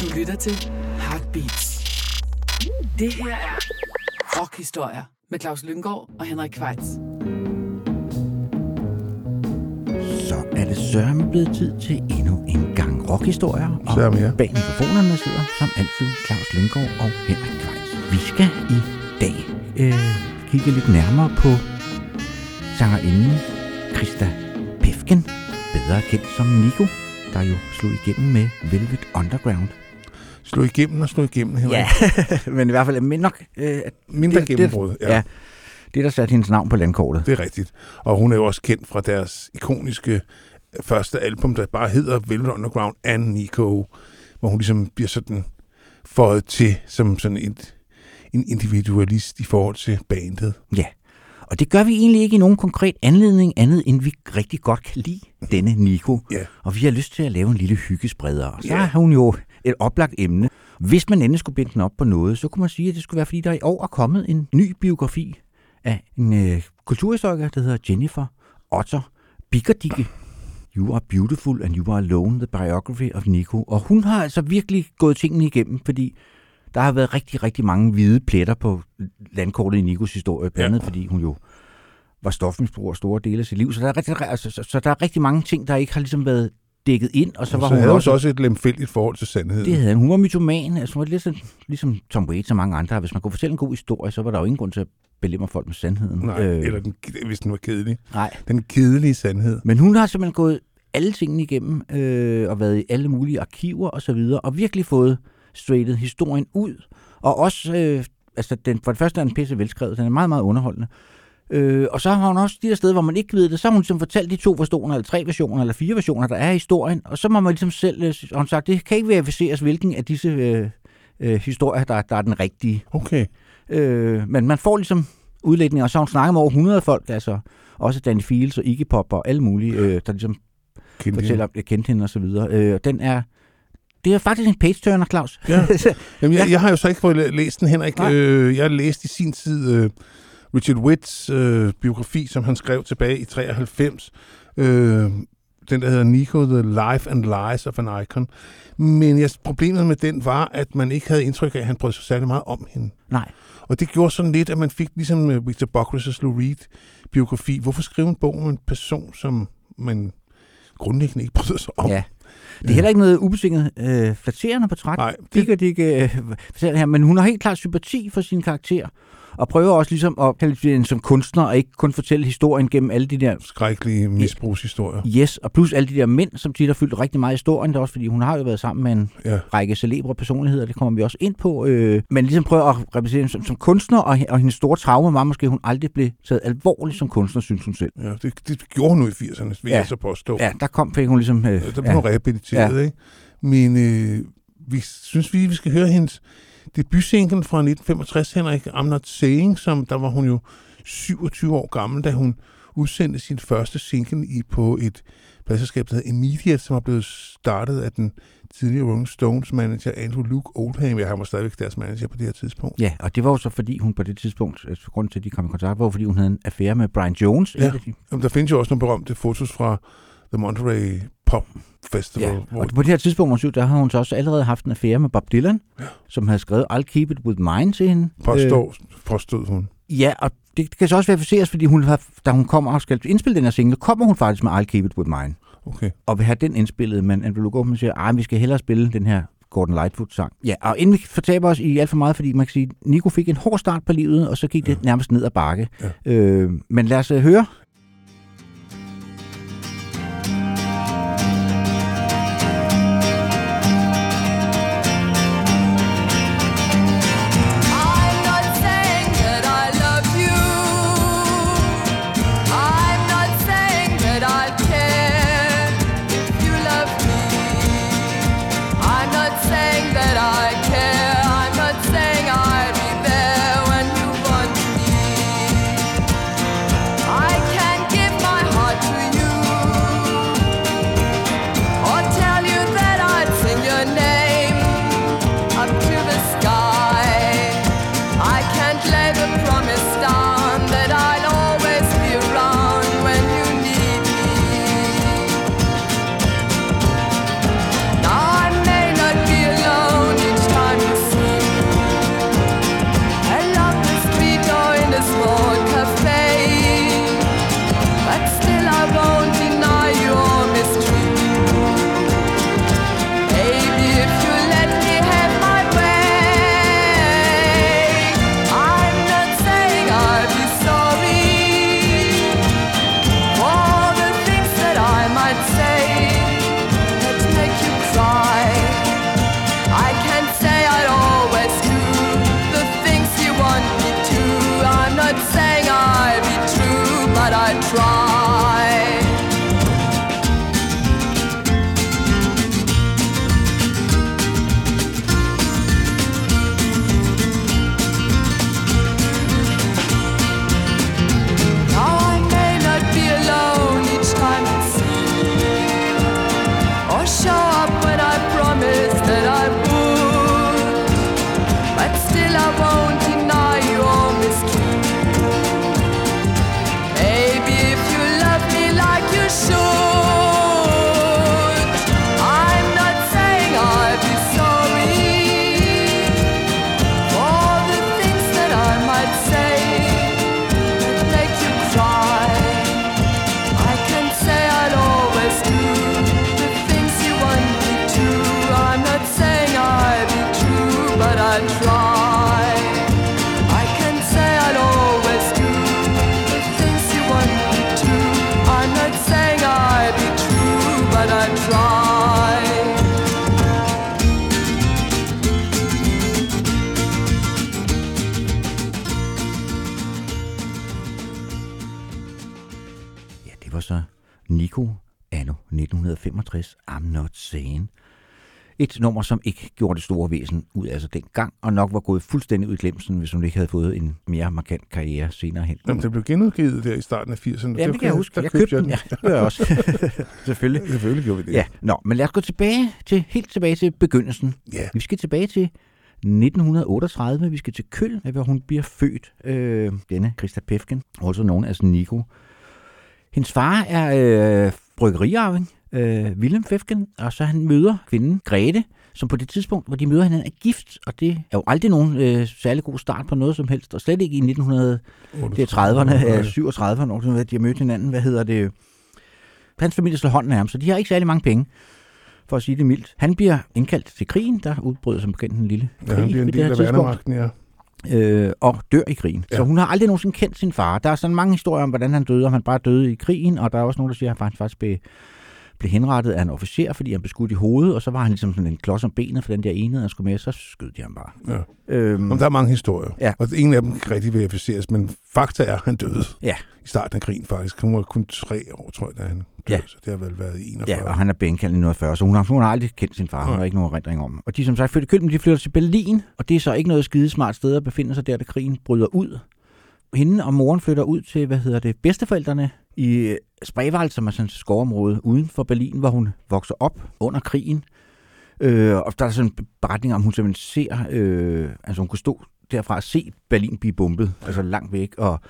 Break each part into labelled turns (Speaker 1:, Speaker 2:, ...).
Speaker 1: Du lytter til Heartbeats. Det her er Rockhistorier med Claus Lynggaard og Henrik Kvejts.
Speaker 2: Så er det sørme blevet tid til endnu en gang rockhistorier. Og
Speaker 3: Sørme, ja.
Speaker 2: bag mikrofonerne sidder som altid Claus Lynggaard og Henrik Kvejs. Vi skal i dag øh, kigge lidt nærmere på sangerinden Christa Pefken, bedre kendt som Nico, der jo slog igennem med Velvet Underground.
Speaker 3: Slå igennem og slå igennem, Henrik.
Speaker 2: Ja, men i hvert fald er mind nok... Øh,
Speaker 3: Mindre
Speaker 2: det-
Speaker 3: gennembrud,
Speaker 2: Det,
Speaker 3: ja.
Speaker 2: ja. det, der satte hendes navn på landkortet.
Speaker 3: Det er rigtigt. Og hun er jo også kendt fra deres ikoniske første album, der bare hedder Velvet Underground and Nico, hvor hun ligesom bliver sådan fået til som sådan et, en individualist i forhold til bandet.
Speaker 2: Ja, og det gør vi egentlig ikke i nogen konkret anledning andet, end vi rigtig godt kan lide denne Nico.
Speaker 3: Ja.
Speaker 2: Og vi har lyst til at lave en lille hyggespreder. Og så
Speaker 3: Ja.
Speaker 2: har hun jo et oplagt emne. Hvis man endelig skulle binde den op på noget, så kunne man sige, at det skulle være, fordi der i år er kommet en ny biografi af en øh, kulturhistoriker, der hedder Jennifer Otter Biggerdicke. You are beautiful and you are alone, the biography of Nico. Og hun har altså virkelig gået tingene igennem, fordi der har været rigtig, rigtig mange hvide pletter på landkortet i Nikos historie, blandt andet fordi hun jo var stofmisbruger store dele af sit liv. Så der er rigtig, altså, så, så der er rigtig mange ting, der ikke har ligesom været dækket ind, og så var
Speaker 3: så
Speaker 2: hun
Speaker 3: havde
Speaker 2: også...
Speaker 3: også et lemfældigt forhold til sandheden.
Speaker 2: Det havde hun. Hun var mytoman. Altså, hun var lidt sådan, ligesom Tom Waits og mange andre. Hvis man kunne fortælle en god historie, så var der jo ingen grund til at belemre folk med sandheden.
Speaker 3: Nej, øh, eller den, hvis den var kedelig.
Speaker 2: nej.
Speaker 3: Den kedelige sandhed.
Speaker 2: Men hun har simpelthen gået alle tingene igennem, øh, og været i alle mulige arkiver og så videre, og virkelig fået straightet historien ud. Og også, øh, altså den, for det første er den pisse velskrevet, den er meget, meget underholdende. Øh, og så har hun også de der steder, hvor man ikke ved det, så har hun ligesom fortalt de to versioner, eller tre versioner, eller fire versioner, der er i historien, og så må man ligesom selv, øh, har hun sagt, det kan ikke verificeres, hvilken af disse øh, øh, historier, der, der er den rigtige.
Speaker 3: Okay.
Speaker 2: Øh, men man får ligesom udlægninger, og så har hun snakket med over 100 folk, altså også Danny Fields og Iggy Pop og alle mulige, øh, der ligesom
Speaker 3: Kendte
Speaker 2: fortæller, jeg kendte hende og så videre. Øh, den er, det er faktisk en page-turner, Claus.
Speaker 3: Ja. Jamen, jeg, jeg har jo så ikke fået læ- læst den, Henrik.
Speaker 2: Nej.
Speaker 3: Øh, jeg læste i sin tid øh, Richard Witts øh, biografi, som han skrev tilbage i 93. Øh, den, der hedder Nico, The Life and Lies of an Icon. Men jeg, problemet med den var, at man ikke havde indtryk af, at han brød sig særlig meget om hende.
Speaker 2: Nej,
Speaker 3: Og det gjorde sådan lidt, at man fik ligesom øh, Victor Bockris' Lou Reed biografi. Hvorfor skrive en bog om en person, som man grundlæggende ikke bryder sig om?
Speaker 2: ja. Det er heller ikke noget ubetinget øh, flatterende portræt.
Speaker 3: Nej,
Speaker 2: Det
Speaker 3: det
Speaker 2: ikke øh, her, men hun har helt klart sympati for sin karakter, og prøver også ligesom at hende som kunstner, og ikke kun fortælle historien gennem alle de der
Speaker 3: skrækkelige misbrugshistorier.
Speaker 2: yes, og plus alle de der mænd, som tit har fyldt rigtig meget i historien, det er også fordi, hun har jo været sammen med en
Speaker 3: Ja.
Speaker 2: række celebre personligheder, det kommer vi også ind på, øh, men ligesom prøver at repræsentere hende som, som kunstner, og, og hendes store traume var måske, at hun aldrig blev taget alvorligt som kunstner, synes hun selv.
Speaker 3: Ja, det, det gjorde hun jo i 80'erne, vil
Speaker 2: Ja.
Speaker 3: jeg så påstå.
Speaker 2: Ja, der kom, fik hun ligesom... Øh,
Speaker 3: Der blev hun rehabiliteret, ja. ikke? Men øh, vi synes vi, vi skal høre hendes debutsingle fra 1965, Henrik I'm Not Saying, som der var hun jo 27 år gammel, da hun udsendte sin første single i på et pladselskab, der hedder Immediate, som er blevet startet af den tidligere Rolling Stones manager Andrew Luke Oldham. Jeg var stadigvæk deres manager på det her tidspunkt.
Speaker 2: Ja, og det var jo så fordi hun på det tidspunkt, altså grund til at de kom i kontakt, var fordi hun havde en affære med Brian Jones.
Speaker 3: Ja.
Speaker 2: de-
Speaker 3: Jamen, der findes jo også nogle berømte fotos fra The Monterey Pop Festival,
Speaker 2: ja.
Speaker 3: hvor
Speaker 2: Og på det her tidspunkt, syv, der har hun så også allerede haft en affære med Bob Dylan,
Speaker 3: Ja.
Speaker 2: som havde skrevet I'll Keep It With Mine til hende.
Speaker 3: påstår, påstod hun.
Speaker 2: Øh, ja, og det kan så også verificeres, fordi hun har, da hun kommer og skal indspille den her single, kommer hun faktisk med I'll Keep It With Mine.
Speaker 3: Okay.
Speaker 2: og vil have den indspillet, men Andrew Oldham siger, at vi skal hellere spille den her Gordon Lightfoot-sang. Ja, og inden vi fortaber os i alt for meget, fordi man kan sige, Nico fik en hård start på livet, og så gik det nærmest ned ad bakke.
Speaker 3: Ja.
Speaker 2: Øh, men lad os øh, høre. Nummer, som ikke gjorde det store væsen ud af sig dengang, og nok var gået fuldstændig ud i glemsen, hvis hun ikke havde fået en mere markant karriere senere hen.
Speaker 3: Jamen, det blev genudgivet der i starten af 80'erne.
Speaker 2: Ja, det kan jeg huske.
Speaker 3: Der
Speaker 2: Jeg
Speaker 3: købte
Speaker 2: den. Ja, det gør jeg også. Selvfølgelig.
Speaker 3: Selvfølgelig gjorde vi det.
Speaker 2: Ja, nå, men lad os gå tilbage til, helt tilbage til begyndelsen.
Speaker 3: Ja.
Speaker 2: Vi skal tilbage til 1938. Vi skal til Køl, hvor hun bliver født. Øh, denne Christa Pefken, også nogen af Nico. Hendes far er øh, bryggeriarving, øh, Willem Pefken, og så han møder kvinden Grete, som på det tidspunkt, hvor de møder hinanden, er gift, og det er jo aldrig nogen øh, særlig god start på noget som helst, og slet ikke i 1900, det er 30'erne, øh, 37'erne, når de har mødt hinanden, hvad hedder det, hans familie slår hånden af ham, så de har ikke særlig mange penge, for at sige det mildt. Han bliver indkaldt til krigen, der udbryder som bekendt en lille
Speaker 3: Ja,
Speaker 2: krig
Speaker 3: han bliver en del af værnemagten, ja.
Speaker 2: øh, og dør i krigen. Ja.
Speaker 3: Ja.
Speaker 2: Så hun har aldrig nogensinde kendt sin far. Der er sådan mange historier om, hvordan han døde, om han bare døde i krigen, og der er også nogen, der siger, at han faktisk blev, blev henrettet af en officer, fordi han blev skudt i hovedet, og så var han ligesom sådan en klods om benet for den der enhed, han skulle med, så skød de ham bare.
Speaker 3: ja.
Speaker 2: Øhm,
Speaker 3: Jamen, der er mange historier,
Speaker 2: Ja.
Speaker 3: og ingen af dem kan rigtig verificeres, men fakta er, at han døde
Speaker 2: Ja.
Speaker 3: i starten af krigen faktisk. Han var kun tre år, tror jeg, da han døde,
Speaker 2: Ja.
Speaker 3: så det har vel været i 41.
Speaker 2: Ja, og han er bænkaldt i 1940, så hun har, hun har aldrig kendt sin far. Hun har ikke nogen erindring om. Og de som sagt flytter Køln, de flytter til Berlin, og det er så ikke noget skidesmart sted at befinde sig der, da krigen bryder ud. Hende og moren flytter ud til, hvad hedder det, bedsteforældrene i øh, Spreewald, som er sådan et skovområde uden for Berlin, hvor hun vokser op under krigen. Øh, og der er sådan en beretning om, hun simpelthen ser, øh, altså hun kunne stå derfra og se Berlin blive bombet, altså langt væk, og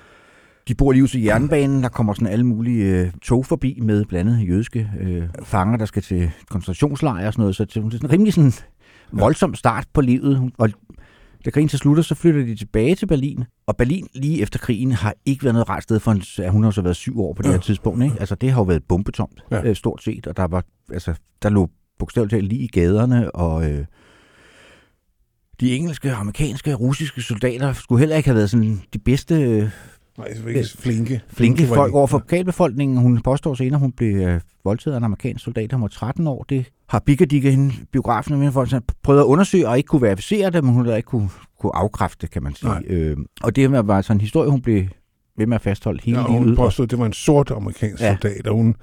Speaker 2: de bor lige ude til jernbanen, der kommer sådan alle mulige øh, tog forbi med blandet jødiske øh, fanger, der skal til koncentrationslejre og sådan noget, så det er sådan en rimelig sådan voldsom start på livet. Hun- Og da krigen så slutter, så flytter de tilbage til Berlin, og Berlin lige efter krigen har ikke været noget rart sted, for en, ja, hun har så været syv år på det her tidspunkt. Ikke? Altså det har jo været bombetomt,
Speaker 3: Ja.
Speaker 2: ja. øh, stort set, og der var, altså, der lå bogstaveligt talt lige i gaderne, og øh, de engelske, amerikanske, russiske soldater skulle heller ikke have været sådan de bedste øh,
Speaker 3: Nej, så ikke flinke.
Speaker 2: flinke
Speaker 3: var
Speaker 2: folk over for lokalbefolkningen. Hun påstår senere, hun blev øh, voldtaget af en amerikansk soldat, hun var 13 år. Det har Biggerdigge, hende, biografen, og folk prøvet at undersøge og ikke kunne verificere det, men hun ikke kunne, kunne afkræfte, kan man sige.
Speaker 3: Nej.
Speaker 2: Øh, og det var sådan en historie, hun blev ved med at fastholde hele
Speaker 3: Ja, hun
Speaker 2: livet. Og,
Speaker 3: påstod, at det var en sort amerikansk
Speaker 2: Ja.
Speaker 3: soldat, og hun,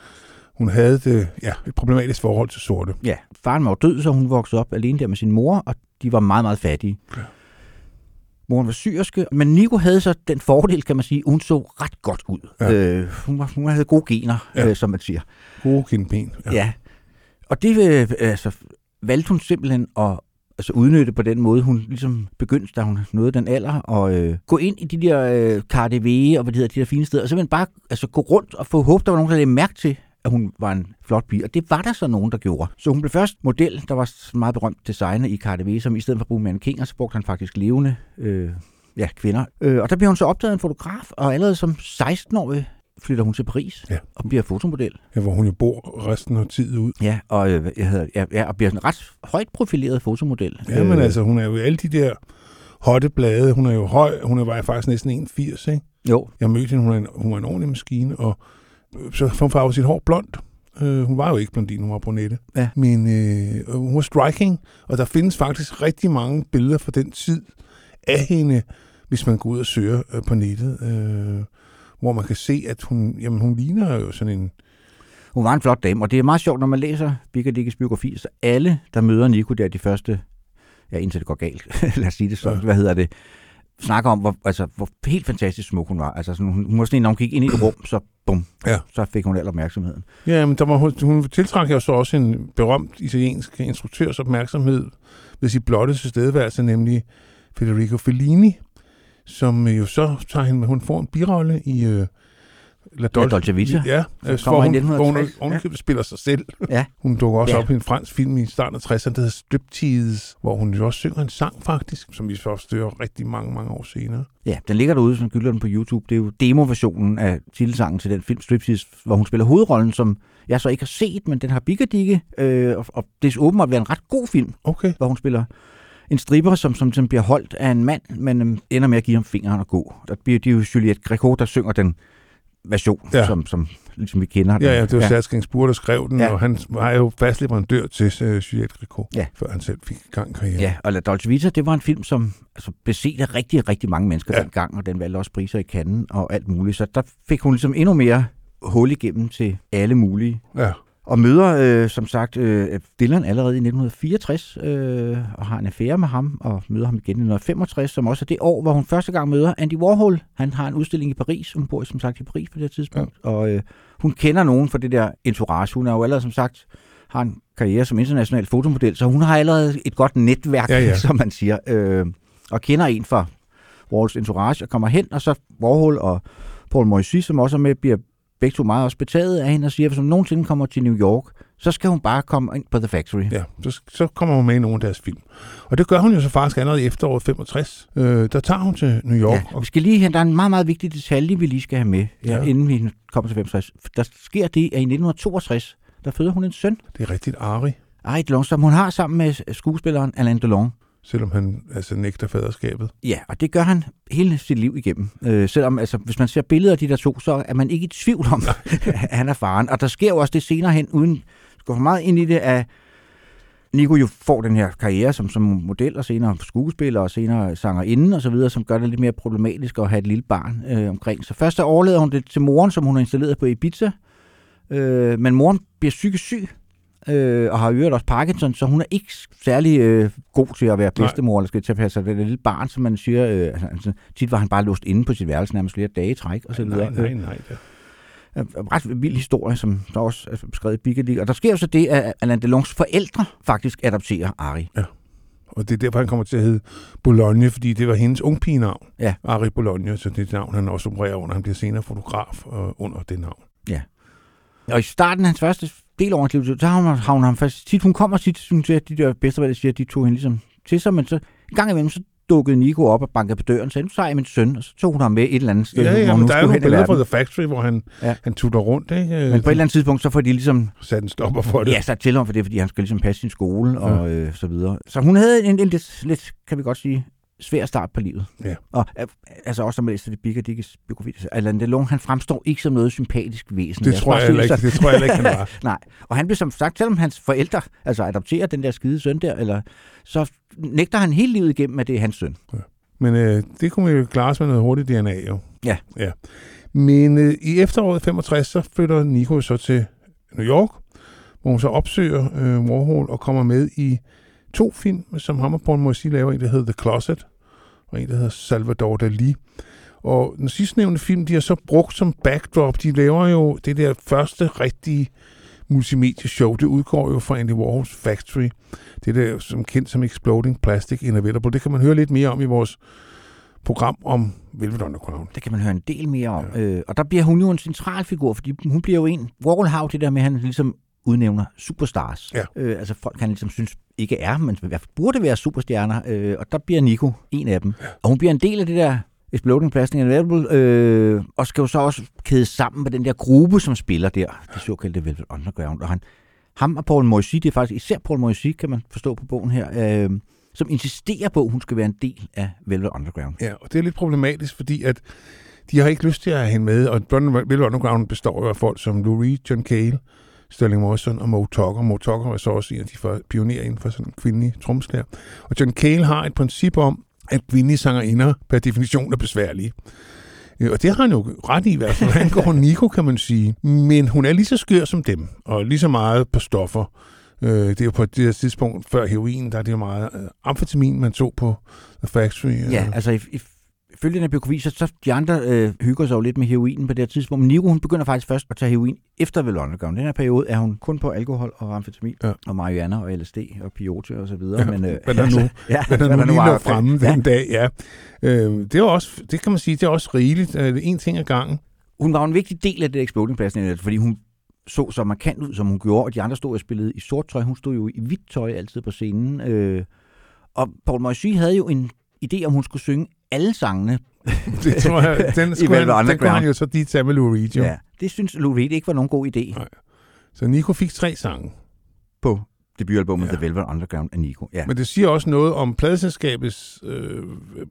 Speaker 3: hun havde det, ja, et problematisk forhold til sorte.
Speaker 2: ja, faren var død, så hun voksede op alene der med sin mor, og de var meget, meget fattige.
Speaker 3: Ja.
Speaker 2: Moren var syerske, men Nico havde så den fordel, kan man sige, hun så ret godt ud.
Speaker 3: Ja.
Speaker 2: Øh, hun, var, hun havde gode gener,
Speaker 3: Ja.
Speaker 2: øh, som man siger.
Speaker 3: Gode kindben.
Speaker 2: Ja. ja. Og det øh, altså, valgte hun simpelthen at altså, udnytte på den måde. Hun ligesom begyndte, da hun nåede den alder, og øh, gå ind i de der øh, KDV og hvad det hedder, de der fine steder, og simpelthen bare altså, gå rundt og få håb, der var nogen, der lagde mærke til, at hun var en flot pige. Og det var der så nogen, der gjorde. Så hun blev først model, der var meget berømt designer i KDV, som i stedet for at bruge mannequiner, så brugte han faktisk levende øh, ja, kvinder. Øh, og der bliver hun så opdaget af en fotograf, og allerede som 16-årig flytter hun til Paris
Speaker 3: Ja.
Speaker 2: og bliver fotomodel.
Speaker 3: Ja, hvor hun jo bor resten af tiden ud.
Speaker 2: Ja, og, øh, jeg hedder, ja, ja, og bliver en ret højt profileret fotomodel.
Speaker 3: Ja, men altså, hun er jo alle de der hotte blade. Hun er jo høj. Hun er faktisk næsten 1,80, ikke?
Speaker 2: Jo,
Speaker 3: Jeg mødte hende, hun var en, hun var en ordentlig maskine, og øh, så hun farvede sit hår blondt. Øh, hun var jo ikke blondine, hun var brunette.
Speaker 2: Ja.
Speaker 3: Men øh, hun var striking, og der findes faktisk rigtig mange billeder fra den tid af hende, hvis man går ud og søger øh, på nettet, øh, hvor man kan se, at hun, jamen, hun ligner jo sådan en...
Speaker 2: hun var en flot dame, og det er meget sjovt, når man læser Biggerdickes biografi, så alle, der møder Nico der de første, ja, indtil det går galt, lad os sige det sådan,
Speaker 3: Ja.
Speaker 2: hvad hedder det, snakker om, hvor, altså, hvor helt fantastisk smuk hun var. Altså, sådan, hun, hun var sådan en, når hun gik ind i et rum, så bum,
Speaker 3: Ja.
Speaker 2: så fik hun al opmærksomheden.
Speaker 3: Ja, men der var, hun, hun tiltrak jo så også en berømt italiensk instruktørs opmærksomhed ved sit blotte tilstedeværelse, nemlig Federico Fellini, som jo så tager hende med, hun får en birolle i uh, La Dolce,
Speaker 2: Dolce Vita,
Speaker 3: Ja,
Speaker 2: som i
Speaker 3: hun, hun
Speaker 2: 1960.
Speaker 3: ovenikøbet spiller sig selv.
Speaker 2: Ja.
Speaker 3: Hun dukker også
Speaker 2: Ja.
Speaker 3: ja. op i en fransk film i starten af 60'erne, der hedder Striptease, hvor hun jo også synger en sang faktisk, som vi så støder rigtig mange, mange år senere.
Speaker 2: Ja, den ligger derude, som gylder den på YouTube. Det er jo demoversionen af titelsangen til den film Striptease, hvor hun spiller hovedrollen, som jeg så ikke har set, men den har Biggerdikke, øh, og, og det er åbenbart være en ret god film,
Speaker 3: Okay.
Speaker 2: hvor hun spiller en stripper, som, som, som bliver holdt af en mand, men øhm, ender med at give ham fingeren og gå. Der bliver det jo Juliette Greco, der synger den version, ja. Som, som ligesom vi kender den.
Speaker 3: Ja, ja, det var ja. Serge Gainsbourg, der skrev den,
Speaker 2: Ja.
Speaker 3: og han var jo fast leverandør til Juliette Greco,
Speaker 2: Ja.
Speaker 3: før han selv fik gang karriere.
Speaker 2: Ja, og La Dolce Vita, det var en film, som altså, blev set af rigtig, rigtig mange mennesker ja.
Speaker 3: Ja.
Speaker 2: dengang, og den valgte også priser i Cannes og alt muligt. Så der fik hun ligesom endnu mere hul igennem til alle mulige.
Speaker 3: ja.
Speaker 2: Og møder, øh, som sagt, øh, Dylan allerede i 1964, øh, og har en affære med ham, og møder ham igen i 1965, som også er det år, hvor hun første gang møder Andy Warhol. Han har en udstilling i Paris, hun bor som sagt i Paris på det tidspunkt, ja. og øh, hun kender nogen for det der entourage. Hun er jo allerede, som sagt, har en karriere som international fotomodel, så hun har allerede et godt netværk, ja, ja. som man siger, øh, og kender en fra Warhols entourage, og kommer hen, og så Warhol og Paul Moissy, som også er med, bliver begge to meget også betaget af hende og siger, at hvis hun nogensinde kommer til New York, så skal hun bare komme ind på The Factory.
Speaker 3: Ja, så, så kommer hun med i nogle af deres film. Og det gør hun jo så faktisk allerede i efteråret 65. Øh, der tager hun til New York.
Speaker 2: Ja, vi skal lige hen, der er en meget, meget vigtig detalje, vi lige skal have med, ja. Ja, inden vi kommer til 65. Der sker det, at i 1962, der føder hun en søn.
Speaker 3: Det er rigtigt Ari,
Speaker 2: Ari DeLong, som hun har sammen med skuespilleren Alain Delon.
Speaker 3: Selvom han altså nægter faderskabet.
Speaker 2: Ja, og det gør han hele sit liv igennem. Øh, selvom, altså, hvis man ser billeder af de der to, så er man ikke i tvivl om, at han er faren. Og der sker jo også det senere hen, uden at gå for meget ind i det, at Nico jo får den her karriere som, som model, og senere skuespiller, og senere sangerinde og så videre, som gør det lidt mere problematisk at have et lille barn øh, omkring. Så først overleder hun det til moren, som hun har installeret på Ibiza, øh, men moren bliver psykisk syg, øh, og har øvrigt også Parkinson, så hun er ikke særlig øh, god til at være
Speaker 3: Nej.
Speaker 2: bedstemor, eller skal til at passe sig det lille barn, som man siger. Øh, altså, altså, tit var han bare låst inde på sit værelse nærmest flere dage i træk, og så videre.
Speaker 3: Nej, nej, nej. Ja.
Speaker 2: Øh, ret vild historie, som der også er beskrevet i Biggerly. Og der sker jo så det, at Alain Delons forældre faktisk adopterer Ari.
Speaker 3: Og det er derfor, han kommer til at hedde Bologna, fordi det var hendes ungpigenavn.
Speaker 2: Ja.
Speaker 3: Ari Bologna, så det er navn, han også opererer under. Han bliver senere fotograf øh, under det navn.
Speaker 2: Og i starten af hans første del over hans liv, så har hun, har hun ham fast tit. Hun kommer tit, synes jeg, de der bedsteforældre siger, at de tog hende ligesom til sig, men så en gang imellem, så dukkede Nico op og bankede på døren og sagde, nu tager jeg min søn, og så tog hun ham med et eller andet sted,
Speaker 3: Ja, ja, men der er nogle billeder fra. The Factory, hvor han,
Speaker 2: Ja.
Speaker 3: ja. han tutter rundt, ikke?
Speaker 2: Men på et eller andet tidspunkt, så får de ligesom
Speaker 3: Sat en stopper for det.
Speaker 2: Ja, sat til ham for det, fordi han skal ligesom passe sin skole og øh, så videre. Så hun havde en, en lidt, lidt, kan vi godt sige, svær start på livet.
Speaker 3: Ja.
Speaker 2: Og altså også, når man læser det Bigger Dickes biografi, Alain Delon, han fremstår ikke som noget sympatisk væsen.
Speaker 3: Det tror jeg ikke, det tror jeg ikke, han var.
Speaker 2: Nej, og han blev som sagt, selvom hans forældre altså adopterer den der skide søn der, eller, så nægter han hele livet igennem, at det er hans søn.
Speaker 3: Men øh, det kunne vi jo klare med noget hurtigt DNA, jo.
Speaker 2: Ja.
Speaker 3: ja. Men øh, i efteråret 65, så flytter Nico så til New York, hvor hun så opsøger øh, Warhol og kommer med i to film, som ham og Paul Moissy laver. En, der hedder The Closet, og en, der hedder Salvador Dali. Og den sidstnævnte film, de har så brugt som backdrop. De laver jo det der første rigtige multimedieshow. Det udgår jo fra Andy Warhols Factory. Det der som kendt som Exploding Plastic Inevitable. Det kan man høre lidt mere om i vores program om Velvet Underground.
Speaker 2: Det kan man høre en del mere om. Ja. Øh, og der bliver hun jo en central figur, fordi hun bliver jo en... Warhol har det der med, at han ligesom udnævner superstars.
Speaker 3: Ja.
Speaker 2: Øh, altså folk, han ligesom synes ikke er, men i hvert fald burde være superstjerner. Øh, og der bliver Nico en af dem. Og hun bliver en del af det der Exploding Plastic Inevitable, øh, og skal jo så også kæde sammen med den der gruppe, som spiller der, det såkaldte Velvet Underground. Og han, ham og Paul Morrissey, det er faktisk især Paul Morrissey, kan man forstå på bogen her, øh, som insisterer på, at hun skal være en del af Velvet Underground.
Speaker 3: Ja, og det er lidt problematisk, fordi at de har ikke lyst til at have hende med, og Velvet Underground består jo af folk som Lou Reed, John Cale, Sterling Morrison og Mo Tucker. Mo Tucker var så også en af de pionerer inden for sådan kvindelige tromslærer. Og John Cale har et princip om, at kvindelige sangerinder per definition er besværlige. Øh, Og det har han jo ret i, i hvert fald. Han går Nico, kan man sige. Men hun er lige så skør som dem, og lige så meget på stoffer. Øh, Det er jo på det her tidspunkt før heroin, der er det jo meget øh, amfetamin, man tog på The Factory.
Speaker 2: Ja, altså i, i, ifølge den her biografi, så, så de andre øh, hygger sig jo lidt med heroinen på det her tidspunkt. Men Nico, hun begynder faktisk først at tage heroin efter Underground. Den her periode er hun kun på alkohol og amfetamin,
Speaker 3: Ja.
Speaker 2: og marihuana og LSD og peyote og så videre.
Speaker 3: Ja,
Speaker 2: men, øh,
Speaker 3: hvad der nu-
Speaker 2: ja,
Speaker 3: hvad der nu lige
Speaker 2: var-
Speaker 3: lå fremme
Speaker 2: ja,
Speaker 3: den dag, ja. Øh, det, er også, det kan man sige, det er også rigeligt. Øh, det er en ting ad gangen.
Speaker 2: Hun var en vigtig del af det Exploding Plastic, fordi hun så så markant ud, som hun gjorde, og de andre stod og spillede i sort tøj. Hun stod jo i hvidt tøj altid på scenen. Øh, og Paul Moissy havde jo en idé om, hun skulle synge alle sangene.
Speaker 3: Det tror jeg, den, skulle han, den kunne
Speaker 2: Underground.
Speaker 3: han jo så lige tage med Lou Reed, jo.
Speaker 2: Ja. Det synes Lou Reed ikke var nogen god idé
Speaker 3: Nej. Så Nico fik tre sange.
Speaker 2: på debutalbummet
Speaker 3: Ja.
Speaker 2: The Velvet Underground af Nico. Ja.
Speaker 3: Men det siger også noget om pladselskabets øh,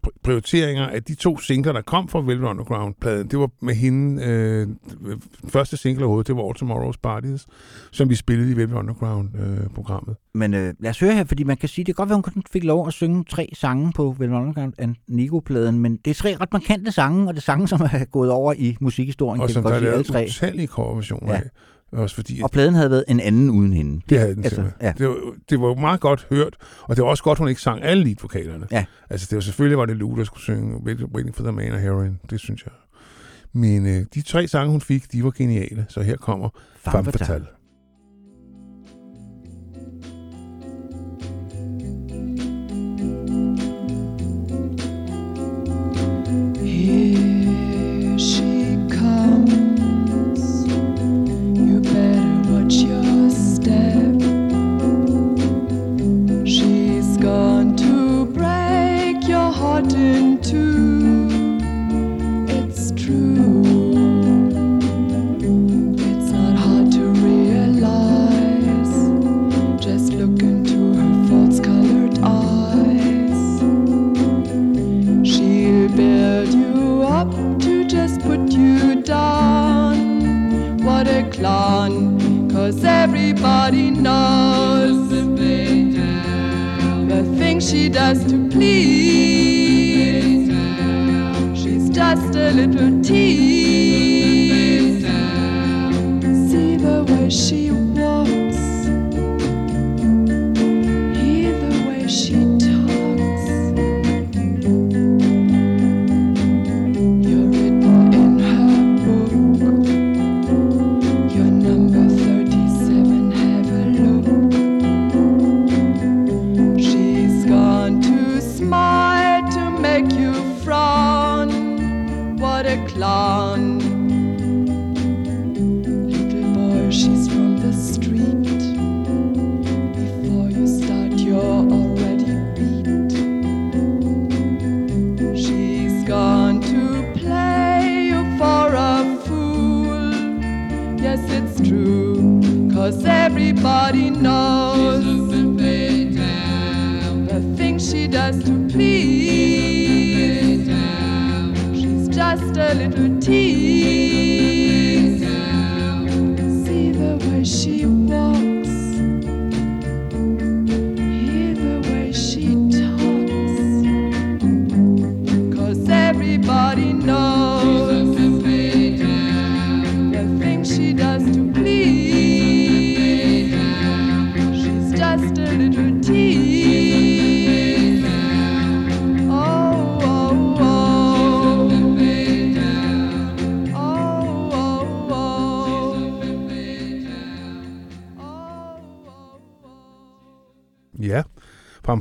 Speaker 3: pr- prioriteringer, at de to singler, der kom fra Velvet Underground-pladen, det var med hende, øh, første single overhovedet, det var All Tomorrow's Parties, som vi spillede i Velvet Underground-programmet.
Speaker 2: Men øh, lad os høre her, fordi man kan sige, det kan godt være, hun kun fik lov at synge tre sange på Velvet Underground af Nico-pladen, men det er tre ret markante sange, og det er sange, som er gået over i musikhistorien,
Speaker 3: og som der er lavet
Speaker 2: tre.
Speaker 3: utallige coverversioner
Speaker 2: Ja.
Speaker 3: af. Også fordi,
Speaker 2: Og pladen havde været en anden uden hende.
Speaker 3: det havde den
Speaker 2: altså, ja.
Speaker 3: Det, var, det var meget godt hørt, og det var også godt, hun ikke sang alle leadvokalerne.
Speaker 2: Ja.
Speaker 3: Altså, det var selvfølgelig var det Lou, der skulle synge Waiting for the Man og Heroin. Det synes jeg. Men øh, de tre sange, hun fik, de var geniale. Så her kommer
Speaker 2: Femme Fatale.
Speaker 4: Everybody knows the things she does to please. She's just a little tease. Cause everybody knows the things she does to please. She's just a little tease.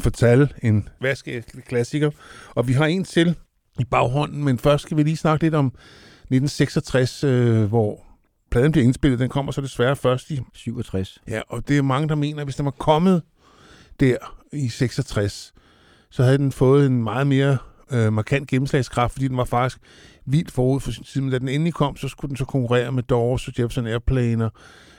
Speaker 3: Femme Fatale, en vaskeægte klassiker. Og vi har en til i baghånden, men først skal vi lige snakke lidt om 1966, øh, hvor pladen bliver indspillet. Den kommer så desværre først i
Speaker 2: 67.
Speaker 3: Ja, og det er mange, der mener, at hvis den var kommet der i 66, så havde den fået en meget mere øh, markant gennemslagskraft, fordi den var faktisk vildt forud for sin tid. Men da den endelig kom, så skulle den så konkurrere med Doors og Jefferson Airplane og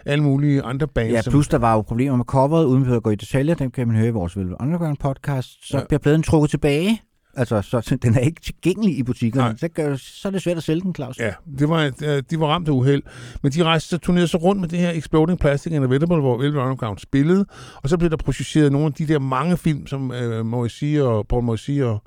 Speaker 3: alle mulige andre bands.
Speaker 2: Ja, plus der var jo problemer med coveret, uden at gå i detaljer. Dem kan man høre i vores Velvet Underground podcast. Så
Speaker 3: Ja.
Speaker 2: bliver pladen trukket tilbage. Altså, så den er ikke tilgængelig i butikkerne.
Speaker 3: Nej.
Speaker 2: Så, gør, så er det svært at sælge den, Claus.
Speaker 3: Ja, det var, øh, de var ramt af uheld. Men de rejste så turnerede så rundt med det her Exploding Plastic and Inevitable, hvor Velvet Underground spillede. Og så blev der projiceret nogle af de der mange film, som øh, Morrissey og Paul Morrissey og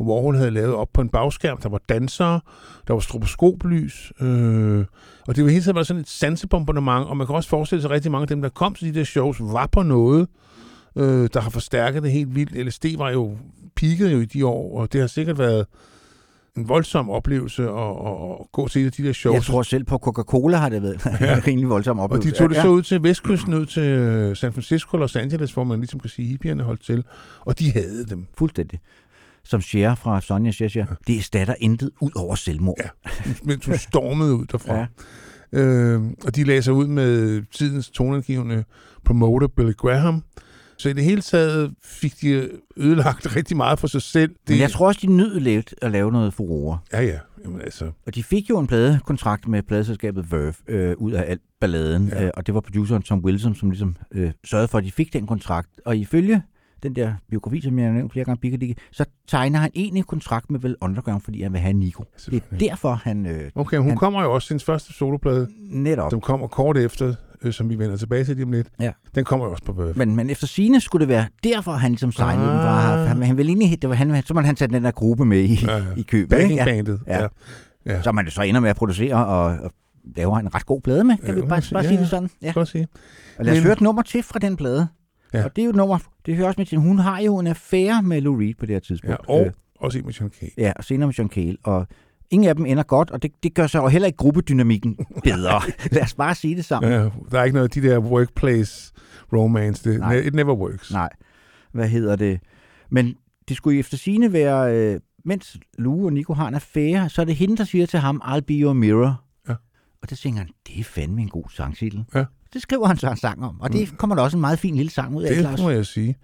Speaker 3: Warhol havde lavet op på en bagskærm. Der var dansere, der var stroboskoplys, øh, og det var hele tiden sådan et sansebombardement, og man kan også forestille sig at rigtig mange af dem, der kom til de der shows, var på noget, øh, der har forstærket det helt vildt. LSD var jo peaked jo i de år, og det har sikkert været en voldsom oplevelse at, at, at gå til de der shows.
Speaker 2: Jeg tror selv på Coca-Cola har det været
Speaker 3: Ja.
Speaker 2: en rimelig voldsom
Speaker 3: og
Speaker 2: oplevelse.
Speaker 3: de tog det
Speaker 2: ja.
Speaker 3: så ud til vestkysten, ud til øh, San Francisco og Los Angeles, hvor man ligesom kan sige, hippierne holdt til. Og de havde dem.
Speaker 2: Fuldstændig. Som Cher fra Sonja Cher siger, det erstatter intet ud over selvmord.
Speaker 3: Ja. Mens hun stormede ud derfra.
Speaker 2: Ja.
Speaker 3: Øh, og de sig ud med tidens toneangivende promoter Billy Graham. Så i det hele taget fik de ødelagt rigtig meget for sig selv. Det,
Speaker 2: Men jeg tror også, de nød lidt at lave noget furore.
Speaker 3: Ja, ja. Jamen, altså,
Speaker 2: Og de fik jo en pladekontrakt med pladeselskabet Verve øh, ud af alt balladen.
Speaker 3: Ja.
Speaker 2: Ja. Øh, og det var produceren Tom Wilson, som ligesom øh, sørgede for, at de fik den kontrakt. Og ifølge den der biografi, som jeg har nævnt flere gange, Bigger så tegner han egentlig kontrakt med Vel Underground, fordi han vil have Nico. Det er derfor, han øh,
Speaker 3: okay, hun
Speaker 2: Han-
Speaker 3: kommer jo også hendes første soloplade,
Speaker 2: netop...
Speaker 3: som kommer kort efter, øh, som vi vender tilbage til lige om lidt.
Speaker 2: Ja.
Speaker 3: Den kommer jo også på Verve.
Speaker 2: Men, men efter sine skulle det være derfor, han ligesom signede ah. den. Han, han ville egentlig, det var han, så måtte han tage den der gruppe med i,
Speaker 3: Ja, ja.
Speaker 2: i købet. Ja.
Speaker 3: Backing-bandet.
Speaker 2: Ja.
Speaker 3: Ja. Ja.
Speaker 2: Så man så ender med at producere og, og laver en ret god plade med, kan
Speaker 3: Ja,
Speaker 2: vi bare, bare
Speaker 3: Ja,
Speaker 2: sige det sådan. Ja.
Speaker 3: Godt sige.
Speaker 2: Og lad os
Speaker 3: Men-
Speaker 2: høre et nummer til fra den plade.
Speaker 3: Ja.
Speaker 2: Og det er jo et nummer, det hører også med til, hun har jo en affære med Lou Reed på det her tidspunkt.
Speaker 3: Ja, og
Speaker 2: Øh,
Speaker 3: også en med John Cale.
Speaker 2: ja, og senere med John Cale. Og ingen af dem ender godt, og det, det gør så jo heller ikke gruppedynamikken bedre. lad os bare sige det sammen.
Speaker 3: Ja, der er ikke noget af de der workplace romance. Det,
Speaker 2: Nej.
Speaker 3: it never works.
Speaker 2: Nej, hvad hedder det? Men det skulle efter sine være, øh, mens Lou og Nico har en affære, så er det hende, der siger til ham, I'll be your mirror.
Speaker 3: Ja.
Speaker 2: Og det tænker han, det er fandme en god sangtitel.
Speaker 3: Ja.
Speaker 2: Det skriver han så en sang om, og det kommer der også en meget fin lille sang ud af,
Speaker 3: Det
Speaker 2: Claus.
Speaker 3: må jeg sige.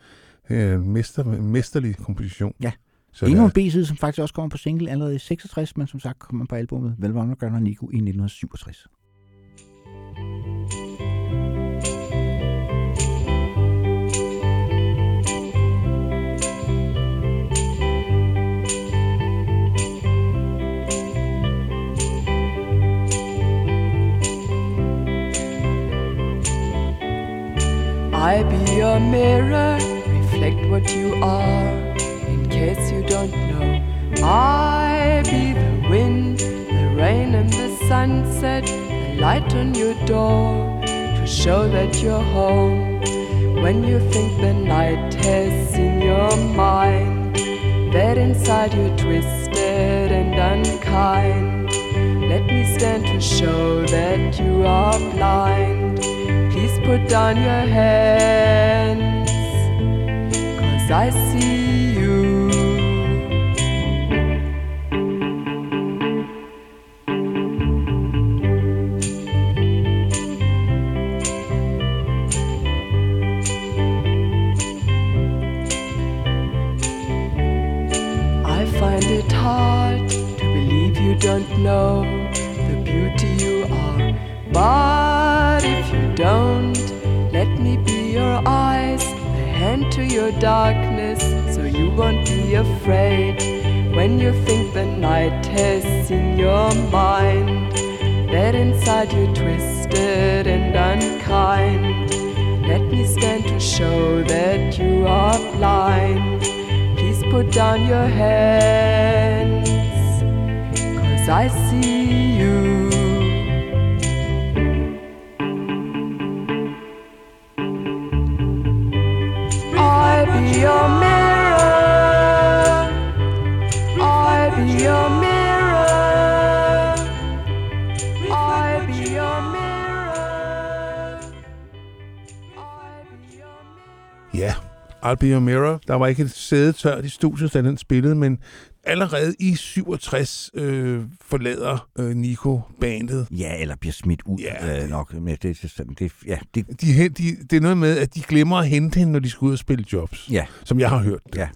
Speaker 3: En mester, mesterlig komposition.
Speaker 2: Ja.
Speaker 3: Så
Speaker 2: Endnu en B-side, som faktisk også kommer på single allerede i 66, men som sagt kommer på albumet Velvågen og Nico i 1967.
Speaker 4: I be your mirror, reflect what you are. In case you don't know, I be the wind, the rain, and the sunset, the light on your door to show that you're home. When you think the night has in your mind, that inside you're twisted and unkind. Let me stand to show that you are blind. Please put down your hands, cause I see
Speaker 3: sæde tørt i studiet, da den spillede, men allerede i 67 øh, forlader øh, Nico bandet.
Speaker 2: Ja, eller bliver smidt ud
Speaker 3: Ja.
Speaker 2: øh, nok. Men det, det, det, det, ja, det,
Speaker 3: De, de, det er noget med, at de glemmer at hente hende, når de skal ud og spille jobs.
Speaker 2: ja,
Speaker 3: Som jeg har hørt. det.
Speaker 2: Ja.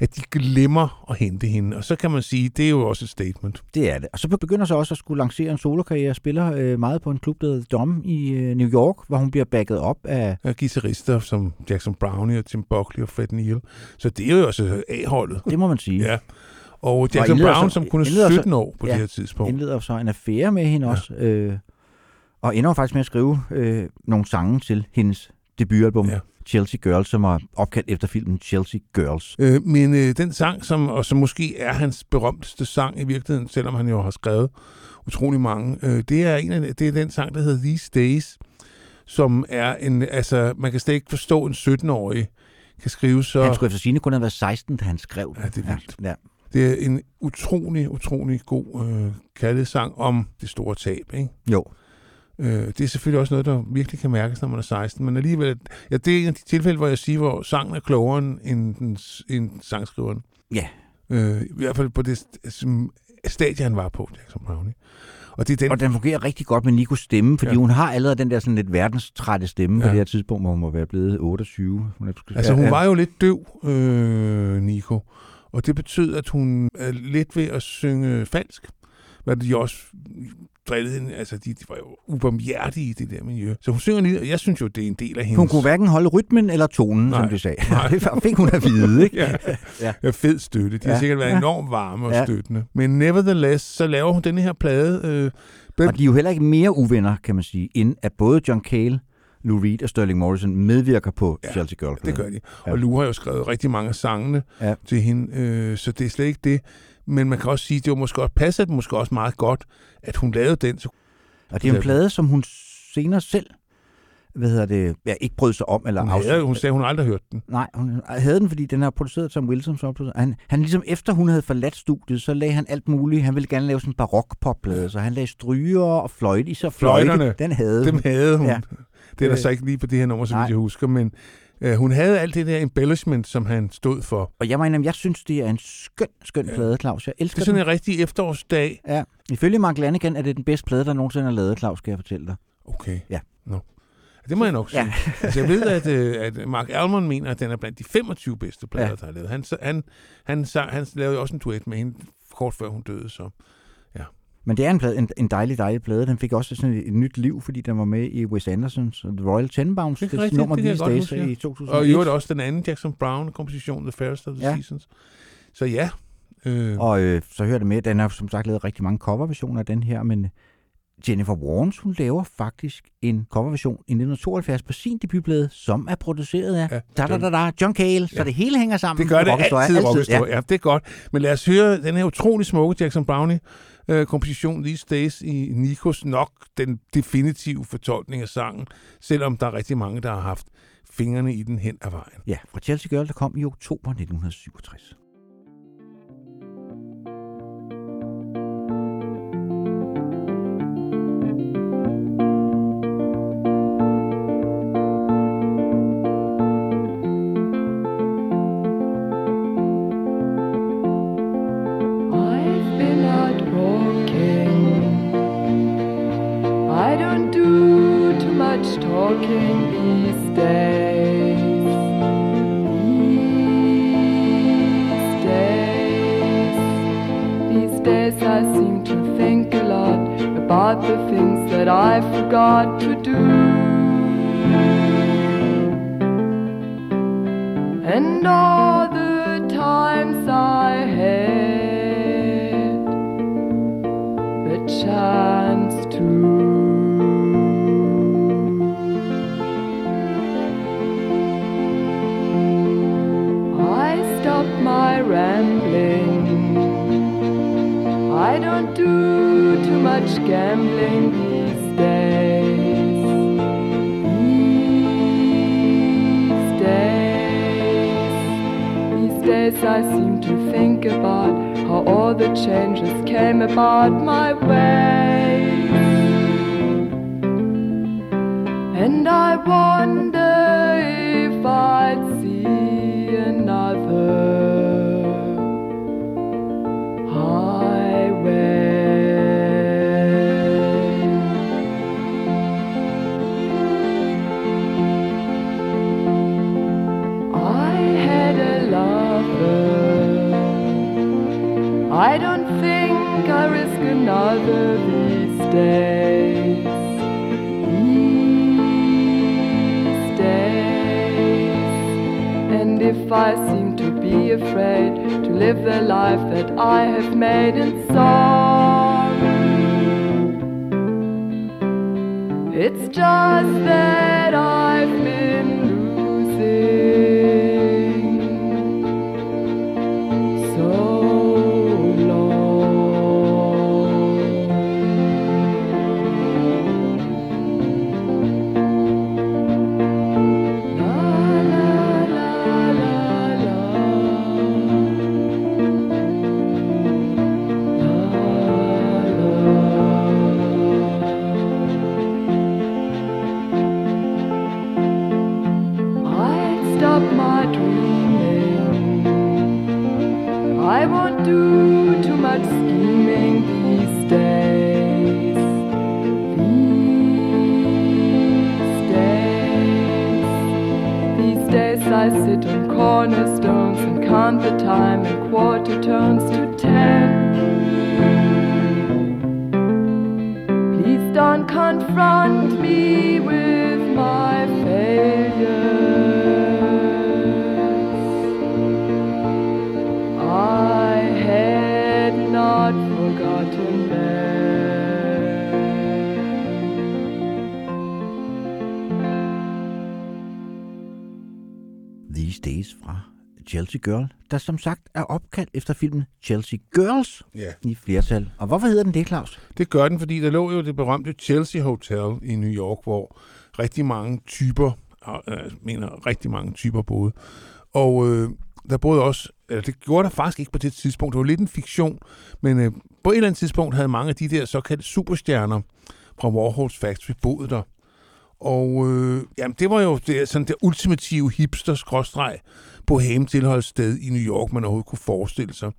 Speaker 3: At de glemmer at hente hende. Og så kan man sige, det er jo også et statement.
Speaker 2: det er det. Og så begynder så også at skulle lancere en solokarriere og spiller øh, meget på en klub, der hedder Dom i øh, New York, hvor hun bliver backet op af...
Speaker 3: Og guitarister som Jackson Brownie og Tim Buckley og Fred Neil. Så det er jo også A-holdet.
Speaker 2: Det må man sige.
Speaker 3: Ja. Og Jackson
Speaker 2: indleder
Speaker 3: Brown,
Speaker 2: så-
Speaker 3: som kun er
Speaker 2: indleder så-
Speaker 3: 17 år på
Speaker 2: ja,
Speaker 3: det her tidspunkt.
Speaker 2: indleder så en affære med hende ja. også, øh, og ender faktisk med at skrive øh, nogle sange til hendes debutalbum,
Speaker 3: Ja.
Speaker 2: ja. Chelsea Girls, som er opkaldt efter filmen Chelsea Girls.
Speaker 3: Øh, men øh, den sang, som, og som måske er hans berømteste sang i virkeligheden, selvom han jo har skrevet utrolig mange, øh, det, er en af, det er den sang, der hedder These Days, som er en, altså, man kan slet ikke forstå, en 17-årig kan skrive så...
Speaker 2: Han skulle efter sine kun have været 16, da han skrev den.
Speaker 3: Ja, det er vildt.
Speaker 2: Ja, ja.
Speaker 3: Det er en utrolig, utrolig god øh, kærlighedssang om det store tab, ikke?
Speaker 2: Jo,
Speaker 3: Øh, det er selvfølgelig også noget, der virkelig kan mærkes, når man er 16, men alligevel, ja, det er en af de tilfælde, hvor jeg siger, hvor sangen er klogere end, den, end sangskriveren.
Speaker 2: ja.
Speaker 3: Øh, I hvert fald på det som stadie, han var på, Jackson Brownie. Og det er den,
Speaker 2: Og den fungerer rigtig godt med Nikos stemme, fordi
Speaker 3: Ja.
Speaker 2: ja. hun har allerede den der sådan lidt verdenstrætte stemme ja.
Speaker 3: Ja.
Speaker 2: på det her tidspunkt, hvor hun må være blevet 28. Hun er,
Speaker 3: altså hun var jo lidt døv, øh, Nico, og det betød, at hun er lidt ved at synge falsk, hvad de også drillede hende, altså de, de var jo ubarmhjertige i det der miljø. Så hun synger lige, og jeg synes jo, det er en del af hendes...
Speaker 2: Hun kunne hverken holde rytmen eller tonen,
Speaker 3: Nej.
Speaker 2: som de sagde.
Speaker 3: Nej.
Speaker 2: det fik hun at vide, ikke?
Speaker 3: Ja,
Speaker 2: Ja.
Speaker 3: ja. fed støtte. De har
Speaker 2: Ja.
Speaker 3: sikkert været
Speaker 2: Ja.
Speaker 3: enormt varme og
Speaker 2: Ja.
Speaker 3: støttende. Men nevertheless, så laver hun denne her plade. Øh,
Speaker 2: Og de er jo heller ikke mere uvenner, kan man sige, end at både John Cale, Lou Reed og Sterling Morrison medvirker på
Speaker 3: Ja,
Speaker 2: Chelsea Girl.
Speaker 3: det gør de.
Speaker 2: Ja.
Speaker 3: Og Lou har jo skrevet rigtig mange af sangene
Speaker 2: Ja.
Speaker 3: til hende, øh, så det er slet ikke det. Men man kan også sige, at det var måske også passet måske også meget godt, at hun lavede den. Så
Speaker 4: Og det er en plade, som hun senere selv hvad hedder det, ja, ikke brød sig om. Eller
Speaker 3: Hun, havde, hun sagde, hun aldrig hørt den.
Speaker 4: Nej, hun havde den, fordi den er produceret Tom Wilson. Optog- han, han ligesom efter hun havde forladt studiet, så lagde han alt muligt. Han ville gerne lave sådan en barokpopplade, så han lagde stryger og fløjte i sig. Fløjte,
Speaker 3: Fløjterne,
Speaker 4: den havde
Speaker 3: Dem
Speaker 4: hun.
Speaker 3: havde hun.
Speaker 4: Ja.
Speaker 3: Det er der
Speaker 4: Øh,
Speaker 3: så ikke lige på det her nummer, så
Speaker 4: nej.
Speaker 3: jeg husker, men øh, hun havde alt det der embellishment, som han stod for.
Speaker 4: Og jeg mener, jeg synes, det er en skøn, skøn
Speaker 3: Ja.
Speaker 4: plade, Claus. Jeg
Speaker 3: Det
Speaker 4: elsker
Speaker 3: er sådan
Speaker 4: den.
Speaker 3: en rigtig efterårsdag.
Speaker 4: Ja. Ifølge Mark Lannigan er det den bedste plade, der nogensinde er lavet, Claus, skal jeg fortælle dig.
Speaker 3: Okay.
Speaker 4: Ja.
Speaker 3: Nå. Det må jeg nok sige.
Speaker 4: Ja.
Speaker 3: Altså, jeg ved, at, øh, at Mark Almond mener, at den er blandt de 25 bedste plader,
Speaker 4: Ja.
Speaker 3: der er lavet. Han, han, han, sang, han lavede også en duet med hende kort før hun døde. Så.
Speaker 4: Men det er en, plade, en, en dejlig, dejlig plade. Den fik også sådan et, et nyt liv, fordi den var med i Wes Andersons The Royal Tenenbaums.
Speaker 3: Det
Speaker 4: Det,
Speaker 3: rigtigt,
Speaker 4: nummer
Speaker 3: det jeg
Speaker 4: These Days i 2001.
Speaker 3: Og i øvrigt også den anden Jackson Brown-komposition, The Fairest of the
Speaker 4: Ja.
Speaker 3: Seasons. Så ja. Øh,
Speaker 4: Og øh, så hører det med, den har som sagt lavet rigtig mange coverversioner af den her, men Jennifer Warnes, hun laver faktisk en coverversion i 1972 på sin debutplade, som er produceret af
Speaker 3: Ja,
Speaker 4: da, da, da, da, John Cale, så
Speaker 3: Ja.
Speaker 4: det hele hænger sammen.
Speaker 3: Det gør det altid, altid
Speaker 4: ja.
Speaker 3: ja, det er godt. Men lad os høre den her utrolig smukke Jackson Brownie øh, komposition These Days i Nikos nok den definitive fortolkning af sangen, selvom der er rigtig mange, der har haft fingrene i den hen ad vejen.
Speaker 4: Ja, fra Chelsea Girl, der kom i oktober 1967.
Speaker 2: der som sagt er opkaldt efter filmen Chelsea Girls
Speaker 3: Ja.
Speaker 2: i flertal. Og hvorfor hedder den det, Claus?
Speaker 3: Det gør den, fordi der lå jo det berømte Chelsea Hotel i New York, hvor rigtig mange typer, øh, jeg mener rigtig mange typer boede. Og øh, der boede også, eller det gjorde der faktisk ikke på det tidspunkt, det var lidt en fiktion, men øh, på et eller andet tidspunkt havde mange af de der såkaldte superstjerner fra Warhols Factory boet der. Og øh, jamen, det var jo det, sådan det ultimative hipster på tilholdssted i New York, man overhovedet kunne forestille sig.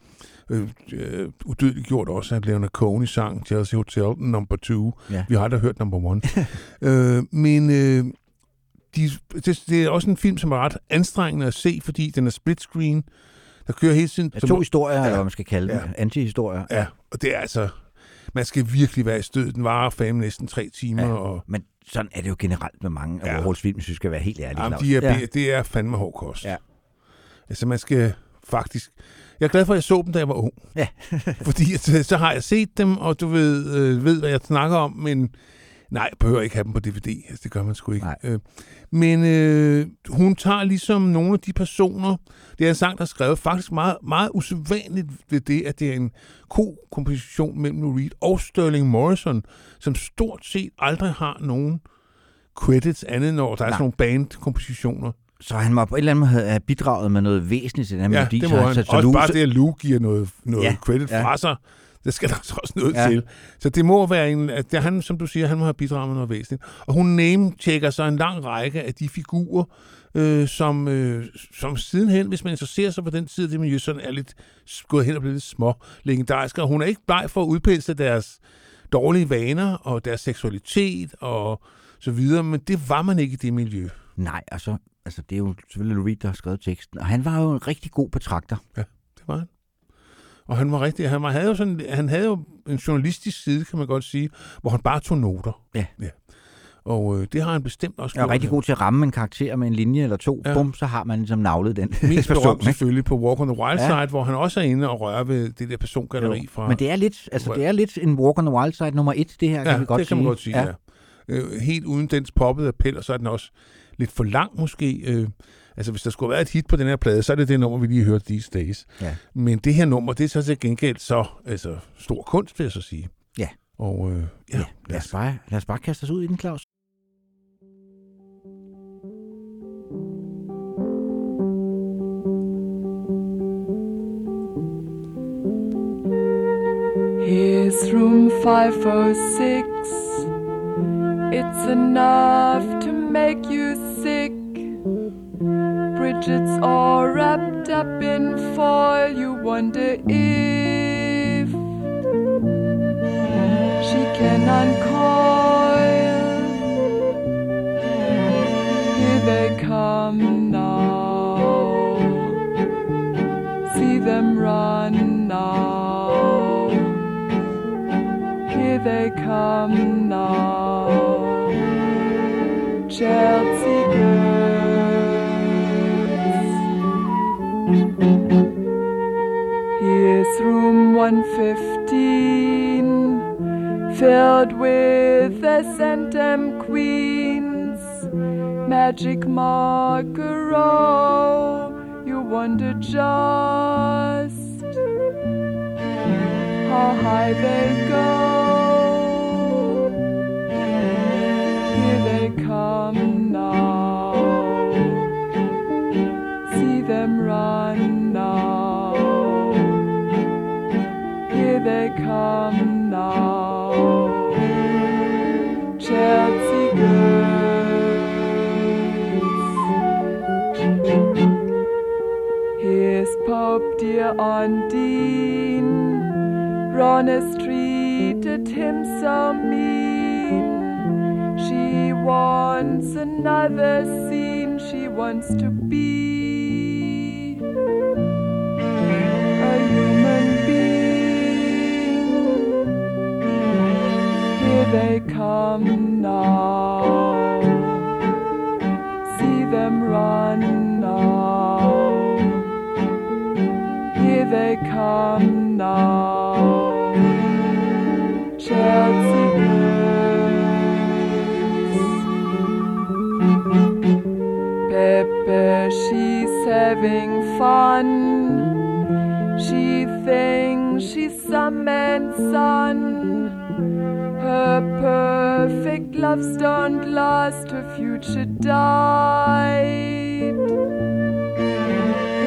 Speaker 3: Øh, øh, udødeligt gjort også, at Leonard Cohen sang Chelsea Hotel number 2.
Speaker 2: Ja.
Speaker 3: Vi har da hørt number one. øh, men øh, de, det, det er også en film, som er ret anstrengende at se, fordi den er split screen. Der kører hele tiden...
Speaker 2: Ja, to historier, ja. eller hvad man skal kalde dem.
Speaker 3: Ja.
Speaker 2: Antihistorier.
Speaker 3: Ja, og det er altså... Man skal virkelig være i stød. Den varer fandme næsten tre timer,
Speaker 2: Ja.
Speaker 3: og
Speaker 2: Men sådan er det jo generelt med mange af
Speaker 3: Ja.
Speaker 2: Warhols film, hvis vi skal være helt ærlige.
Speaker 3: Jamen, de er,
Speaker 2: ja.
Speaker 3: det er fandme hård kost.
Speaker 2: Ja.
Speaker 3: Altså, man skal faktisk... Jeg er glad for, at jeg så dem, da jeg var ung.
Speaker 2: Ja.
Speaker 3: Fordi øh, så har jeg set dem, og du ved, øh, ved, hvad jeg snakker om, men nej, jeg behøver ikke have dem på DVD. Altså, det gør man sgu ikke.
Speaker 2: Nej.
Speaker 3: Øh, men øh, hun tager ligesom nogle af de personer, det er en sang, der er skrevet faktisk meget, meget usædvanligt ved det, at det er en ko-komposition mellem Lou Reed og Sterling Morrison, som stort set aldrig har nogen credits andet, når der er
Speaker 2: Nej.
Speaker 3: sådan nogle bandkompositioner.
Speaker 2: Så han må på en eller anden måde have bidraget med noget væsentligt til den her
Speaker 3: Ja,
Speaker 2: melodi.
Speaker 3: det må
Speaker 2: han-. Så, så
Speaker 3: Også
Speaker 2: Lou-
Speaker 3: bare det, at Lou giver noget, noget
Speaker 2: ja,
Speaker 3: credit
Speaker 2: ja.
Speaker 3: fra sig. Det skal der så også noget
Speaker 2: Ja.
Speaker 3: ja. til. Så det må være en... At det han, som du siger, han må have bidraget med noget væsentligt. Og hun name-checker så en lang række af de figurer, øh, som, øh, som sidenhen, hvis man interesserer sig for den tid af det miljø, sådan er lidt gået hen og blevet lidt små legendariske. Og hun er ikke bleg for at udpensle deres dårlige vaner og deres seksualitet og så videre, men det var man ikke i det miljø.
Speaker 2: Nej, altså, altså det er jo selvfølgelig Lou Reed, der har skrevet teksten. Og han var jo en rigtig god betragter.
Speaker 3: Det var han. Og han var rigtig, han, var, havde jo sådan, han havde jo en journalistisk side, kan man godt sige, hvor han bare tog noter.
Speaker 2: Ja.
Speaker 3: ja. Og øh, det har han bestemt også
Speaker 2: Jeg er
Speaker 3: gjort.
Speaker 2: rigtig god til at ramme en karakter med en linje eller to. Ja. Bum, så har man ligesom navlet den
Speaker 3: Mest
Speaker 2: person. ikke?
Speaker 3: selvfølgelig på Walk on the Wild
Speaker 2: Ja.
Speaker 3: Side, hvor han også er inde og rører ved det der persongalleri
Speaker 2: Jo.
Speaker 3: fra...
Speaker 2: Men det er lidt, altså, det er lidt en Walk on the Wild Side nummer et, det her,
Speaker 3: ja,
Speaker 2: kan vi godt
Speaker 3: det kan
Speaker 2: sige.
Speaker 3: man godt sige, ja. ja. Øh, helt uden dens poppede appel, og så er den også lidt for lang måske. Øh, altså, hvis der skulle været et hit på den her plade, så er det det nummer, vi lige hørte These Days.
Speaker 2: Ja.
Speaker 3: Men det her nummer, det er så til gengæld så altså, stor kunst, vil jeg så sige.
Speaker 2: Ja.
Speaker 3: Og øh, ja,
Speaker 2: Ja, lad os, bare, lad os bare kaste os ud i den, Claus.
Speaker 4: Here's room 506. It's enough to make you Bridget's all wrapped up in foil. You wonder if she can uncoil. Here they come now. See them run now. Here they come now. Chelsea girls. Here's room 115, filled with the Centum Queens. Magic Margaro, you wonder just how high they go. Here they come now. See them run come now. Chelsea girls. Here's Pope dear Undine. Ronest treated him so mean. She wants another scene. She wants to be they come now. See them run now. Here they come now. Chelsea Blues. Pepe, she's having fun. She thinks she's some man's son. Where perfect loves don't last, her future died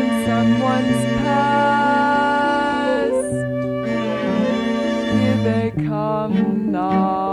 Speaker 4: in someone's past. Here they come now.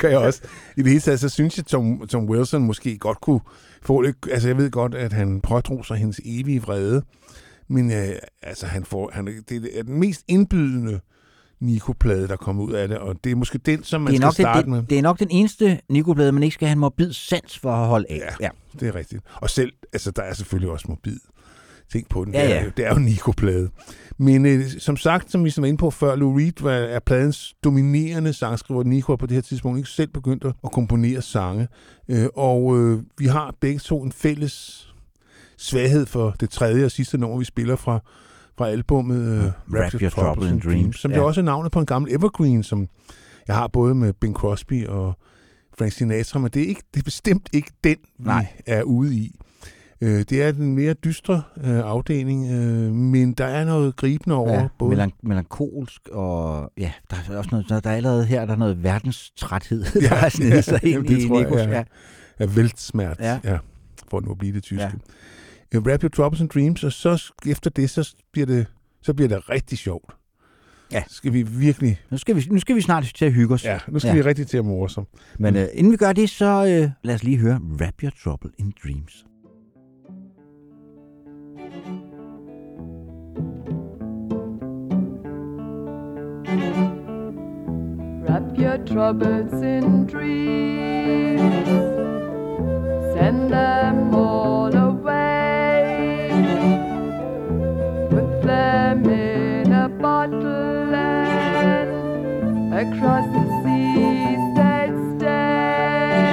Speaker 3: Gør jeg også. I det hele taget, så synes jeg, Tom, Tom Wilson måske godt kunne få det. Altså, jeg ved godt, at han pådrog sig hendes evige vrede, men øh, altså, han får, han, det er den mest indbydende Nico-plade, der kommer ud af det, og det er måske den, som man
Speaker 2: Det er,
Speaker 3: skal starte
Speaker 2: det,
Speaker 3: med.
Speaker 2: det, er nok den eneste Nico-blade, man ikke skal have en morbid sans for at holde af.
Speaker 3: Ja. Det er rigtigt. Og selv, altså, der er selvfølgelig også mobil ting på den.
Speaker 2: Ja,
Speaker 3: det, er,
Speaker 2: ja.
Speaker 3: jo- det er jo en Nico-plade. Men øh, som sagt, som vi var inde på før, Lou Reed var, er pladens dominerende sangskriver. Nico har på det her tidspunkt ikke selv begyndt at, komponere sange. Øh, og øh, vi har begge to en fælles svaghed for det tredje og sidste nummer, vi spiller fra, fra albummet øh,
Speaker 2: Wrap Your Trouble in Dreams.
Speaker 3: som
Speaker 2: Ja.
Speaker 3: jo også er navnet på en gammel evergreen, som jeg har både med Bing Crosby og Frank Sinatra, men det er, ikke, det er bestemt ikke den, vi
Speaker 2: Nej.
Speaker 3: er ude i. Øh, det er den mere dystre øh, afdeling, øh, men der er noget gribende over
Speaker 2: Ja,
Speaker 3: både...
Speaker 2: melan- melankolsk, og ja, der er også noget, der er allerede her, der er noget verdenstræthed,
Speaker 3: Ja,
Speaker 2: der er snedet sig
Speaker 3: ja,
Speaker 2: ind
Speaker 3: det
Speaker 2: i Nikos.
Speaker 3: ja.
Speaker 2: Ja.
Speaker 3: væltsmert, ja.
Speaker 2: Ja.
Speaker 3: for nu at blive det tyske.
Speaker 2: Ja.
Speaker 3: Uh, Wrap Your Troubles and Dreams, og så efter det, så bliver det, så bliver det rigtig sjovt.
Speaker 2: Ja.
Speaker 3: Skal vi virkelig...
Speaker 2: Nu, skal vi, nu skal vi snart til at hygge os.
Speaker 3: Ja, nu skal
Speaker 2: Ja.
Speaker 3: vi rigtig til at more os.
Speaker 2: Men øh, inden vi gør det, så øh, lad os lige høre Wrap Your Trouble in Dreams.
Speaker 4: Wrap your troubles in dreams. Send them all away. Put them in a bottle and across the seas they'd stay.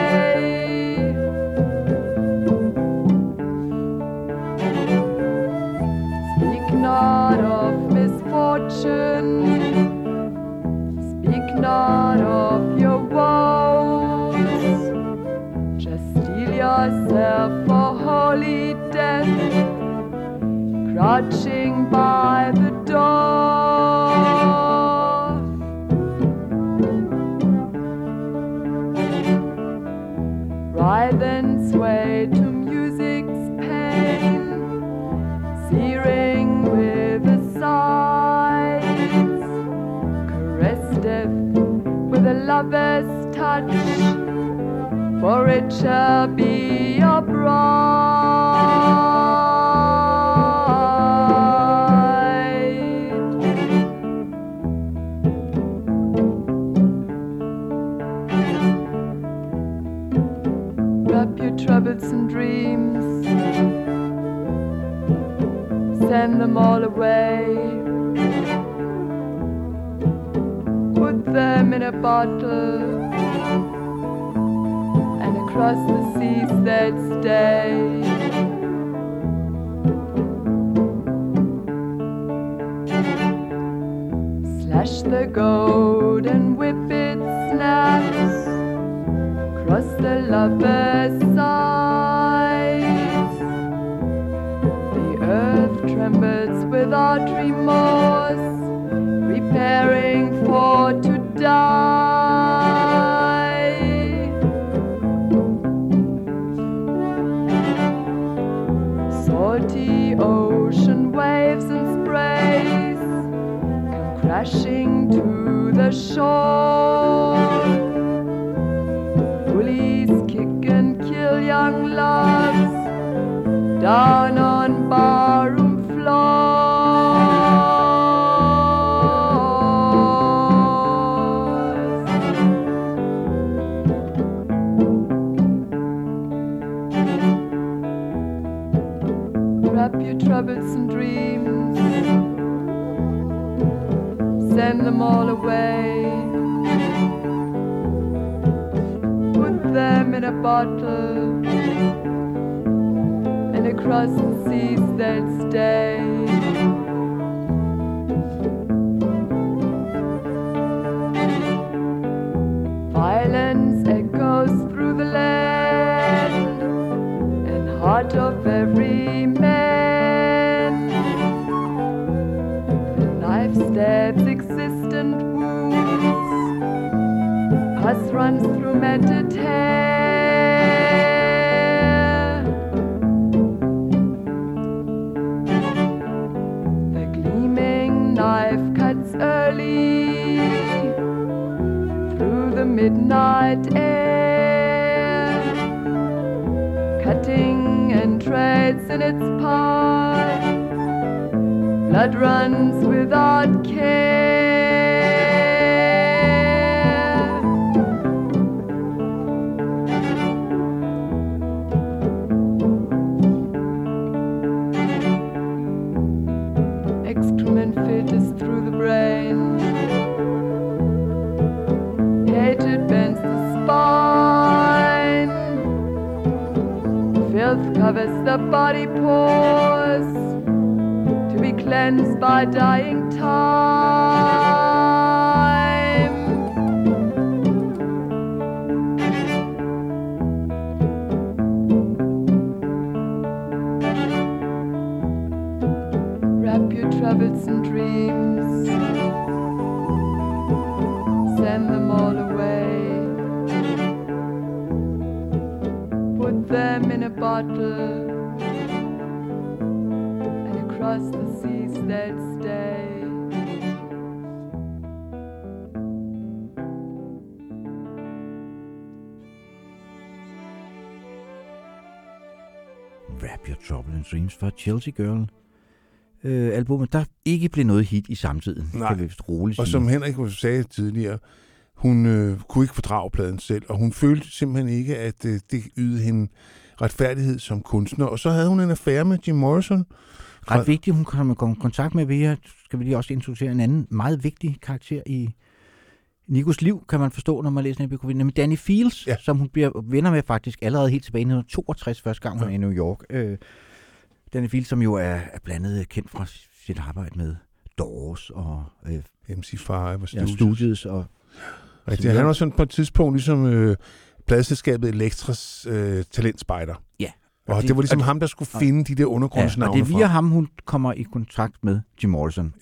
Speaker 4: Speak not of misfortune. Not of your woes. Just steel yourself for holy death, crouching by the door. Writhe and sway lover's touch, for it shall be bride. Wrap your troubles and dreams, send them all away. Them in a bottle and across the seas they'd stay. Slash the goat and whip its snaps across the lover's sides. The earth trembles without remorse preparing for to die. Salty ocean waves and sprays come crashing to the shore. Bullies kick and kill young loves down on barroom them all away. Put them in a bottle and across the seas they'll stay. Violence echoes through the land and heart of every man. us runs through Meditaire. The gleaming knife cuts early through the midnight air, cutting and treads in its path. Blood runs without care.
Speaker 2: Chelsea Girl. Øh, albumet, der ikke blev noget hit i samtiden,
Speaker 3: Nej.
Speaker 2: kan vi roligt
Speaker 3: Og
Speaker 2: sige.
Speaker 3: som Henrik sagde tidligere, hun øh, kunne ikke fordrage pladen selv, og hun følte simpelthen ikke, at øh, det ydede hende retfærdighed som kunstner. Og så havde hun en affære med Jim Morrison.
Speaker 2: Ret vigtigt, hun kom i kontakt med Via. Skal vi lige også introducere en anden meget vigtig karakter i Nikos liv, kan man forstå, når man læser her biografi, nemlig Danny Fields,
Speaker 3: Ja.
Speaker 2: som hun bliver venner med faktisk allerede helt tilbage i 1962, første gang hun
Speaker 3: Ja.
Speaker 2: er i New York. Øh, Danny Fields, som jo er, er blandt andet kendt fra sit arbejde med Doors og øh,
Speaker 3: MC5 og
Speaker 2: ja,
Speaker 3: Studios.
Speaker 2: Studios og
Speaker 3: Rigtig. Han var sådan på et tidspunkt ligesom øh, pladselskabet Elektras øh, talentspejder.
Speaker 2: Ja.
Speaker 3: Og,
Speaker 2: de-
Speaker 3: det var ligesom
Speaker 2: og,
Speaker 3: ham, der skulle finde de der
Speaker 2: ja,
Speaker 3: undergrundsnavne
Speaker 2: og det er via
Speaker 3: fra.
Speaker 2: ham, hun kommer i kontakt med Jim Morrison.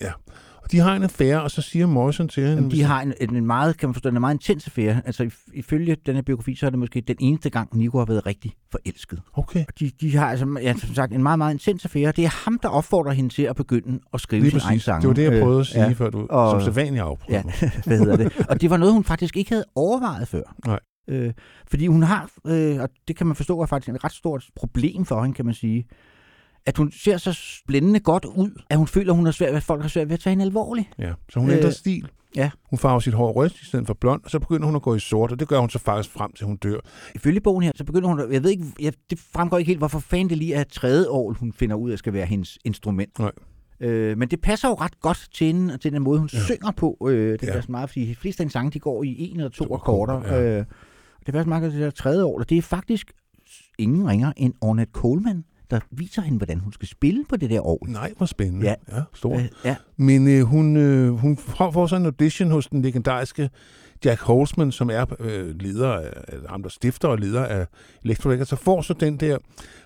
Speaker 3: Og de har en affære, og så siger Morrison til hende...
Speaker 2: Jamen, de har en, en, meget, kan man forstå, en meget intens affære. Altså if- ifølge den her biografi, så er det måske den eneste gang, Nico har været rigtig forelsket.
Speaker 3: Okay,
Speaker 2: Og de, de har altså, ja, som sagt, en meget, meget intens affære. Det er ham, der opfordrer hende til at begynde at skrive
Speaker 3: lige
Speaker 2: sin egen
Speaker 3: præcis.
Speaker 2: sang.
Speaker 3: Det var det, jeg prøvede at sige,
Speaker 2: ja,
Speaker 3: øh, før du
Speaker 2: og-
Speaker 3: som sædvanlig afbrød
Speaker 2: Ja, hvad hedder det? Og det var noget, hun faktisk ikke havde overvejet før.
Speaker 3: Nej.
Speaker 2: Øh, fordi hun har, øh, og det kan man forstå, er faktisk et ret stort problem for hende, kan man sige, at hun ser så blændende godt ud, at hun føler, at, hun har svært, at folk har svært ved at tage hende alvorligt.
Speaker 3: Ja, så hun ændrer
Speaker 2: Øh,
Speaker 3: stil.
Speaker 2: ja.
Speaker 3: Hun farver sit hår rødt i stedet for blond, og så begynder hun at gå i sort, og det gør hun så faktisk frem til hun dør.
Speaker 2: Ifølge bogen her, så begynder hun, at- jeg ved ikke, jeg, det fremgår ikke helt, hvorfor fanden det lige er tredje år, hun finder ud af, skal være hendes instrument.
Speaker 3: Nej.
Speaker 2: Øh, men det passer jo ret godt til hende, og til den måde, hun ja. Synger på. Øh, det
Speaker 3: Ja.
Speaker 2: er ja. meget, fordi de fleste af hendes sange, de går i en eller to,
Speaker 3: To
Speaker 2: akkorder.
Speaker 3: akkorder, ja.
Speaker 2: Øh, det passer meget godt til det der tredje år, og det er faktisk ingen ringer end Ornette Coleman, der viser hende, hvordan hun skal spille på det der år.
Speaker 3: Nej, hvor spændende.
Speaker 2: Ja.
Speaker 3: ja stort.
Speaker 2: Øh, ja,
Speaker 3: Men øh, hun, øh, hun får så en audition hos den legendariske Jack Holzman, som er øh, leder af, ham, der stifter og leder af Electro Records, så får så den der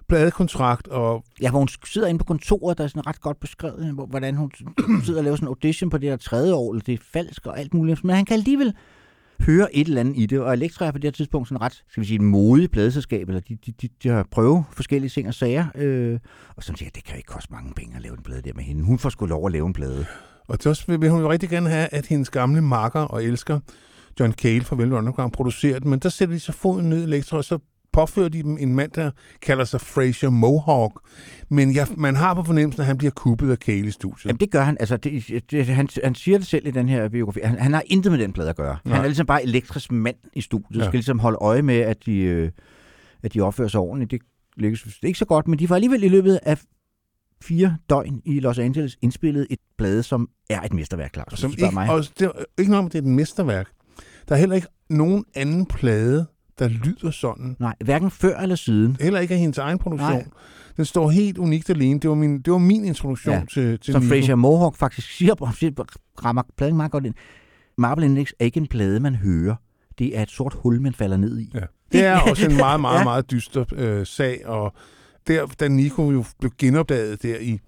Speaker 3: pladekontrakt, og
Speaker 2: Ja, hvor hun sidder inde på kontoret, der er sådan ret godt beskrevet, hvor- hvordan hun sidder og laver sådan en audition på det der tredje år, eller det er falsk og alt muligt. Men han kan alligevel høre et eller andet i det, og Elektra er på det her tidspunkt sådan ret, skal vi sige, modig pladeselskab, eller de, de, de, de har prøvet forskellige ting og sager, øh, og så siger jeg, det kan ikke koste mange penge at lave en plade der med hende. Hun får sgu lov at lave en plade.
Speaker 3: og så vil hun jo rigtig gerne have, at hendes gamle makker og elsker, John Cale fra Velvet Underground, producerer den, men der sætter de så foden ned i Elektra, og så påfører de dem en mand, der kalder sig Fraser Mohawk. Men ja, man har på fornemmelsen, at han bliver kuppet af Cale i studiet.
Speaker 2: Jamen det gør han, altså det, det, han, han siger det selv i den her biografi, han, han har intet med den plade at gøre. Nej. Han er ligesom bare elektrisk mand i studiet, ja. Skal ligesom holde øje med, at de, øh, at de opfører sig ordentligt. Det lykkes det er ikke så godt, men de får alligevel i løbet af fire døgn i Los Angeles indspillet et plade, som er et mesterværk, Claus,
Speaker 3: Som ikke,
Speaker 2: mig.
Speaker 3: og det er ikke noget om, det er et mesterværk. Der er heller ikke nogen anden plade, der lyder sådan.
Speaker 2: Nej, hverken før eller siden.
Speaker 3: Heller ikke af hendes egen produktion.
Speaker 2: Nej.
Speaker 3: Den står helt unikt alene. Det var min, det var min introduktion
Speaker 2: Ja.
Speaker 3: til, til
Speaker 2: Som. Fraser Mohawk faktisk siger, rammer pladen meget godt ind. Marble Index er ikke en plade, man hører. Det er et sort hul, man falder ned i.
Speaker 3: Ja. Det er også en meget, meget,
Speaker 2: ja.
Speaker 3: meget dyster øh, sag, og der, da Nico jo blev genopdaget der i,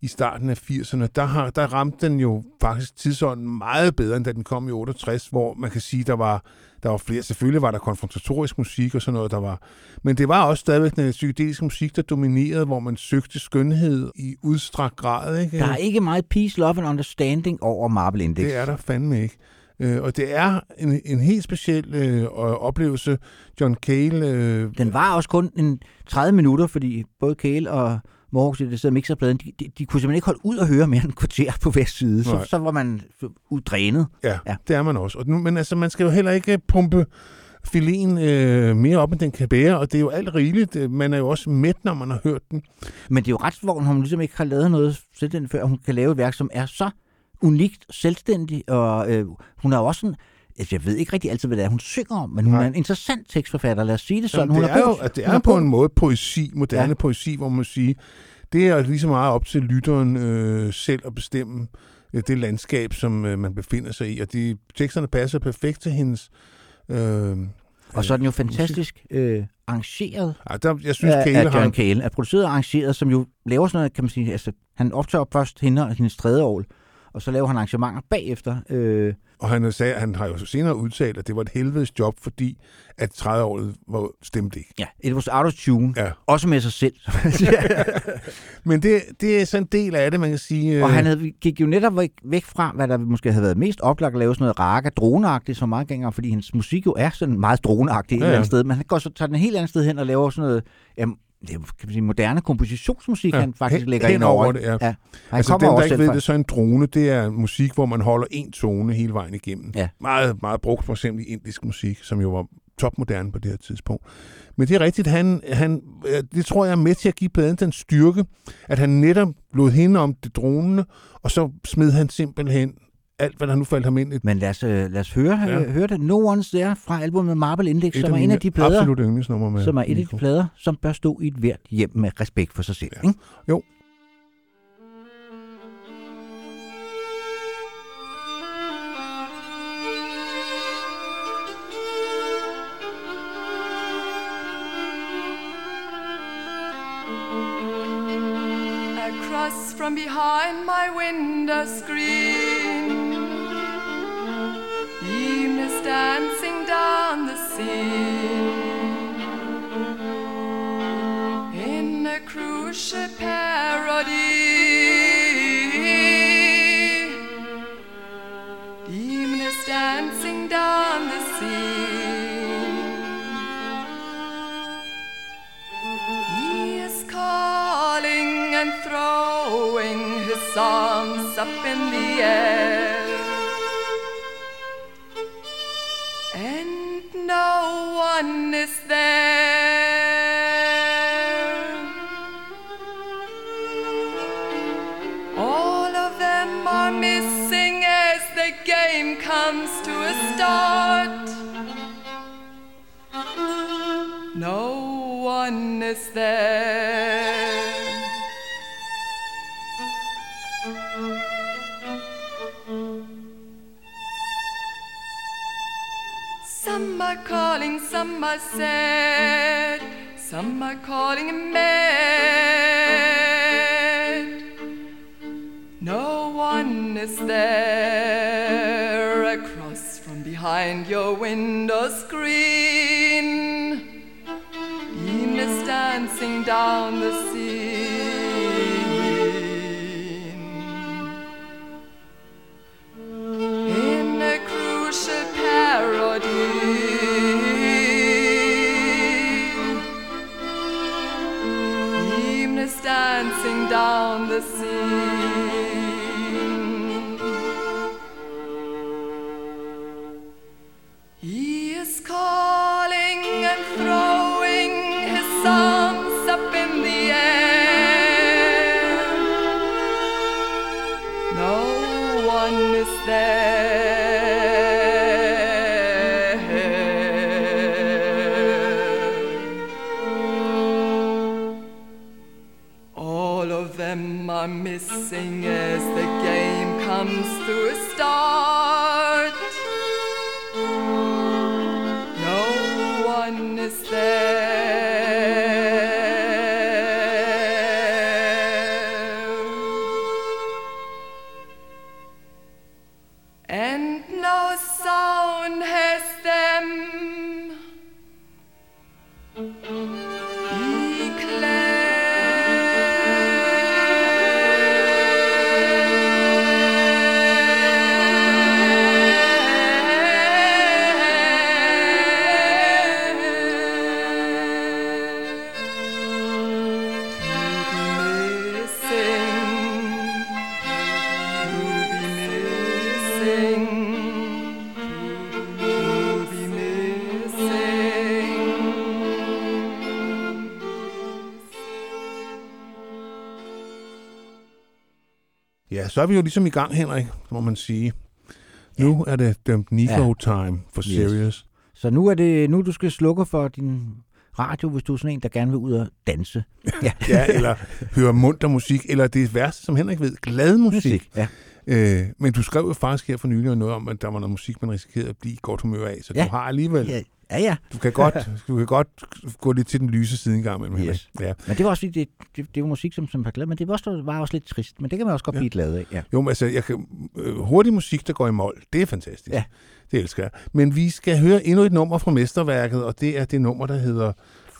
Speaker 3: i starten af 80'erne, der, har, der ramte den jo faktisk tidsånden meget bedre, end da den kom i 68, hvor man kan sige, der var, der var flere. Selvfølgelig var der konfrontatorisk musik og sådan noget, der var. Men det var også stadigvæk den psykedeliske musik, der dominerede, hvor man søgte skønhed i udstrakt grad. Ikke?
Speaker 2: Der er ikke meget peace, love and understanding over Marble Index.
Speaker 3: Det er der fandme ikke. Øh, og det er en, en helt speciel øh, oplevelse. John Cale... Øh,
Speaker 2: Den var også kun en 30 minutter, fordi både Cale og Morgs, der sidder mixerpladen, de, de, de kunne simpelthen ikke holde ud og høre mere end en kvarter på hver side. Så,
Speaker 3: Nej.
Speaker 2: så var man udrænet.
Speaker 3: Ja,
Speaker 2: Ja.
Speaker 3: det er man også. Og nu, men altså, man skal jo heller ikke pumpe filen øh, mere op, end den kan bære, og det er jo alt rigeligt. Øh, Man er jo også mæt, når man har hørt den.
Speaker 2: Men det er jo ret hvor hun ligesom ikke har lavet noget selvstændigt før. Hun kan lave et værk, som er så unikt selvstændigt, og øh, hun er jo også sådan, jeg ved ikke rigtig altid, hvad det er, hun synger om, men hun
Speaker 3: Nej.
Speaker 2: er en interessant tekstforfatter, lad os sige det sådan.
Speaker 3: Jamen,
Speaker 2: hun
Speaker 3: det
Speaker 2: har
Speaker 3: er jo, at det er på en måde poesi, moderne
Speaker 2: Ja.
Speaker 3: poesi, hvor man må sige, det er lige så meget op til lytteren øh, selv at bestemme øh, det landskab, som øh, man befinder sig i. Og de teksterne passer perfekt til hendes... Øh,
Speaker 2: Og så er den jo fantastisk øh, arrangeret
Speaker 3: ja, der, jeg synes,
Speaker 2: af,
Speaker 3: Cale
Speaker 2: af. John Cale. Er produceret og arrangeret, som jo laver sådan noget, kan man sige, altså han optager først hende og hendes tredje år, og så laver han arrangementer bagefter. Øh,
Speaker 3: Og han, sagde, han har jo senere udtalt, at det var et helvedes job, fordi at 30-året var stemt ikke.
Speaker 2: ja, it was out of tune.
Speaker 3: Ja.
Speaker 2: Også med sig selv.
Speaker 3: Men det, det er sådan en del af det, man kan sige.
Speaker 2: Og
Speaker 3: øh,
Speaker 2: han havde, gik jo netop væk, væk fra, hvad der måske havde været mest oplagt at lave sådan noget raga, droneagtigt som meget gængere, fordi hans musik jo er sådan meget droneagtigt ja, et
Speaker 3: Ja,
Speaker 2: eller
Speaker 3: ja.
Speaker 2: andet sted. Men han går så tager den et helt andet sted hen og laver sådan noget, jamen, det er, kan man sige, moderne kompositionsmusik, ja, han faktisk lægger
Speaker 3: hen
Speaker 2: ind over.
Speaker 3: det, ja.
Speaker 2: ja. Han
Speaker 3: altså den, der ikke ved
Speaker 2: fra-
Speaker 3: det, så en drone, det er musik, hvor man holder en tone hele vejen igennem.
Speaker 2: Ja.
Speaker 3: Meget, meget brugt for eksempel i indisk musik, som jo var topmoderne på det her tidspunkt. Men det er rigtigt, han, han, øh, det tror jeg er med til at give pladen den styrke, at han netop lod hende om det dronene, og så smed han simpelthen alt, hvad der nu faldt ham ind. Et,
Speaker 2: Men lad os, øh, lad os høre, ja.
Speaker 3: Ja.
Speaker 2: høre det. No One's There fra albumet Marble Index,
Speaker 3: et
Speaker 2: som er en af de plader,
Speaker 3: Absolut yndlingsnummer med
Speaker 2: som er et af de plader, som bør stå i et hvert hjem med respekt for sig selv.
Speaker 3: Ja.
Speaker 2: Ikke?
Speaker 3: Jo.
Speaker 4: across from behind my window screen. Dancing down the scene in a crucial parody. Evening is dancing down the scene. He is calling and throwing his arms up in the air. No one is there. All of them are missing as the game comes to a start. No one is there. Calling, some are sad, some are calling him mad. No one is there across from behind your window screen. Evening is dancing down the scene. In a crucial parody. Dancing down the sea. He is calling and throwing his arms up in the air. No one is there. to start. No one is there.
Speaker 3: And så er vi jo ligesom i gang, Henrik, må man sige. Nu er det dømt Nico
Speaker 2: Ja.
Speaker 3: time for
Speaker 2: Yes.
Speaker 3: serious.
Speaker 2: Så nu er det nu du skal slukke for din radio, hvis du er sådan en, der gerne vil ud og danse. Ja,
Speaker 3: Ja, eller høre munter musik, eller det værste, som Henrik ved, glad musik.
Speaker 2: Ja.
Speaker 3: Øh, men du skrev jo faktisk her for nylig noget om, at der var noget musik, man risikerede at blive i godt humør af, så
Speaker 2: Ja.
Speaker 3: du har alligevel,
Speaker 2: ja, ja, ja.
Speaker 3: du kan godt, du kan godt gå lidt til den lyse side en gang imellem, Henrik.
Speaker 2: Yes.
Speaker 3: Ja.
Speaker 2: Men det var også det, det, det var musik, som, som var glad, men det var også, var også lidt trist. Men det kan man også godt
Speaker 3: Ja.
Speaker 2: blive glad af. Ja.
Speaker 3: Jo, men altså, jeg kan, øh, hurtig musik, der går i mål, det er fantastisk.
Speaker 2: Ja.
Speaker 3: Det elsker jeg. Men vi skal høre endnu et nummer fra mesterværket, og det er det nummer, der hedder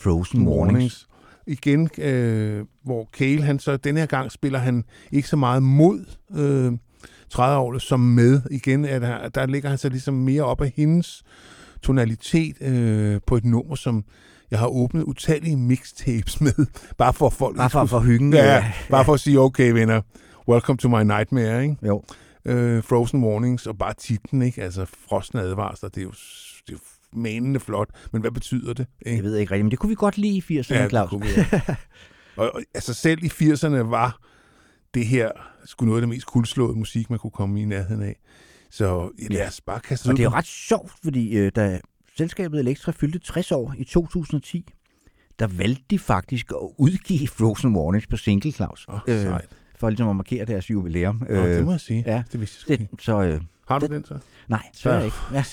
Speaker 2: Frozen Mornings.
Speaker 3: Igen, øh, hvor Cale, han så denne her gang spiller han ikke så meget mod øh, 30 som med. Igen, at der, der ligger han så ligesom mere op af hendes tonalitet øh, på et nummer, som jeg har åbnet utallige mixtapes med, bare for at folk...
Speaker 2: Bare for, for hyggen.
Speaker 3: Ja, bare for at sige, okay venner, welcome to my nightmare, ikke?
Speaker 2: Jo.
Speaker 3: øh, Frozen Warnings, og bare titlen, ikke? Altså, frosne advarsler, det er jo, det er jo manende flot, men hvad betyder det? Ikke?
Speaker 2: Jeg ved ikke rigtigt, men det kunne vi godt lide i 80'erne,
Speaker 3: Ja,
Speaker 2: Claus.
Speaker 3: kunne vi, ja. og, og, altså, selv i 80'erne var det her sgu noget af det mest kuldslåede musik, man kunne komme i nærheden af. Så ja, bare kaste
Speaker 2: Og det er jo ret sjovt, fordi øh, da selskabet Elektra fyldte 60 år i 2010, der valgte de faktisk at udgive Frozen Warnings på single, Claus.
Speaker 3: Åh, sejt.
Speaker 2: for ligesom at markere deres jubilæum.
Speaker 3: Nå, det må jeg sige.
Speaker 2: ja.
Speaker 3: Det vidste jeg
Speaker 2: det, så øh,
Speaker 3: Har du den så?
Speaker 2: nej, så er ikke. Ja.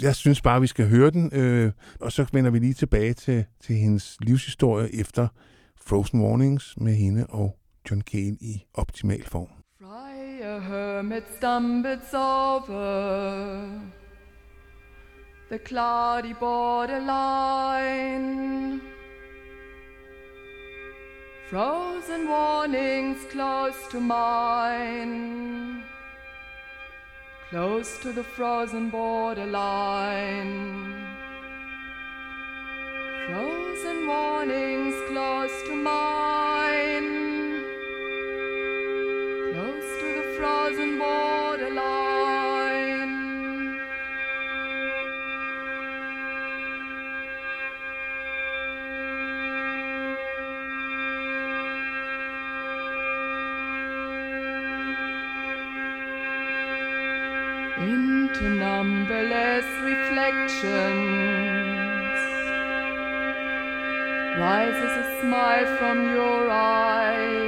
Speaker 3: Jeg synes bare, vi skal høre den, øh, og så vender vi lige tilbage til, til hendes livshistorie efter Frozen Warnings med hende og John Cale i optimal form.
Speaker 4: Friar hermit stumbles over the cloudy borderline. Frozen warnings close to mine. Close to the frozen borderline. Frozen warnings close to mine. Rises a smile from your eyes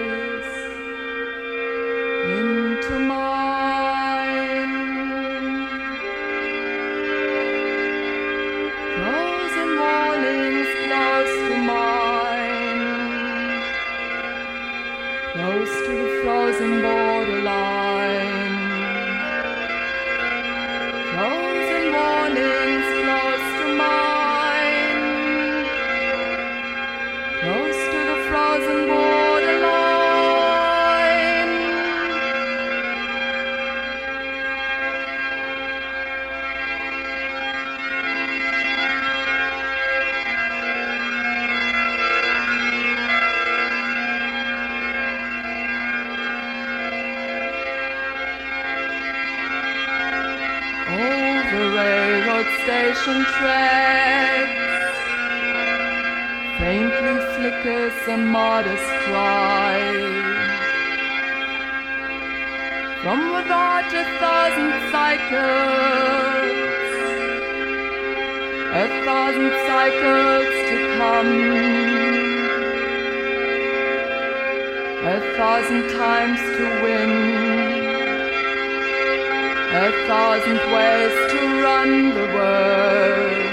Speaker 4: station tracks. Faintly flickers a modest cry. From without a thousand cycles, a thousand cycles to come. A thousand times to win a thousand ways to run the world.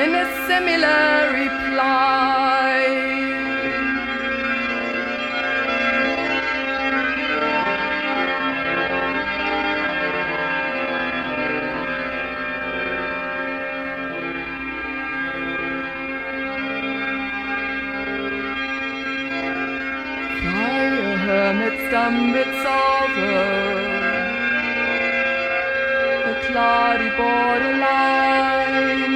Speaker 4: In a similar reply, hermit stumbles over the cloudy borderline.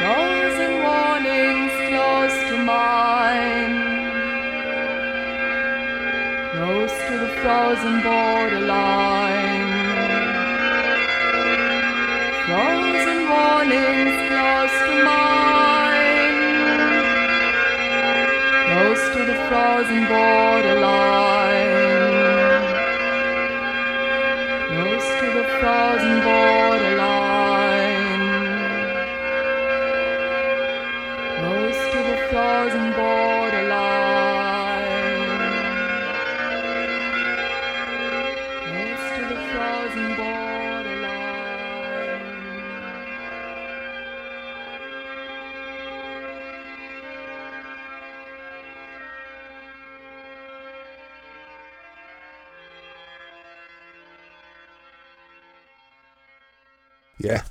Speaker 4: Frozen warnings close to mine, close to the frozen borderline. Frozen warnings close frozen borderline. Close to the frozen borderline.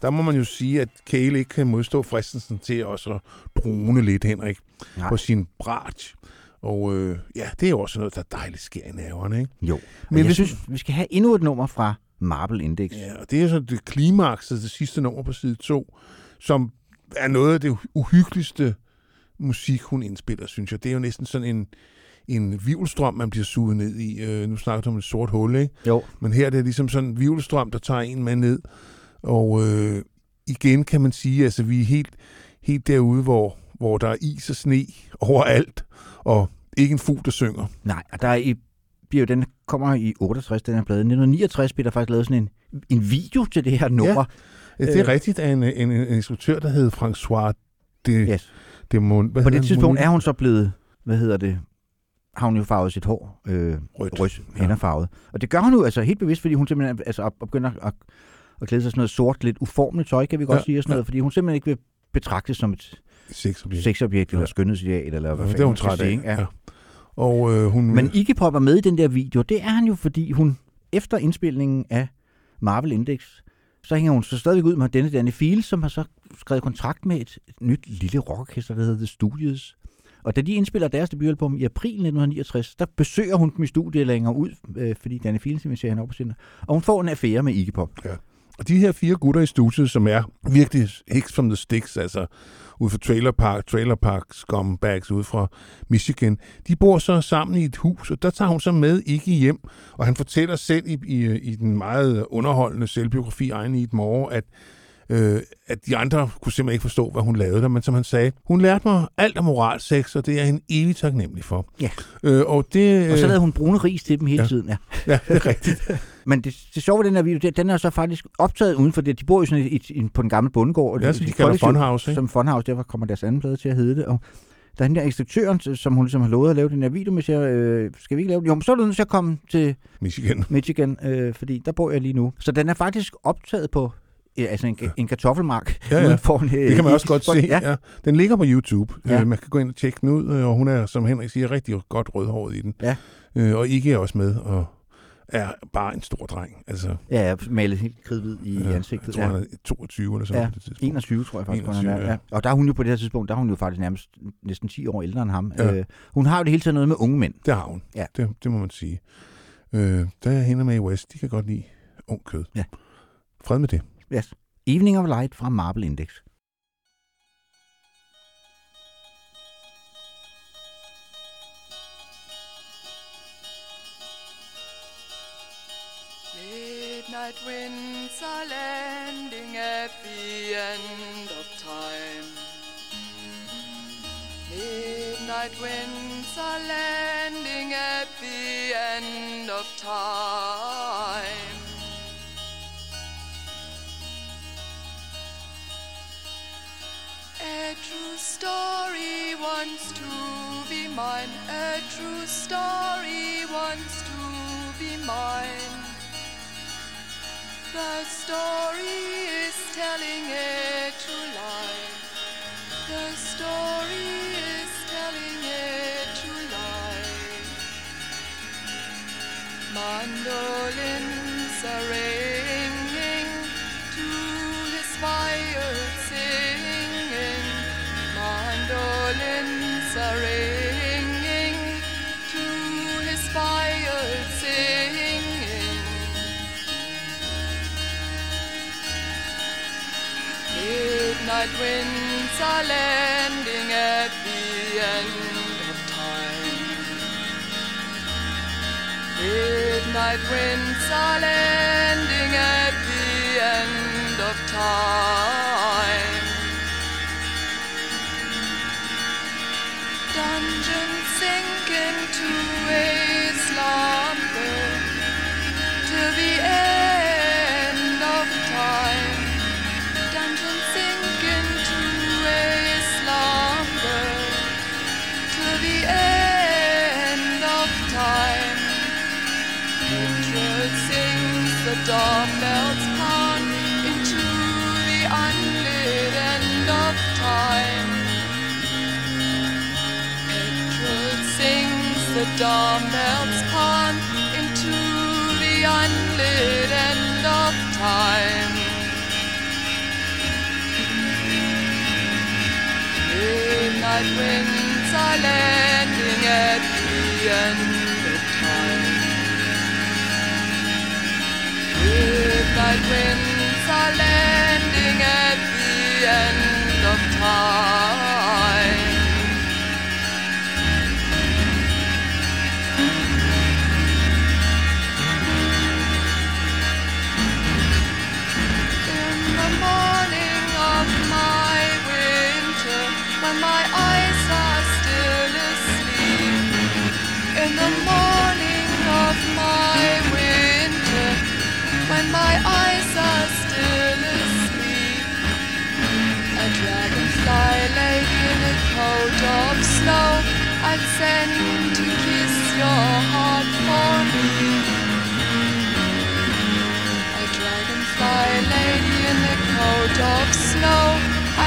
Speaker 3: Der må man jo sige, at Kale ikke kan modstå fristelsen til også at drone lidt, Henrik,
Speaker 2: Nej.
Speaker 3: På sin bratsch. Og øh, ja, det er jo også noget, der dejligt sker i nerverne, ikke?
Speaker 2: Jo.
Speaker 3: Men
Speaker 2: jeg
Speaker 3: hvis-
Speaker 2: synes, vi skal have endnu et nummer fra Marble Index.
Speaker 3: Ja, og det er så det klimaks, altså det sidste nummer på side 2, som er noget af det uhyggeligste musik, hun indspiller, synes jeg. Det er jo næsten sådan en, en vivlstrøm, man bliver suget ned i. Øh, nu snakker du om et sort hul, ikke?
Speaker 2: Jo.
Speaker 3: Men her er det ligesom sådan en vivlstrøm, der tager en med ned. Og øh, igen kan man sige, altså vi er helt, helt derude, hvor, hvor der er is og sne overalt, og ikke en fugl, der synger.
Speaker 2: Nej, og der er i, bliver jo, den kommer i 68, den her plade. I 1969 bliver der faktisk lavet sådan en, en video til det her nummer.
Speaker 3: Ja, det er
Speaker 2: Øh.
Speaker 3: rigtigt af en, en, en instruktør, der hed François de,
Speaker 2: Yes.
Speaker 3: de Mon,
Speaker 2: På det
Speaker 3: han?
Speaker 2: tidspunkt er hun så blevet, hvad hedder det, har hun jo farvet sit hår øh,
Speaker 3: Rødt.
Speaker 2: rødt,
Speaker 3: Ja.
Speaker 2: hænderfarvet. Og det gør hun jo altså helt bevidst, fordi hun simpelthen altså, begynder at, at klæde sig sådan noget sort, lidt uformeligt tøj, kan vi godt
Speaker 3: Ja,
Speaker 2: sige, og sådan noget, fordi hun simpelthen ikke vil betragtes som et
Speaker 3: Sexobjekt.
Speaker 2: sexobjekt eller
Speaker 3: Ja.
Speaker 2: skønhedsideal, eller hvad
Speaker 3: Ja, det
Speaker 2: fanden
Speaker 3: er hun træt
Speaker 2: sige,
Speaker 3: af.
Speaker 2: ikke?
Speaker 3: Ja. Og øh, hun...
Speaker 2: Men Iggy Pop er med i den der video. Det er han jo, fordi hun efter indspilningen af Marvel Index, så hænger hun så stadigvæk ud med denne Danny Field, som har så skrevet kontrakt med et nyt lille rockorkester, der hedder The Studios. Og da de indspiller deres debutalbum i april 1969, der besøger hun dem i studiet længere ud, øh, fordi Danny Field inviterer hende op på sin. Og hun får en affære med Iggy Pop.
Speaker 3: Og de her fire gutter i studiet, som er virkelig hicks from the sticks, altså ude fra Trailer Park, Trailer Park scumbags ude fra Michigan, de bor så sammen i et hus, og der tager hun så med ikke hjem, og han fortæller selv i, i, i den meget underholdende selvbiografi egen i et morgen, at øh, at de andre kunne simpelthen ikke forstå, hvad hun lavede der, men som han sagde, hun lærte mig alt om moralsex, og det er jeg hende evigt taknemmelig for.
Speaker 2: Ja.
Speaker 3: Øh, og det,
Speaker 2: Og så lavede hun brune ris til dem hele
Speaker 3: ja.
Speaker 2: tiden. Ja.
Speaker 3: ja, det er rigtigt.
Speaker 2: Men det, det sjove ved den her video, det, den er så faktisk optaget uden for det. De bor jo sådan et, et, på en gammel bondegård.
Speaker 3: Ja, som de
Speaker 2: et
Speaker 3: kalder Funhouse, ikke?
Speaker 2: Som Funhouse, derfor kommer deres anden plade til at hedde det. Og der er den der instruktøren, som hun ligesom har lovet at lave den her video med, siger, øh, skal vi ikke lave den? Jo, men så er du nødt til at komme til
Speaker 3: Michigan.
Speaker 2: Michigan, øh, fordi der bor jeg lige nu. Så den er faktisk optaget på ja, altså en, en kartoffelmark.
Speaker 3: Ja, ja.
Speaker 2: ude foran, øh,
Speaker 3: Det kan man også
Speaker 2: i-
Speaker 3: godt se.
Speaker 2: Ja.
Speaker 3: Ja. Den ligger på YouTube.
Speaker 2: Ja.
Speaker 3: Ja. Øh, man kan gå ind og tjekke den ud, øh, og hun er, som Henrik siger, rigtig godt rødhåret i den.
Speaker 2: Ja.
Speaker 3: Øh, og ikke er også med, og er bare en stor dreng. Altså,
Speaker 2: ja, ja, malet helt kridhvid i
Speaker 3: ja,
Speaker 2: ansigtet.
Speaker 3: Jeg tror,
Speaker 2: ja.
Speaker 3: han er 22 eller sådan
Speaker 2: Ja,
Speaker 3: på det tidspunkt.
Speaker 2: 21, tror jeg faktisk,
Speaker 3: 21,
Speaker 2: hun er.
Speaker 3: ja.
Speaker 2: Ja. Og der er hun jo på det her tidspunkt, der er hun jo faktisk nærmest næsten 10 år ældre end ham.
Speaker 3: Ja.
Speaker 2: Øh, hun har jo det hele taget noget med unge mænd.
Speaker 3: Det har hun.
Speaker 2: Ja.
Speaker 3: Det, det må man sige. Øh, der er hende med i West. De kan godt lide ung kød.
Speaker 2: Ja.
Speaker 3: Fred med det.
Speaker 2: Yes. Evening of Light fra Marble Index.
Speaker 4: Midnight winds are landing at the end of time. Midnight winds are landing at the end of time. Story winds are landing at the end of time. Midnight winds are landing at the end of time. Midnight winds are landing at the end of time. Midnight winds are landing at the end of time. Send to kiss your heart for me. A dragonfly lady in coat of snow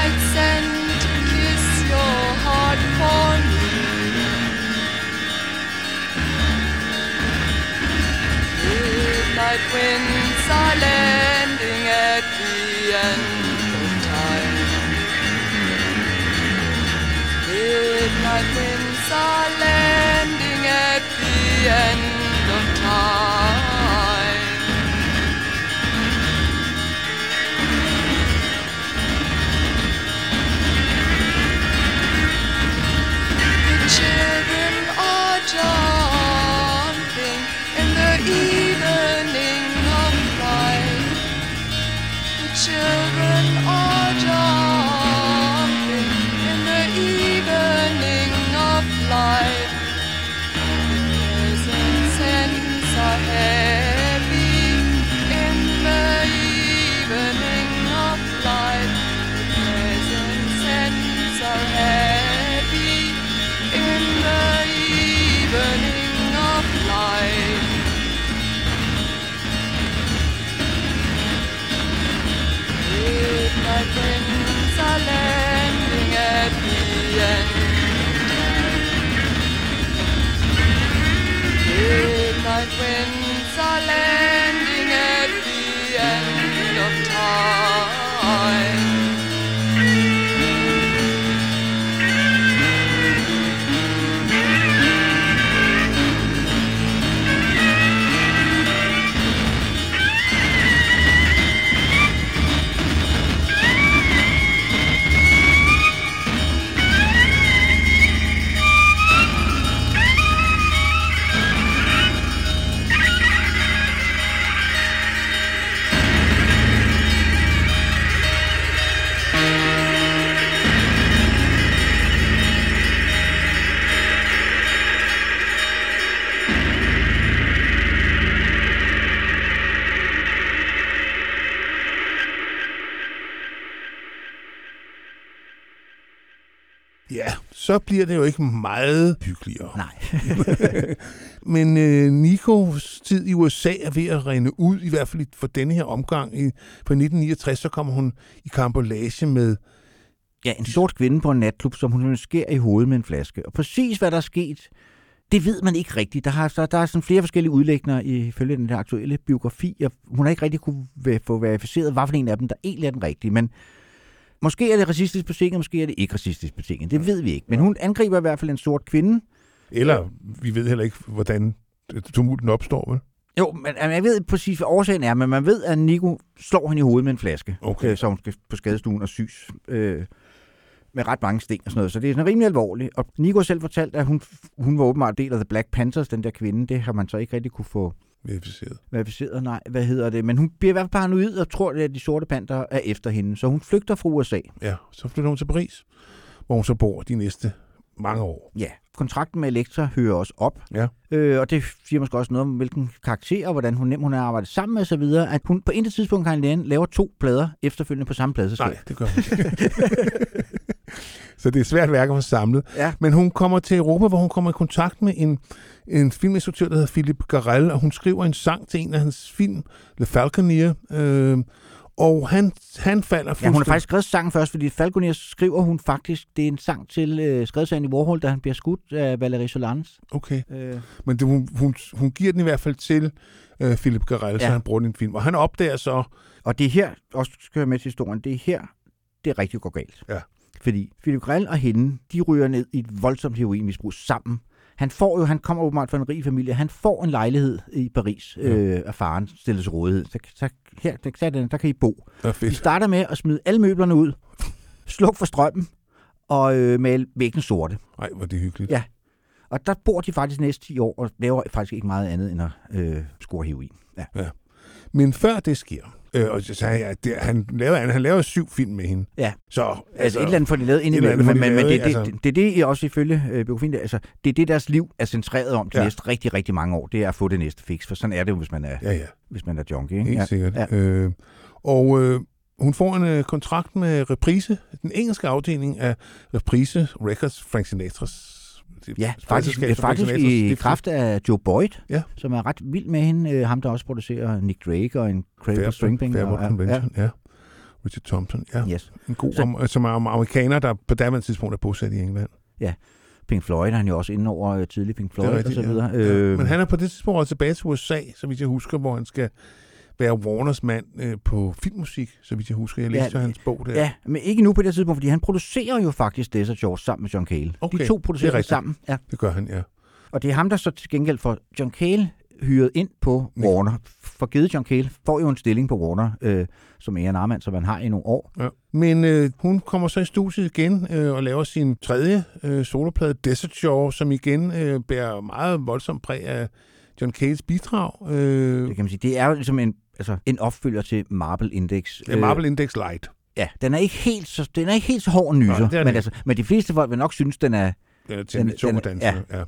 Speaker 4: I'd send to kiss your heart for me Midnight winds are landing at the end of time Midnight are landing at the end
Speaker 3: så bliver det jo ikke meget hyggeligere.
Speaker 2: Nej.
Speaker 3: Men øh, Nikos tid i USA er ved at rende ud, i hvert fald for denne her omgang. I, på 1969, så kommer hun i kambolage med...
Speaker 2: Ja, en sort kvinde på en natklub, som hun skærer i hovedet med en flaske. Og præcis hvad der er sket, det ved man ikke rigtigt. Der, har, så, der er sådan flere forskellige udlægninger ifølge den der aktuelle biografi, og hun har ikke rigtig kunne få verificeret, hvad for en af dem, der egentlig er den rigtige. Men måske er det racistisk betinget, måske er det ikke racistisk betinget. Det ved vi ikke. Men hun angriber i hvert fald en sort kvinde.
Speaker 3: Eller, vi ved heller ikke, hvordan tumulten opstår, vel?
Speaker 2: Jo, men altså, jeg ved præcis, hvad årsagen er, men man ved, at Nico slår hende i hovedet med en flaske,
Speaker 3: Okay.
Speaker 2: øh, så hun skal på skadestuen og sys øh, med ret mange sten og sådan noget. Så det er sådan rimelig alvorligt. Og Nico selv fortalt, at hun, hun var åbenbart del af The Black Panthers, den der kvinde. Det har man så ikke rigtig kunne få
Speaker 3: Verificeret.
Speaker 2: verificeret. Nej, hvad hedder det? Men hun bliver i hvert fald paranoid og tror, at de sorte panter er efter hende. Så hun flygter fra USA.
Speaker 3: Ja, så flytter hun til Paris, hvor hun så bor de næste mange år.
Speaker 2: Ja, kontrakten med Elektra hører også op.
Speaker 3: Ja.
Speaker 2: Øh, og det siger måske også noget om, hvilken karakter og hvordan hun nem hun har arbejdet sammen med osv. At hun på intet tidspunkt, Karin Lægen, laver to plader efterfølgende på samme pladeselskab.
Speaker 3: Nej, det gør hun ikke. så det er svært værk at få samlet.
Speaker 2: Ja.
Speaker 3: Men hun kommer til Europa, hvor hun kommer i kontakt med en, en filminstruktør, der hedder Philip Garel, og hun skriver en sang til en af hans film, Le Falconer, øh, Og han, han falder
Speaker 2: Ja,
Speaker 3: fuldstændig...
Speaker 2: hun har faktisk skrevet sangen først, fordi Falconer skriver hun faktisk, det er en sang til, øh, skrevet til Andy Warhol, da han bliver skudt af Valerie Solans.
Speaker 3: Okay,
Speaker 2: Øh,
Speaker 3: men det, hun, hun, hun giver den i hvert fald til øh, Philip Garrel, ja. så
Speaker 2: Ja.
Speaker 3: han bruger den i en film. Og han opdager så...
Speaker 2: og det er her, også skal jeg med til historien, det er her, det rigtig går galt.
Speaker 3: Ja.
Speaker 2: Fordi Philip Grell og hende, de ryger ned i et voldsomt heroinmisbrug sammen. Han får jo, han kommer åbenbart fra en rig familie, han får en lejlighed i Paris øh, af faren stillet til rådighed. Så, så her, der, der, der kan I bo.
Speaker 3: Ja,
Speaker 2: Vi
Speaker 3: fedt.
Speaker 2: starter med at smide alle møblerne ud, sluk for strømmen og øh, male væggen sorte.
Speaker 3: Nej, hvor det hyggeligt.
Speaker 2: Ja. Og der bor de faktisk næste 10 år og laver faktisk ikke meget andet end at øh, score heroin. Ja.
Speaker 3: Men før det sker, øh, og så sagde jeg, at det, han, laver, han laver syv film med hende.
Speaker 2: Ja.
Speaker 3: Så
Speaker 2: Altså, altså et eller andet får de lavet ind imellem,
Speaker 3: andet
Speaker 2: men, men, men det, det,
Speaker 3: altså.
Speaker 2: det, det, er det, I også ifølge øh, biografien, der, altså, det er det, deres liv er centreret om de
Speaker 3: ja.
Speaker 2: næste rigtig, rigtig mange år. Det er at få det næste fix, for sådan er det jo, hvis man er,
Speaker 3: Ja, ja,
Speaker 2: hvis man er junkie. Ikke?
Speaker 3: helt
Speaker 2: Ja.
Speaker 3: sikkert.
Speaker 2: Ja.
Speaker 3: Øh, og øh, hun får en øh, kontrakt med Reprise, den engelske afdeling af Reprise Records, Frank Sinatras det
Speaker 2: Ja, faktisk, det er
Speaker 3: som
Speaker 2: faktisk i kraft af Joe Boyd,
Speaker 3: Ja.
Speaker 2: som er ret vild med hende. Øh, ham, der også producerer Nick Drake og en Crave
Speaker 3: Fair-
Speaker 2: String Band.
Speaker 3: Fairport
Speaker 2: og-
Speaker 3: Convention, ja. Richard Thompson, ja.
Speaker 2: Ja. Yes.
Speaker 3: En god,
Speaker 2: Så-
Speaker 3: om, som er amerikaner, der på daværende tidspunkt er bosat i England.
Speaker 2: Pink Floyd er han jo også inde over øh, tidlig Pink Floyd og så videre.
Speaker 3: ja.
Speaker 2: Øh,
Speaker 3: ja. Men han er på det tidspunkt også tilbage til USA, så vidt jeg husker, hvor han skal være Warners mand øh, på filmmusik, så vidt jeg husker. Jeg læste ja, hans bog der.
Speaker 2: Ja, men ikke nu på det tidspunkt, fordi han producerer jo faktisk Desert George sammen med John Cale.
Speaker 3: Okay,
Speaker 2: De to producerer
Speaker 3: er
Speaker 2: det sammen. Ja.
Speaker 3: Det gør han, ja.
Speaker 2: Og det er ham, der så til gengæld får John Cale hyret ind på. Warner. For givet John Cale får jo en stilling på Warner, øh, som er en armand, som han har i nogle år.
Speaker 3: ja. Men øh, hun kommer så i studiet igen øh, og laver sin tredje øh, soloplade, Desert Shore, som igen øh, bærer meget voldsomt præg af John Cales bidrag. Øh,
Speaker 2: Det kan man sige. Det er jo ligesom en, altså, en opfølger til Marble Index.
Speaker 3: det er Marble Index Light.
Speaker 2: Ja, den er ikke helt så, den er ikke helt så hård en nyser,
Speaker 3: er den
Speaker 2: men, altså, men de fleste folk vil nok synes, den er...
Speaker 3: Den er temmelig
Speaker 2: Den-
Speaker 3: tung at danse med, ja.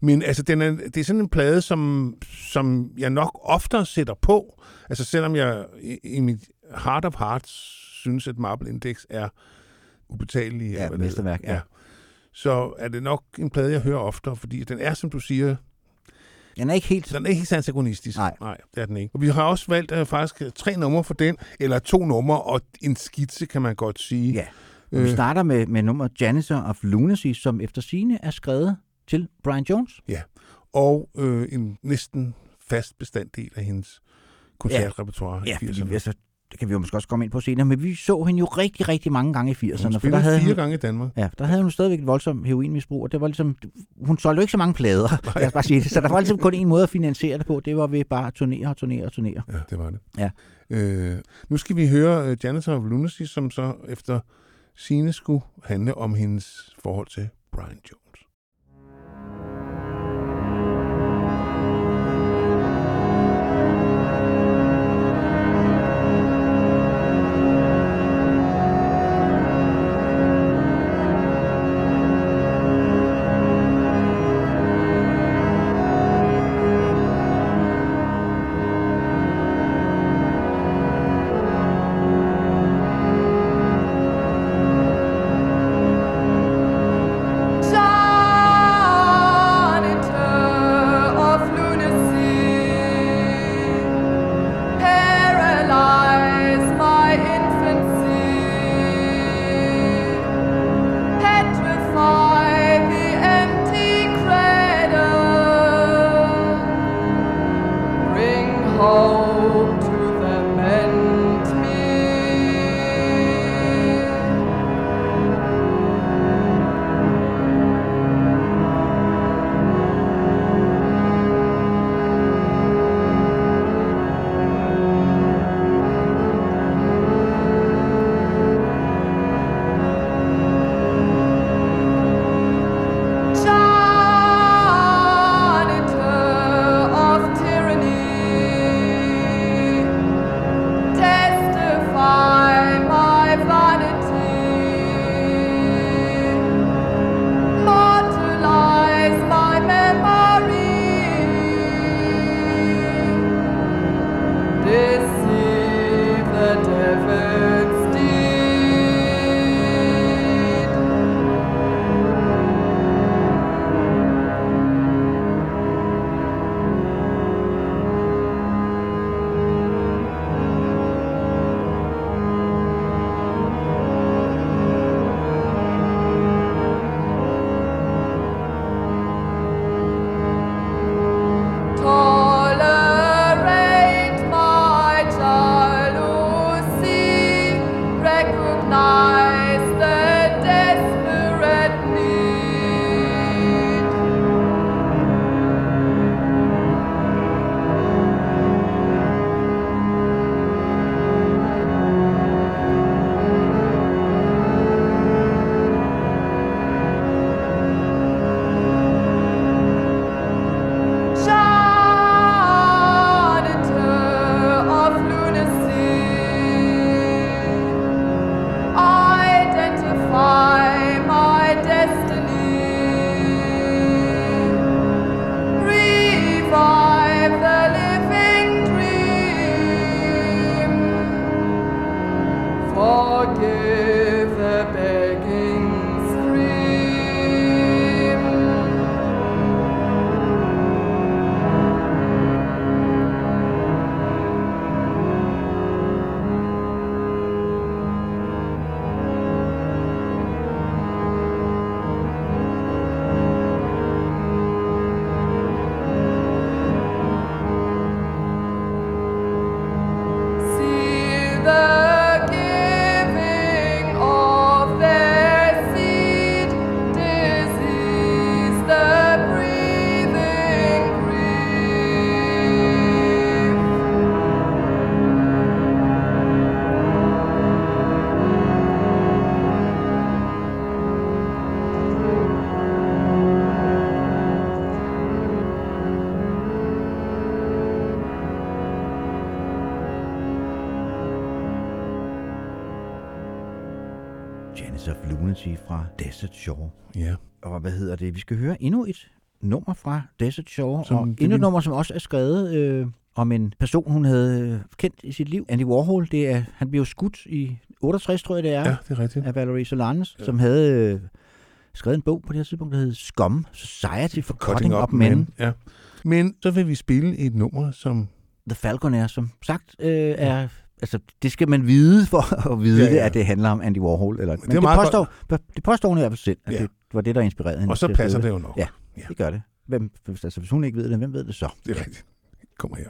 Speaker 3: Men altså, den er, det er sådan en plade, som, som jeg nok oftere sætter på. Altså, selvom jeg i, i mit heart of hearts synes, at Marble Index er ubetalelig.
Speaker 2: Ja, mesterværk,
Speaker 3: hedder.
Speaker 2: ja.
Speaker 3: Så er det nok en plade, jeg hører oftere, fordi den er, som du siger,
Speaker 2: Den er ikke helt...
Speaker 3: den er ikke helt antagonistisk.
Speaker 2: Nej.
Speaker 3: Nej, det er den ikke. Og vi har også valgt uh, faktisk tre numre for den, eller to numre og en skitse, kan man godt sige.
Speaker 2: Ja. Øh. Vi starter med, med nummeret Janitor of Lunacy, som efter sine er skrevet til Brian Jones.
Speaker 3: Og øh, en næsten fast bestanddel af hendes koncertrepertoire
Speaker 2: Ja,
Speaker 3: i
Speaker 2: fordi,
Speaker 3: 80'erne.
Speaker 2: altså, det kan vi jo måske også komme ind på senere, men vi så hende jo rigtig, rigtig mange gange i 80'erne.
Speaker 3: Hun
Speaker 2: For der havde
Speaker 3: fire
Speaker 2: hun,
Speaker 3: gange i Danmark.
Speaker 2: Ja, der havde hun stadigvæk et voldsomt heroinmisbrug, og det var ligesom, hun solgte jo ikke så mange plader, lad os bare sige det. Så der var ligesom kun en måde at finansiere det på, det var ved bare at turnere og turnere og turnere.
Speaker 3: Ja, det var det.
Speaker 2: Ja.
Speaker 3: Øh, nu skal vi høre uh, Janitor of Lunacy, som så efter sine skulle handle om hendes forhold til Brian Jones.
Speaker 2: Vi skal høre endnu et nummer fra Desert Shore,
Speaker 4: Som
Speaker 2: og endnu et
Speaker 4: vi-
Speaker 2: nummer, som også er skrevet øh, om en person, hun havde øh, kendt i sit liv. Andy Warhol, det er, han blev skudt i 68, tror jeg det er,
Speaker 4: Ja, det er rigtigt.
Speaker 2: af Valerie Solanas,
Speaker 4: Ja.
Speaker 2: som havde øh, skrevet en bog på det her tidspunkt, der hed Scum, Society for Cutting, Up, Men.
Speaker 4: Men. Ja. Men så vil vi spille et nummer, som...
Speaker 2: The Falcon er, som sagt, øh, er... Altså, det skal man vide for at vide,
Speaker 4: Ja,
Speaker 2: ja. Det, at det handler om Andy Warhol. Eller, men
Speaker 4: er
Speaker 2: det, påstår, det påstår hun i hvert fald selv, at
Speaker 4: Ja.
Speaker 2: det var det, der inspirerede hende.
Speaker 4: Og så passer det jo nok.
Speaker 2: Ja.
Speaker 4: Ja.
Speaker 2: Det gør det. Hvem, hvis, altså, hvis hun ikke ved det, hvem ved det så?
Speaker 4: Det er rigtigt. Kommer her.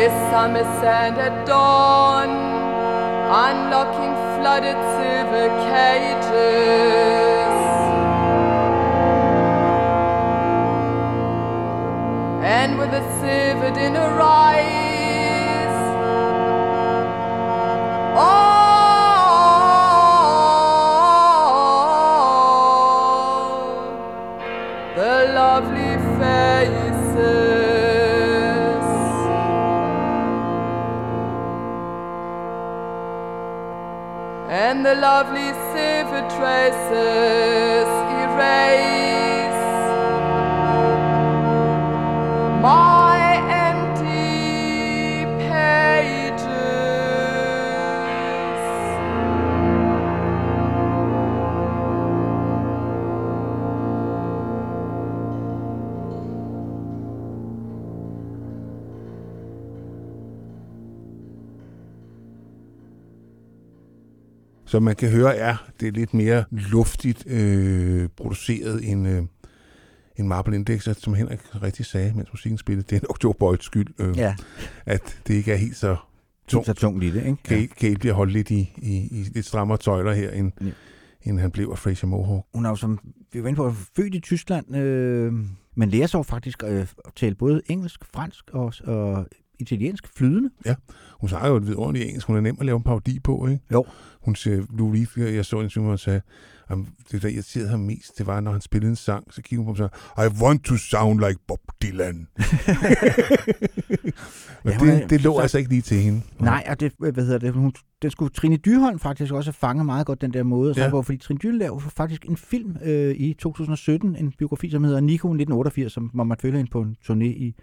Speaker 5: His summer sand at dawn, unlocking flooded silver cages. And with a silver
Speaker 4: dinner rise, traces erased.
Speaker 3: Som man kan høre, er det lidt mere luftigt øh, produceret end, øh, end Marble Index, som Henrik rigtig sagde, mens musikken spillede. Det er nok Joe Boyds skyld, øh,
Speaker 2: Ja,
Speaker 3: at det ikke er helt så tungt.
Speaker 2: så tungt i det, ikke?
Speaker 3: Kate, Kate bliver holdt lidt i, i, i lidt strammere tøjler her, end,
Speaker 2: Ja.
Speaker 3: ja. end han blev af Fraser Mohawk.
Speaker 2: Hun er jo som, vi var inde på, født i Tyskland, øh, men lærer jo faktisk øh, at tale både engelsk, fransk og, og italiensk flydende.
Speaker 3: Hun snakker jo et vidunderligt engelsk. Hun er nem at lave en parodi på, ikke?
Speaker 2: Jo.
Speaker 3: Hun siger, Lou Reed, jeg så en hun sagde, det der irriterede ham mest, det var, når han spillede en sang, så kiggede hun på mig og sagde, I want to sound like Bob Dylan. Men
Speaker 2: Ja, hun
Speaker 3: det, det lå
Speaker 2: så-
Speaker 3: altså ikke lige til hende.
Speaker 2: Nej, og det, hvad hedder det, hun, den skulle Trine Dyrholm faktisk også have fanget meget godt den der måde.
Speaker 3: Ja.
Speaker 2: ja. Fordi Trine Dyrholm lavede faktisk en film øh, i 2017, en biografi, som hedder Nico 1988, som, man følger hende på en turné i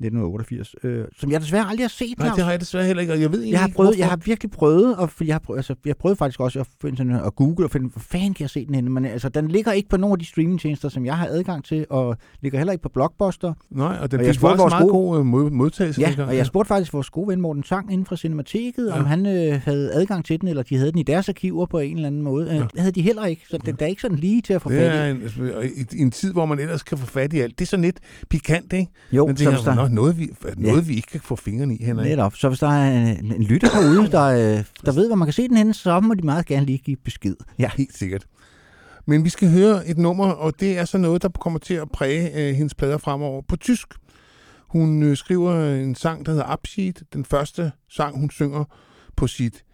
Speaker 2: 1988, øh, som jeg desværre aldrig har set.
Speaker 3: Nej, det har jeg desværre heller ikke, og jeg ved
Speaker 2: jeg har prøvet,
Speaker 3: hvorfor.
Speaker 2: jeg har virkelig prøvet, og jeg har prøvet, altså, jeg prøvede faktisk også at, finde sådan, at google og finde, hvor fanden kan jeg se den henne, men altså, den ligger ikke på nogen af de streamingtjenester, som jeg har adgang til, og ligger heller ikke på Blockbuster.
Speaker 3: Nej, og den
Speaker 2: Og
Speaker 3: fik
Speaker 2: spurgte
Speaker 3: faktisk
Speaker 2: vores
Speaker 3: meget
Speaker 2: gode-
Speaker 3: god øh, mod- modtagelse.
Speaker 2: Ja,
Speaker 3: dengang.
Speaker 2: og jeg spurgte faktisk vores gode ven Morten Sang inden fra Cinemateket, ja.
Speaker 3: Ja.
Speaker 2: om han øh, havde adgang til den, eller de havde den i deres arkiver på en eller anden måde. Ja.
Speaker 3: Ja.
Speaker 2: Det havde de heller ikke, så den der er ikke sådan lige til at få
Speaker 3: det
Speaker 2: fat
Speaker 3: er
Speaker 2: i.
Speaker 3: en, og i, i en tid, hvor man ellers kan få fat i alt. Det er sådan lidt pikant, ikke?
Speaker 2: Jo,
Speaker 3: Men
Speaker 2: så
Speaker 3: noget, vi, noget vi ikke kan få fingrene i, Henrik.
Speaker 2: netop, så hvis der er en, en lytter derude, der, øh, der ved, hvor man kan se den henne, så må de meget gerne lige give besked. Ja.
Speaker 3: Helt sikkert. Men vi skal høre et nummer, og det er så noget, der kommer til at præge øh, hendes plader fremover på tysk. Hun øh, skriver en sang, der hedder Abschied. Den første sang, hun synger på sit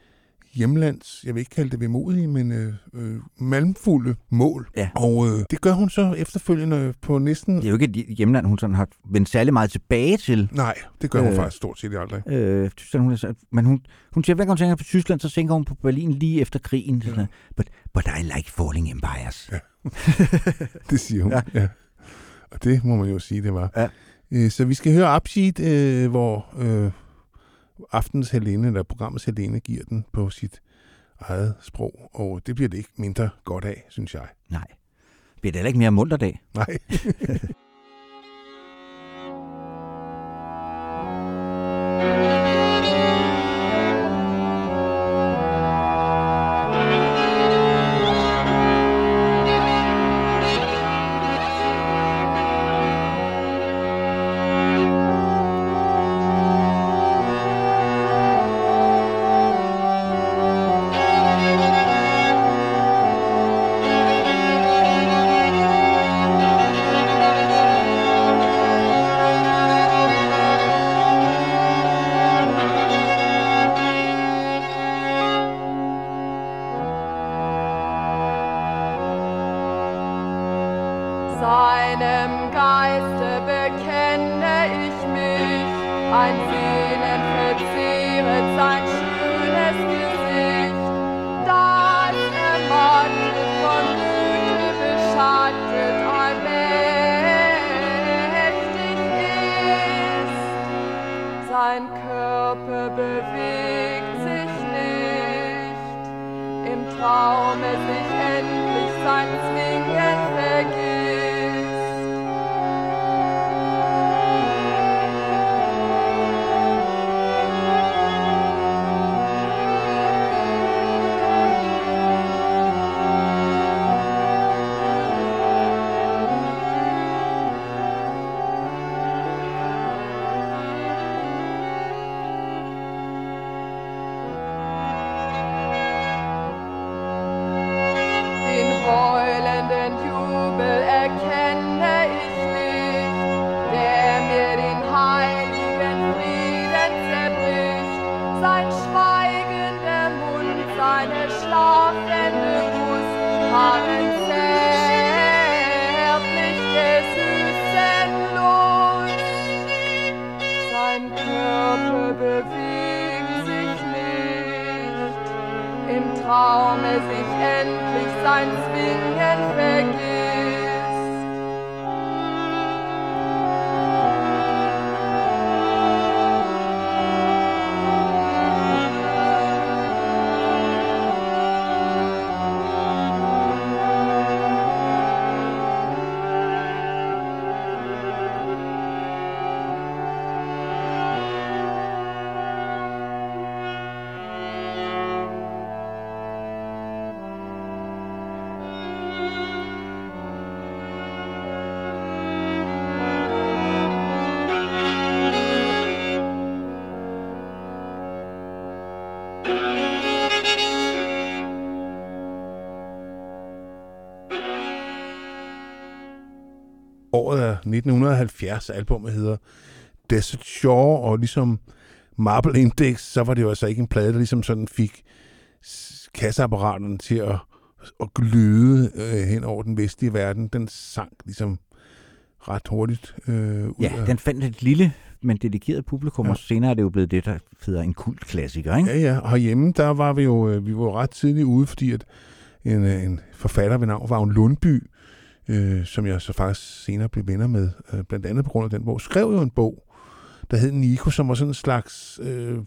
Speaker 3: hjemlands, jeg vil ikke kalde det vemodige, men øh, øh, malmfulde mål.
Speaker 2: Ja.
Speaker 3: Og øh, det gør hun så efterfølgende på næsten...
Speaker 2: Det er jo ikke et hjemland, hun sådan har vendt særlig meget tilbage til.
Speaker 3: Nej, det gør hun
Speaker 2: Øh.
Speaker 3: faktisk stort set aldrig.
Speaker 2: Øh, Tyskland, hun er, men hun, hun siger, hver gang hun tænker på Tyskland, så tænker hun på Berlin lige efter krigen. Ja. But, but I like falling empires.
Speaker 3: Ja. Det siger hun.
Speaker 2: Ja.
Speaker 3: Ja. ja. Og det må man jo sige, det var.
Speaker 2: Ja.
Speaker 3: Øh, Så vi skal høre Abschied, øh, hvor øh, aftens Helene, eller programmets Helene, giver den på sit eget sprog. Og det bliver det ikke mindre godt af, synes jeg.
Speaker 2: Nej. Bliver det heller ikke mere munter dag?
Speaker 3: Nej. 1970, albumet hedder Desert Shore, og ligesom Marble Index, så var det jo altså ikke en plade, der ligesom sådan fik kasseapparaterne til at, at gløde øh, hen over den vestlige verden. Den sank ligesom ret hurtigt øh, ud
Speaker 2: Ja,
Speaker 3: af...
Speaker 2: den fandt et lille, men dedikeret publikum,
Speaker 3: Ja.
Speaker 2: og senere er det jo blevet det, der hedder en kult klassiker, ikke?
Speaker 3: Ja, ja. Og herhjemme, der var vi jo, øh, vi var jo ret tidligt ude, fordi at en, øh, en forfatter ved navn Vagn Lundby, øh, som jeg så faktisk senere blev venner med, øh, blandt andet på grund af den bog, skrev jo en bog, der hed Nico, som var sådan en slags, øh,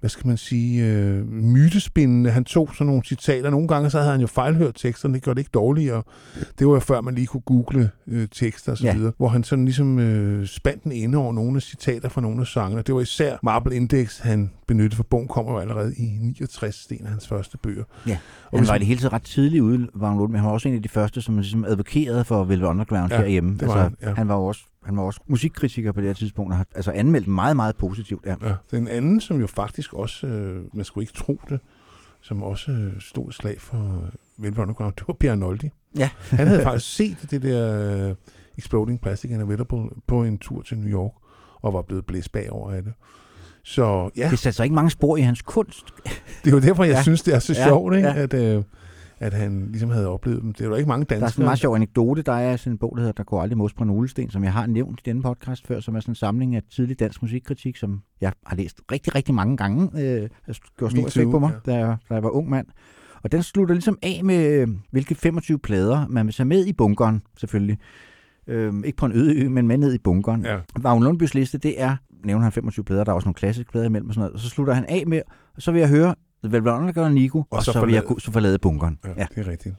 Speaker 3: hvad skal man sige, øh, mytespindende. Han tog sådan nogle citater. Nogle gange så havde han jo fejlhørt teksterne, det gjorde det ikke dårligere. Det var jo før, man lige kunne google øh, tekster og så
Speaker 2: Ja.
Speaker 3: videre, hvor han sådan ligesom øh, spændt den inde over nogle af citater fra nogle af sangene. Det var især Marble Index, han benyttede, for bogen kommer jo allerede i 69, det er en af hans første bøger.
Speaker 2: Ja,
Speaker 3: Og
Speaker 2: Han var i det hele taget ret tidligt ude, Vagn Lund, men han var også en af de første, som ligesom advokerede for Velvet Underground
Speaker 3: Ja,
Speaker 2: herhjemme.
Speaker 3: det var
Speaker 2: altså,
Speaker 3: han, ja.
Speaker 2: han var også han var også musikkritiker på det her tidspunkt, og har altså anmeldt meget, meget positivt. Ja.
Speaker 3: Ja, den anden, som jo faktisk også, øh, man skulle ikke tro det, som også øh, stod et slag for øh, Velvet Underground, det var Pierre Noldi.
Speaker 2: Ja.
Speaker 3: Han havde faktisk set det der øh, Exploding Plastic Inevitable på en tur til New York, og var blevet blæst bagover af det. Så ja,
Speaker 2: Det satte sig ikke mange spor i hans kunst.
Speaker 3: det er jo derfor, jeg ja. Synes, det er så
Speaker 2: Ja,
Speaker 3: sjovt, ikke?
Speaker 2: ja.
Speaker 3: At, øh, at han ligesom havde oplevet dem. Det er jo ikke mange
Speaker 2: Der er sådan en
Speaker 3: danskere.
Speaker 2: meget sjov anekdote. Der er sådan en bog, der hedder Der går aldrig mos på en ulesten, som jeg har nævnt i denne podcast før, som er sådan en samling af tidlig dansk musikkritik, som jeg har læst rigtig, rigtig mange gange. Øh, jeg gjorde stor effekt på mig,
Speaker 3: ja.
Speaker 2: da, jeg, da jeg var ung mand. Og den slutter ligesom af med, hvilke 25 plader man vil tage med i bunkeren, selvfølgelig. Øhm, ikke på en øde ø, men med ned i bunkeren.
Speaker 3: Ja.
Speaker 2: Vagn Lundbys liste, det er, nævner han 25 plader, der er også nogle klassiske plader imellem og sådan noget, og så slutter han af med, så vil jeg høre Velvet Underground og Nico, og, og så, så vil jeg
Speaker 3: forlade-
Speaker 2: så forlade bunkeren.
Speaker 3: Ja, ja, det er rigtigt.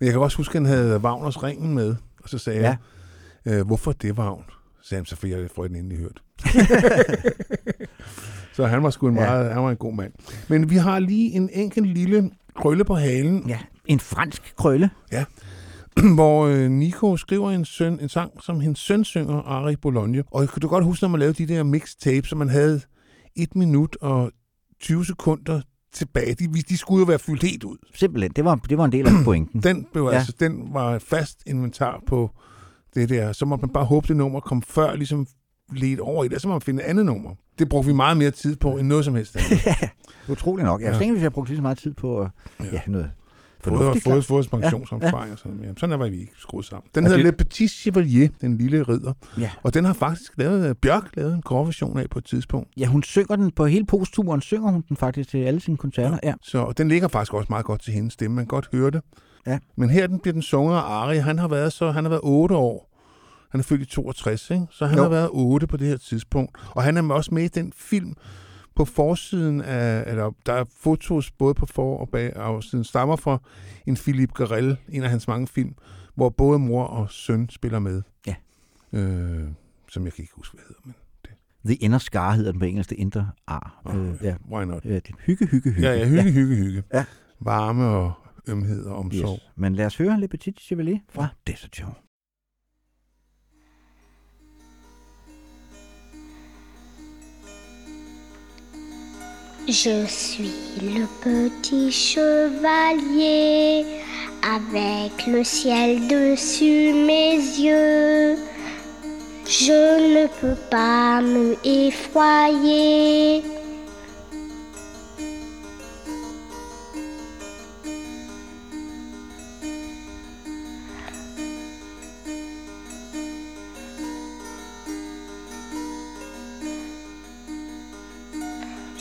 Speaker 3: Men jeg kan også huske, at han havde Wagners ringen med, og så sagde
Speaker 2: Ja.
Speaker 3: jeg, øh, hvorfor det Vagn? Så sagde han, så får jeg den endelig hørt. så han var sgu en
Speaker 2: Ja.
Speaker 3: meget, han var en god mand. Men vi har lige en enkelt lille krølle på halen,
Speaker 2: Ja, en fransk krølle.
Speaker 3: hvor øh, Nico skriver en, søn, en sang, som hendes søn synger, Ari Bologna. Og kan du godt huske, når man lavede de der mixtapes, så man havde et minut og 20 sekunder tilbage. De, de skulle jo være fyldt helt ud.
Speaker 2: Simpelthen, det var, det var en del af pointen.
Speaker 3: Den, blev ja.
Speaker 2: Ja.
Speaker 3: altså, den var fast inventar på det der. Så må man bare håbe, det nummer kom før, ligesom ledt over i det. Så må man finde et andet nummer. Det brugte vi meget mere tid på, end noget som helst. andet.
Speaker 2: Utrolig nok. Jeg
Speaker 3: Ja.
Speaker 2: tænker, hvis jeg brugte lige så meget tid på
Speaker 3: Ja.
Speaker 2: ja. noget
Speaker 3: Fået,
Speaker 2: fornuftigt.
Speaker 3: fået, fået pensionsopsparing og sådan noget. Sådan er vi ikke skruet sammen. Den
Speaker 2: Og
Speaker 3: hedder
Speaker 2: det-
Speaker 3: Le Petit Chevalier, den lille ridder.
Speaker 2: Ja.
Speaker 3: Og den har faktisk lavet, Bjørk lavet en grov version af på et tidspunkt.
Speaker 2: ja, hun synger den på hele postturen, synger hun den faktisk til alle sine koncerter. Ja.
Speaker 3: Så og den ligger faktisk også meget godt til hendes stemme. Man kan godt høre det.
Speaker 2: Ja.
Speaker 3: Men her den bliver den sunget af Ari. Han har været så han har været 8 år. Han er født i 62, ikke? så han
Speaker 2: Jo.
Speaker 3: har været 8 på det her tidspunkt. Og han er også med i den film på forsiden af, eller der er fotos både på for- og bag siden stammer fra en Philip Garel, en af hans mange film, hvor både mor og søn spiller med.
Speaker 2: Ja.
Speaker 3: Øh, som jeg kan ikke huske, hvad hedder, men
Speaker 2: The Inner Scar hedder den på engelsk, det indre ar.
Speaker 3: oh,
Speaker 2: Øh, ja.
Speaker 3: why not?
Speaker 2: Øh, det hygge, hygge, hygge.
Speaker 3: Ja, ja, hygge, hygge, hygge.
Speaker 2: Ja.
Speaker 3: Varme og ømhed og omsorg.
Speaker 2: Yes. Men lad os høre Le Petit Chevalier fra Desert
Speaker 6: Je suis le petit chevalier avec le ciel dessus mes yeux. Je ne peux pas me effroyer.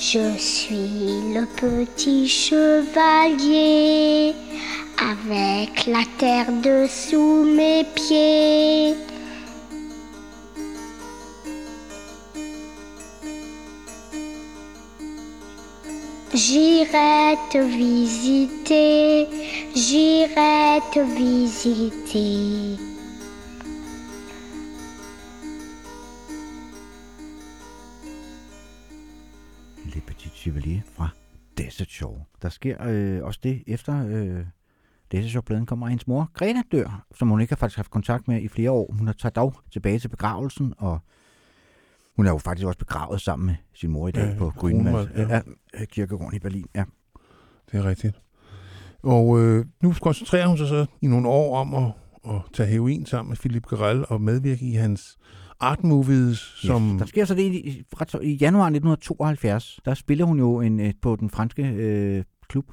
Speaker 6: Je suis le petit chevalier avec la terre dessous mes pieds. J'irai te visiter, j'irai te visiter.
Speaker 2: Chevalier fra Desert Shore. Der sker øh, også det efter øh, Desert Shore-pladen kommer, hendes mor Greta dør, som hun ikke har faktisk haft kontakt med i flere år. Hun har taget dog tilbage til begravelsen, og hun er jo faktisk også begravet sammen med sin mor i dag
Speaker 3: Ja,
Speaker 2: på Grønvald,
Speaker 3: ja.
Speaker 2: ja. kirkegården i Berlin. Ja.
Speaker 3: Det er rigtigt. Og øh, nu koncentrerer hun sig så i nogle år om at, at tage heroin sammen med Philip Garel og medvirke i hans art movies, som...
Speaker 2: Yes. Der sker så det i, i, januar 1972, der spiller hun jo en, på den franske øh, klub,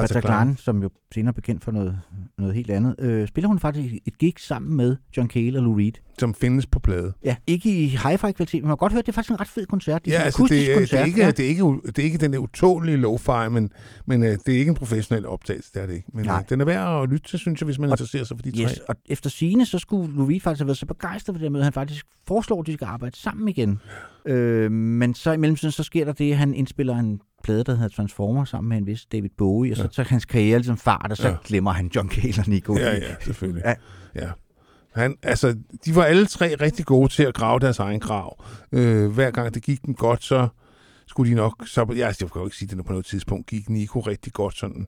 Speaker 3: Bataclan.
Speaker 2: Som jo senere er bekendt for noget, noget helt andet, øh, spiller hun faktisk et gig sammen med John Cale og Lou Reed.
Speaker 3: som findes på plade.
Speaker 2: Ja, ikke i hi-fi kvalitet, men man har godt hørt, det er faktisk en ret fed koncert. Det er
Speaker 3: Ja,
Speaker 2: en
Speaker 3: altså det, er, det,
Speaker 2: koncert.
Speaker 3: er ikke,
Speaker 2: ja.
Speaker 3: det, er ikke, det er ikke den utålige lo-fi, men, men øh, det er ikke en professionel optagelse, det er det ikke. Men
Speaker 2: Nej.
Speaker 3: øh, den er værd at lytte til, synes jeg, hvis man
Speaker 2: Og-
Speaker 3: interesserer sig for de tre.
Speaker 2: Yes, og efter sine så skulle Lou Reed faktisk have været så begejstret for det med, at han faktisk foreslår, at de skal arbejde sammen igen. Øh, men så i mellemtiden, så sker der det, at han indspiller en plade, der hedder Transformer, sammen med en vis David Bowie, og så
Speaker 3: Ja.
Speaker 2: tager hans karriere ligesom fart, og så
Speaker 3: Ja.
Speaker 2: glemmer han John Cale og Nico.
Speaker 3: Ja, ja, selvfølgelig.
Speaker 2: Ja.
Speaker 3: ja. Han, altså, de var alle tre rigtig gode til at grave deres egen grav. Øh, hver gang det gik dem godt, så skulle de nok... Så, ja, jeg kan jo ikke sige, at det på noget tidspunkt gik Nico rigtig godt sådan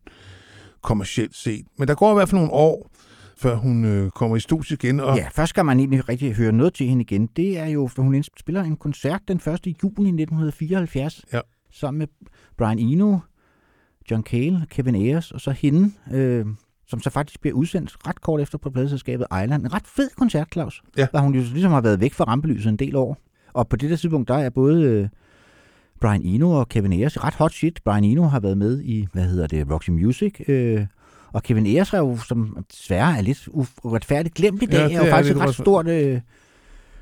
Speaker 3: kommercielt set. Men der går i hvert fald nogle år, før hun øh, kommer i studiet igen. Og,
Speaker 2: Ja, først skal man egentlig rigtig høre noget til hende igen. Det er jo, for hun spiller en koncert den 1. juli 1974,
Speaker 3: Ja.
Speaker 2: sammen med Brian Eno, John Cale, Kevin Ayers, og så hende, øh, som så faktisk bliver udsendt ret kort efter på pladeselskabet Island. En ret fed koncert, Claus.
Speaker 3: Ja.
Speaker 2: Hvor hun jo ligesom har været væk fra rampelyset en del år. Og på det der tidspunkt, der er både øh, Brian Eno og Kevin Ayers ret hot shit. Brian Eno har været med i, hvad hedder det, Roxy Music, øh, og Kevin Ayers er jo, som desværre er lidt uretfærdigt glemt i dag,
Speaker 3: Ja, det
Speaker 2: er jo
Speaker 3: er
Speaker 2: faktisk
Speaker 3: lidt
Speaker 2: et ret stort øh,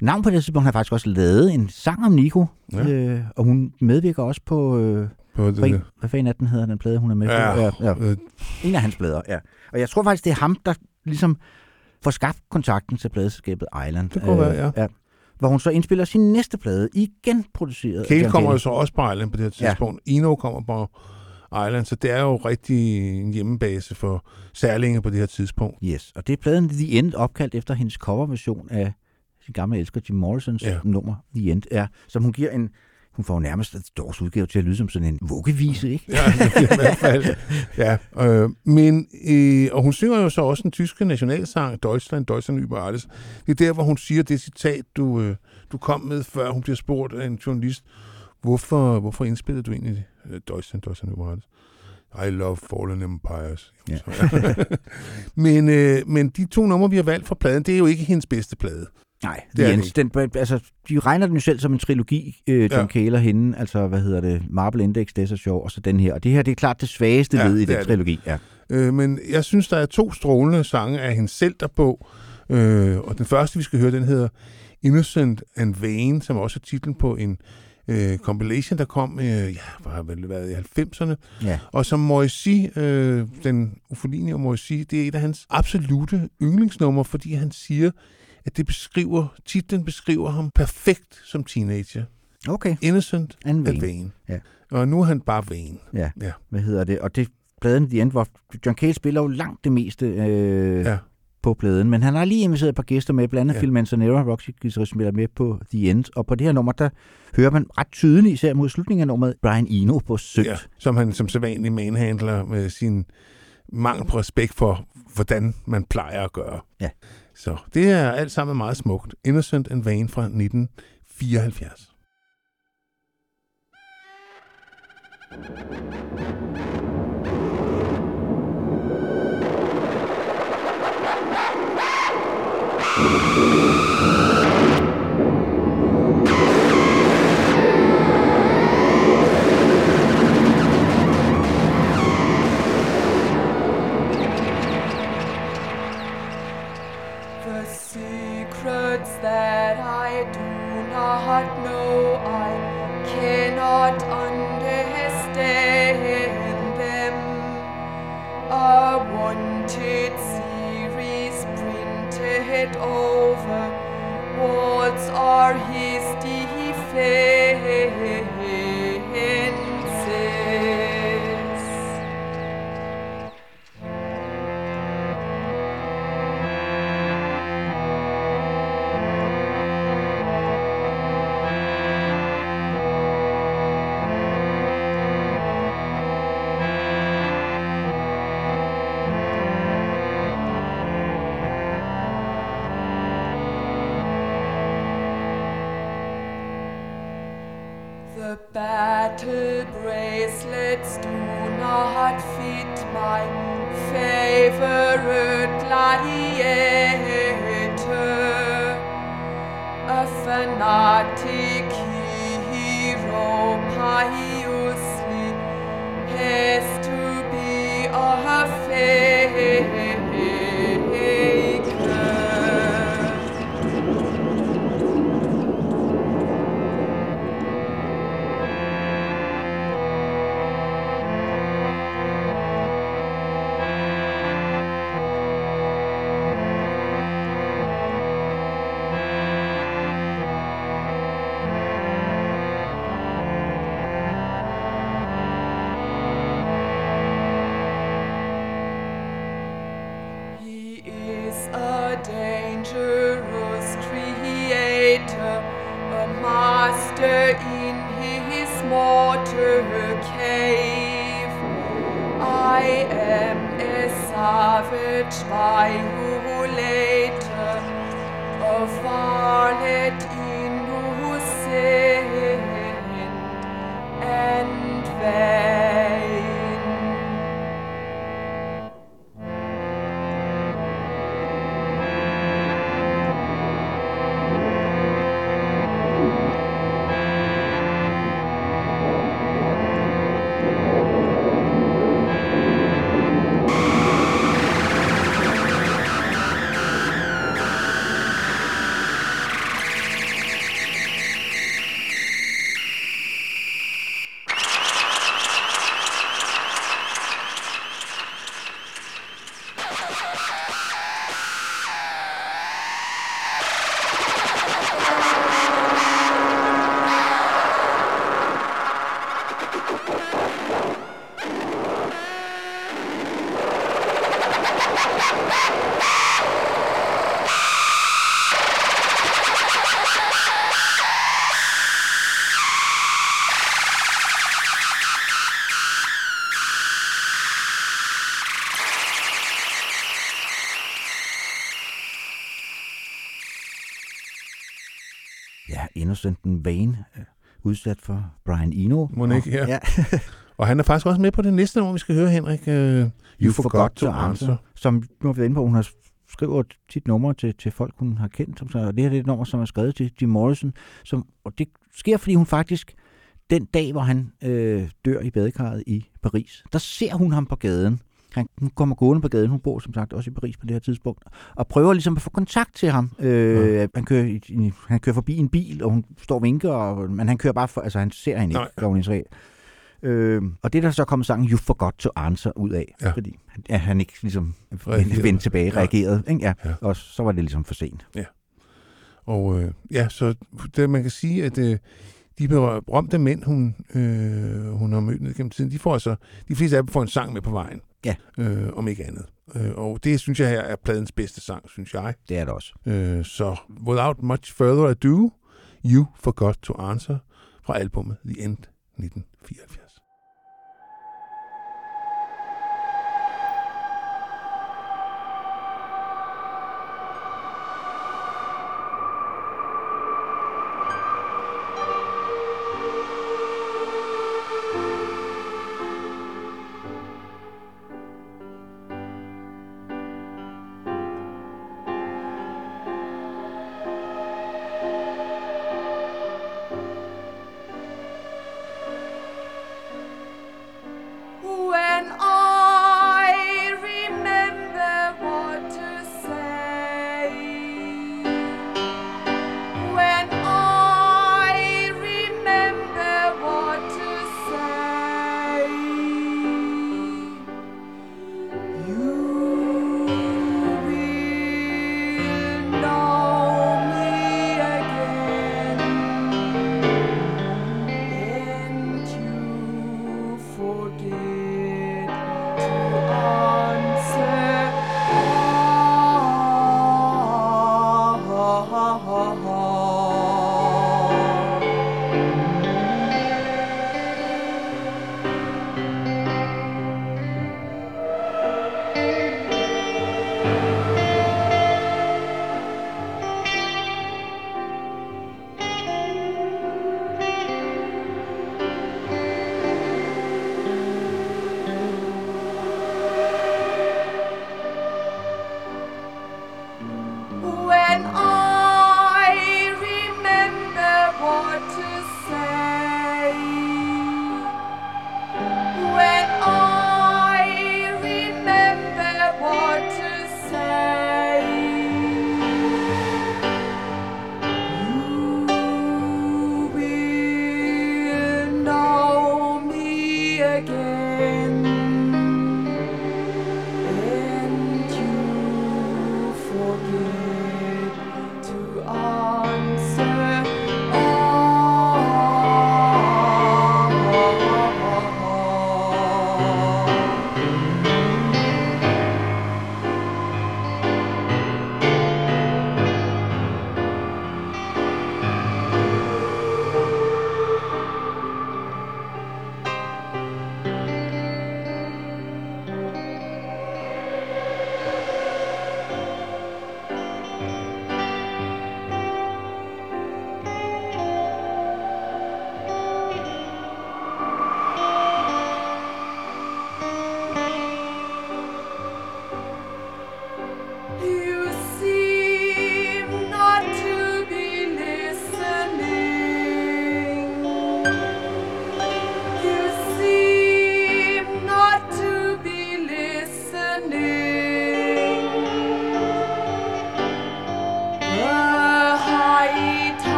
Speaker 2: navn på det tidspunkt. Han har faktisk også lavet en sang om Nico,
Speaker 3: ja.
Speaker 2: øh, og hun medvirker også på, øh,
Speaker 3: på det,
Speaker 2: hvad fanden er den hedder, den plade, hun er med på? Ja, ja.
Speaker 3: øh,
Speaker 2: En af hans plader, ja. Og jeg tror faktisk, det er ham, der ligesom får skabt kontakten til pladeselskabet Island.
Speaker 3: Det kunne være, ja.
Speaker 2: ja. Hvor hun så indspiller sin næste plade, igen produceret
Speaker 3: Kale kommer jo så også på Island på det her tidspunkt. Ja. Eno kommer på Island, så det er jo rigtig en hjemmebase for særlinge på det her tidspunkt.
Speaker 2: Yes, og det er pladen The End, opkaldt efter hendes coverversion af sin gamle elsker Jim Morrisons
Speaker 3: ja.
Speaker 2: nummer The End, ja, som hun giver en hun får nærmest et Doors udgave til at lyde som sådan en vuggevise, ikke?
Speaker 3: Ja, i hvert fald. Ja, øh, men, øh, og hun synger jo så også en tyske nationalsang, Deutschland, Deutschland über alles. Det er der, hvor hun siger det citat, du, øh, du kom med, før hun bliver spurgt af en journalist, hvorfor, hvorfor indspillede du egentlig øh, Deutschland, Deutschland über alles? I love fallen empires.
Speaker 2: Ja.
Speaker 3: Men, øh, men de to numre, vi har valgt fra pladen, det er jo ikke hendes bedste plade.
Speaker 2: Nej,
Speaker 3: Det er det
Speaker 2: End, den, altså, de regner den jo selv som en trilogi, øh, John
Speaker 3: Ja.
Speaker 2: og hende, altså, hvad hedder det, Marble Index, Desert Shore, og så den her. Og det her, det er klart det svageste
Speaker 3: Ja,
Speaker 2: led i
Speaker 3: det
Speaker 2: den
Speaker 3: er det.
Speaker 2: trilogi, ja.
Speaker 3: Øh, men jeg synes, der er to strålende sange af hendes selv derpå. Øh, og den første, vi skal høre, den hedder Innocent and Vain, som også er titlen på en øh, compilation, der kom øh, ja, hvad har vel været i 90'erne.
Speaker 2: ja.
Speaker 3: Og som Morrissey, øh, den uforlignelige Morrissey, det er et af hans absolute yndlingsnumre, fordi han siger, at det beskriver, titlen beskriver ham perfekt som teenager.
Speaker 2: Okay,
Speaker 3: Innocent
Speaker 2: and
Speaker 3: and
Speaker 2: vain.
Speaker 3: vain.
Speaker 2: Ja.
Speaker 3: Og nu er han bare vain.
Speaker 2: Ja.
Speaker 3: Ja.
Speaker 2: hvad hedder det? Og det pladen The End, hvor John Cale spiller jo langt det meste øh,
Speaker 3: Ja.
Speaker 2: på pladen, men han har lige inviteret et par gæster med, blandt andet
Speaker 3: Ja.
Speaker 2: Phil Manzanero, Roxy guitarist, spiller med på The End, og på det her nummer, der hører man ret tydeligt, især mod slutningen af nummeret, Brian Eno på sødt.
Speaker 3: Ja, som han som sædvanlig manhandler med sin mangel på respekt for, hvordan man plejer at gøre.
Speaker 2: Ja.
Speaker 3: Så det er alt sammen meget smukt. Innocent and Vain fra 1974.
Speaker 4: The not know, I cannot understand them. A wanted series printed over walls are his defenses.
Speaker 2: Udsat for Brian Eno.
Speaker 3: Den ikke?
Speaker 2: Og-
Speaker 3: Ja. Og han er faktisk også med på det næste nummer, vi skal høre, Henrik. Uh, you,
Speaker 2: You Forgot to Answer. Som nu har vi været inde på, hun har skriver tit numre til, til folk, hun har kendt. Som, så, og det her det er et nummer, som er skrevet til Jim Morrison. Som, og det sker, fordi hun faktisk, den dag, hvor han øh, dør i badekarret i Paris, der ser hun ham på gaden. Han, kommer gående på gaden, hun bor som sagt også i Paris på det her tidspunkt, og prøver ligesom at få kontakt til ham. Øh, ja. han, kører, i, han kører forbi en bil, og hun står og vinker, og, men han kører bare for, altså han ser hende ikke, hun i Øh, og det er der så kommet sangen You Forgot to Answer ud af,
Speaker 3: Ja.
Speaker 2: ja. fordi han, ja, han ikke ligesom vendte tilbage,
Speaker 3: Ja.
Speaker 2: ja. reagerede. Ikke? Ja.
Speaker 3: Ja.
Speaker 2: ja. Og så var det ligesom for sent.
Speaker 3: Og øh, ja, så det, man kan sige, at øh, de berømte mænd, hun, øh, hun har mødt ned gennem tiden, de får altså, de fleste af dem får en sang med på vejen.
Speaker 2: Ja.
Speaker 3: Øh, om ikke andet. Øh, og det synes jeg her er pladens bedste sang, synes jeg.
Speaker 2: Det er det også.
Speaker 3: Øh, så without much further ado, You Forgot to Answer fra albumet The End 1974.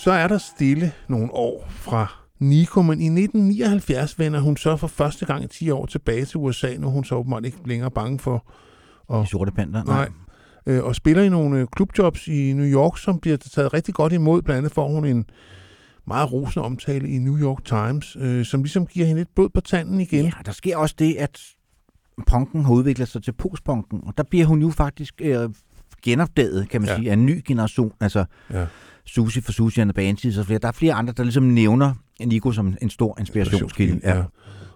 Speaker 3: Så er der stille nogle år fra Nico, men i 1979 vender hun så for første gang i 10 år tilbage til USA, nu er hun så åbenbart ikke længere bange for
Speaker 2: De sorte panter.
Speaker 3: Nej. Øh, og spiller i nogle øh, klubjobs i New York, som bliver taget rigtig godt imod. Blandt andet får hun en meget rosende omtale i New York Times, øh, som ligesom giver hende et blod på tanden igen.
Speaker 2: Ja, der sker også det, at punken har udviklet sig til postpunken, og der bliver hun jo faktisk øh, genopdaget, kan man
Speaker 3: ja.
Speaker 2: sige, af en ny generation. Altså
Speaker 3: Ja.
Speaker 2: Susie for Susie and the Banshees og flere. Der er flere andre, der ligesom nævner Nico som en stor inspirationskilde.
Speaker 3: Ja.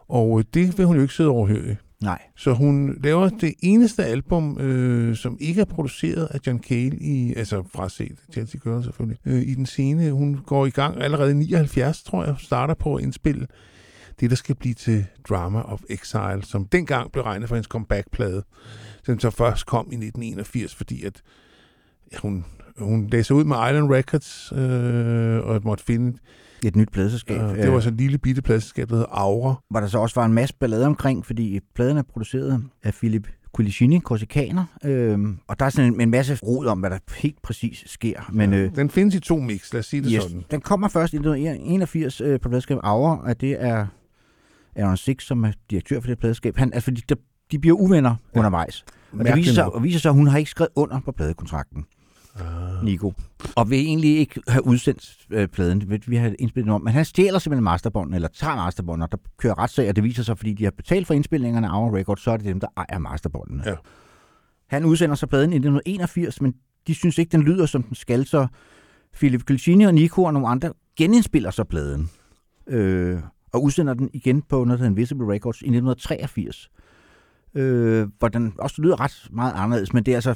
Speaker 3: Og øh, det vil hun jo ikke sidde overhørig.
Speaker 2: Nej.
Speaker 3: Så hun laver det eneste album, øh, som ikke er produceret af John Cale, i, altså fraset Chelsea Girl selvfølgelig, øh, i den scene. Hun går i gang allerede i 79, tror jeg, starter på at indspille det, der skal blive til Drama of Exile, som dengang blev regnet for hendes comeback-plade, som så først kom i 1981, fordi at hun, hun lagde sig ud med Island Records øh, og måtte finde...
Speaker 2: Et nyt pladeselskab.
Speaker 3: Øh, det var så et lille bitte pladselskab, der hedder Aura.
Speaker 2: hvor der så også var en masse ballade omkring, fordi pladen er produceret af Philip Colicini, korsikaner, øhm, og der er sådan en, en masse rod om, hvad der helt præcis sker. Men øh,
Speaker 3: Den findes i to mix, lad os sige det
Speaker 2: yes,
Speaker 3: sådan.
Speaker 2: den kommer først i 1981 øh, på pladeskab Aura, og det er Aaron Six, som er direktør for det pladeskab. Han, altså, fordi de, de bliver uvenner
Speaker 3: Ja.
Speaker 2: ja. undervejs. Og det viser sig, og viser sig, at hun har ikke skrevet under på pladekontrakten.
Speaker 3: Ah.
Speaker 2: Nico. Og vil egentlig ikke have udsendt øh, pladen. Vi have indspillet om. Men han stjæler simpelthen masterbånden, eller tager masterbånden, og der kører retssag, og det viser sig, fordi de har betalt for indspilningerne af Hour Records, så er det dem, der ejer masterbåndene.
Speaker 3: Ja.
Speaker 2: Han udsender så pladen i 1981, men de synes ikke, den lyder, som den skal, så Philip Gilcini og Nico og nogle andre genindspiller så pladen. Øh, og udsender den igen på noget, der Invisible Records i 1983. Øh, hvor den også lyder ret meget anderledes, men det er altså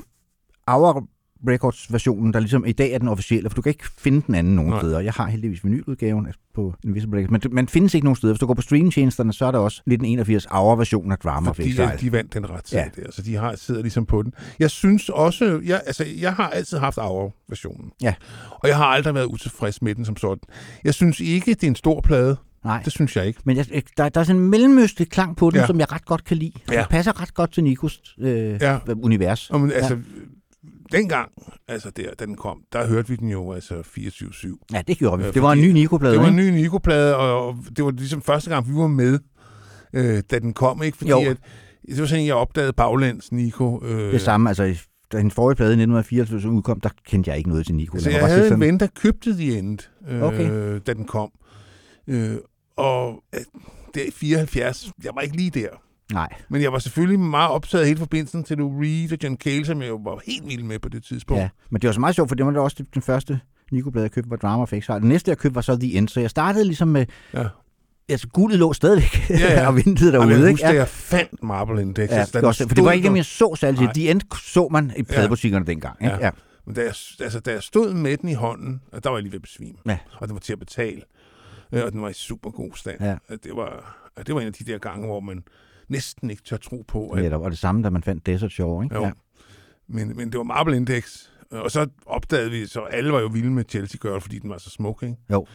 Speaker 2: Hour Records-versionen, der ligesom i dag er den officielle, for du kan ikke finde den anden nogen
Speaker 3: Nej.
Speaker 2: steder. Jeg har heldigvis vinyludgaven altså på Invisible Records, men man findes ikke nogen steder. Hvis du går på streamingtjenesterne, så er der også 1981 Hour-version af Drama
Speaker 3: Fordi at de vandt den retssag
Speaker 2: Ja.
Speaker 3: der, så de har, sidder ligesom på den. Jeg synes også, jeg, altså, jeg har altid haft Aura-versionen.
Speaker 2: Ja.
Speaker 3: Og jeg har aldrig været utilfreds med den som sådan. Jeg synes ikke, det er en stor plade.
Speaker 2: Nej.
Speaker 3: Det synes jeg ikke.
Speaker 2: Men jeg, der, der er sådan en mellemøstlig klang på den,
Speaker 3: Ja.
Speaker 2: som jeg ret godt kan lide.
Speaker 3: Ja.
Speaker 2: Ja. Det passer ret godt til Nikos øh,
Speaker 3: Ja.
Speaker 2: univers.
Speaker 3: Og, men, altså, ja. Dengang, altså der, da den kom, der hørte vi den jo altså 24-7.
Speaker 2: Ja, det gjorde vi.
Speaker 3: Ja,
Speaker 2: det var en ny Nico-plade,
Speaker 3: Det var en ny Nico-plade, og, og det var ligesom første gang, vi var med, øh, da den kom. Ikke? Fordi
Speaker 2: Jo.
Speaker 3: At, det var sådan, jeg opdagede baglæns Nico. Øh,
Speaker 2: Det samme, altså da hendes forrige plade i 1994 udkom, der kendte jeg ikke noget til Nico.
Speaker 3: Så
Speaker 2: var
Speaker 3: jeg havde en ven, der købte The End, øh,
Speaker 2: Okay.
Speaker 3: da den kom. Øh, og øh, der i 74, jeg var ikke lige der.
Speaker 2: Nej,
Speaker 3: Men jeg var selvfølgelig meget optaget hele forbindelsen til Lou Reed og John Cale, som jeg jo var helt vild med på det tidspunkt.
Speaker 2: ja. Men det var så meget sjovt, for det var da også den første Nico-plade, jeg købte, var Drama of Exile. Den næste, jeg købte, var så The End. Så jeg startede ligesom med
Speaker 3: Ja.
Speaker 2: altså guldet lå stadigvæk
Speaker 3: Ja, ja.
Speaker 2: og ventede
Speaker 3: Jamen,
Speaker 2: derude,
Speaker 3: jeg
Speaker 2: ikke?
Speaker 3: husker, ja. jeg fandt Marble Index.
Speaker 2: Ja, det også- for det var ikke dem, jeg så særligt. De end så man i pladebutikkerne dengang. Ikke?
Speaker 3: Ja.
Speaker 2: Ja.
Speaker 3: Men da jeg, altså, da jeg stod med den i hånden, og der var jeg lige ved at besvime.
Speaker 2: Ja.
Speaker 3: Og den var til at betale. Øh, Og den var i super god stand.
Speaker 2: Ja.
Speaker 3: Og Det, var, og det var en af de der gange, hvor man næsten ikke tør tro på, at,
Speaker 2: Netop. Og det samme, da man fandt Desert Shore. Ikke?
Speaker 3: Jo.
Speaker 2: Ja.
Speaker 3: men, men det var Marble Index. Og så opdagede vi, så alle var jo vilde med Chelsea Girl, fordi den var så smuk, ikke?
Speaker 2: Jo.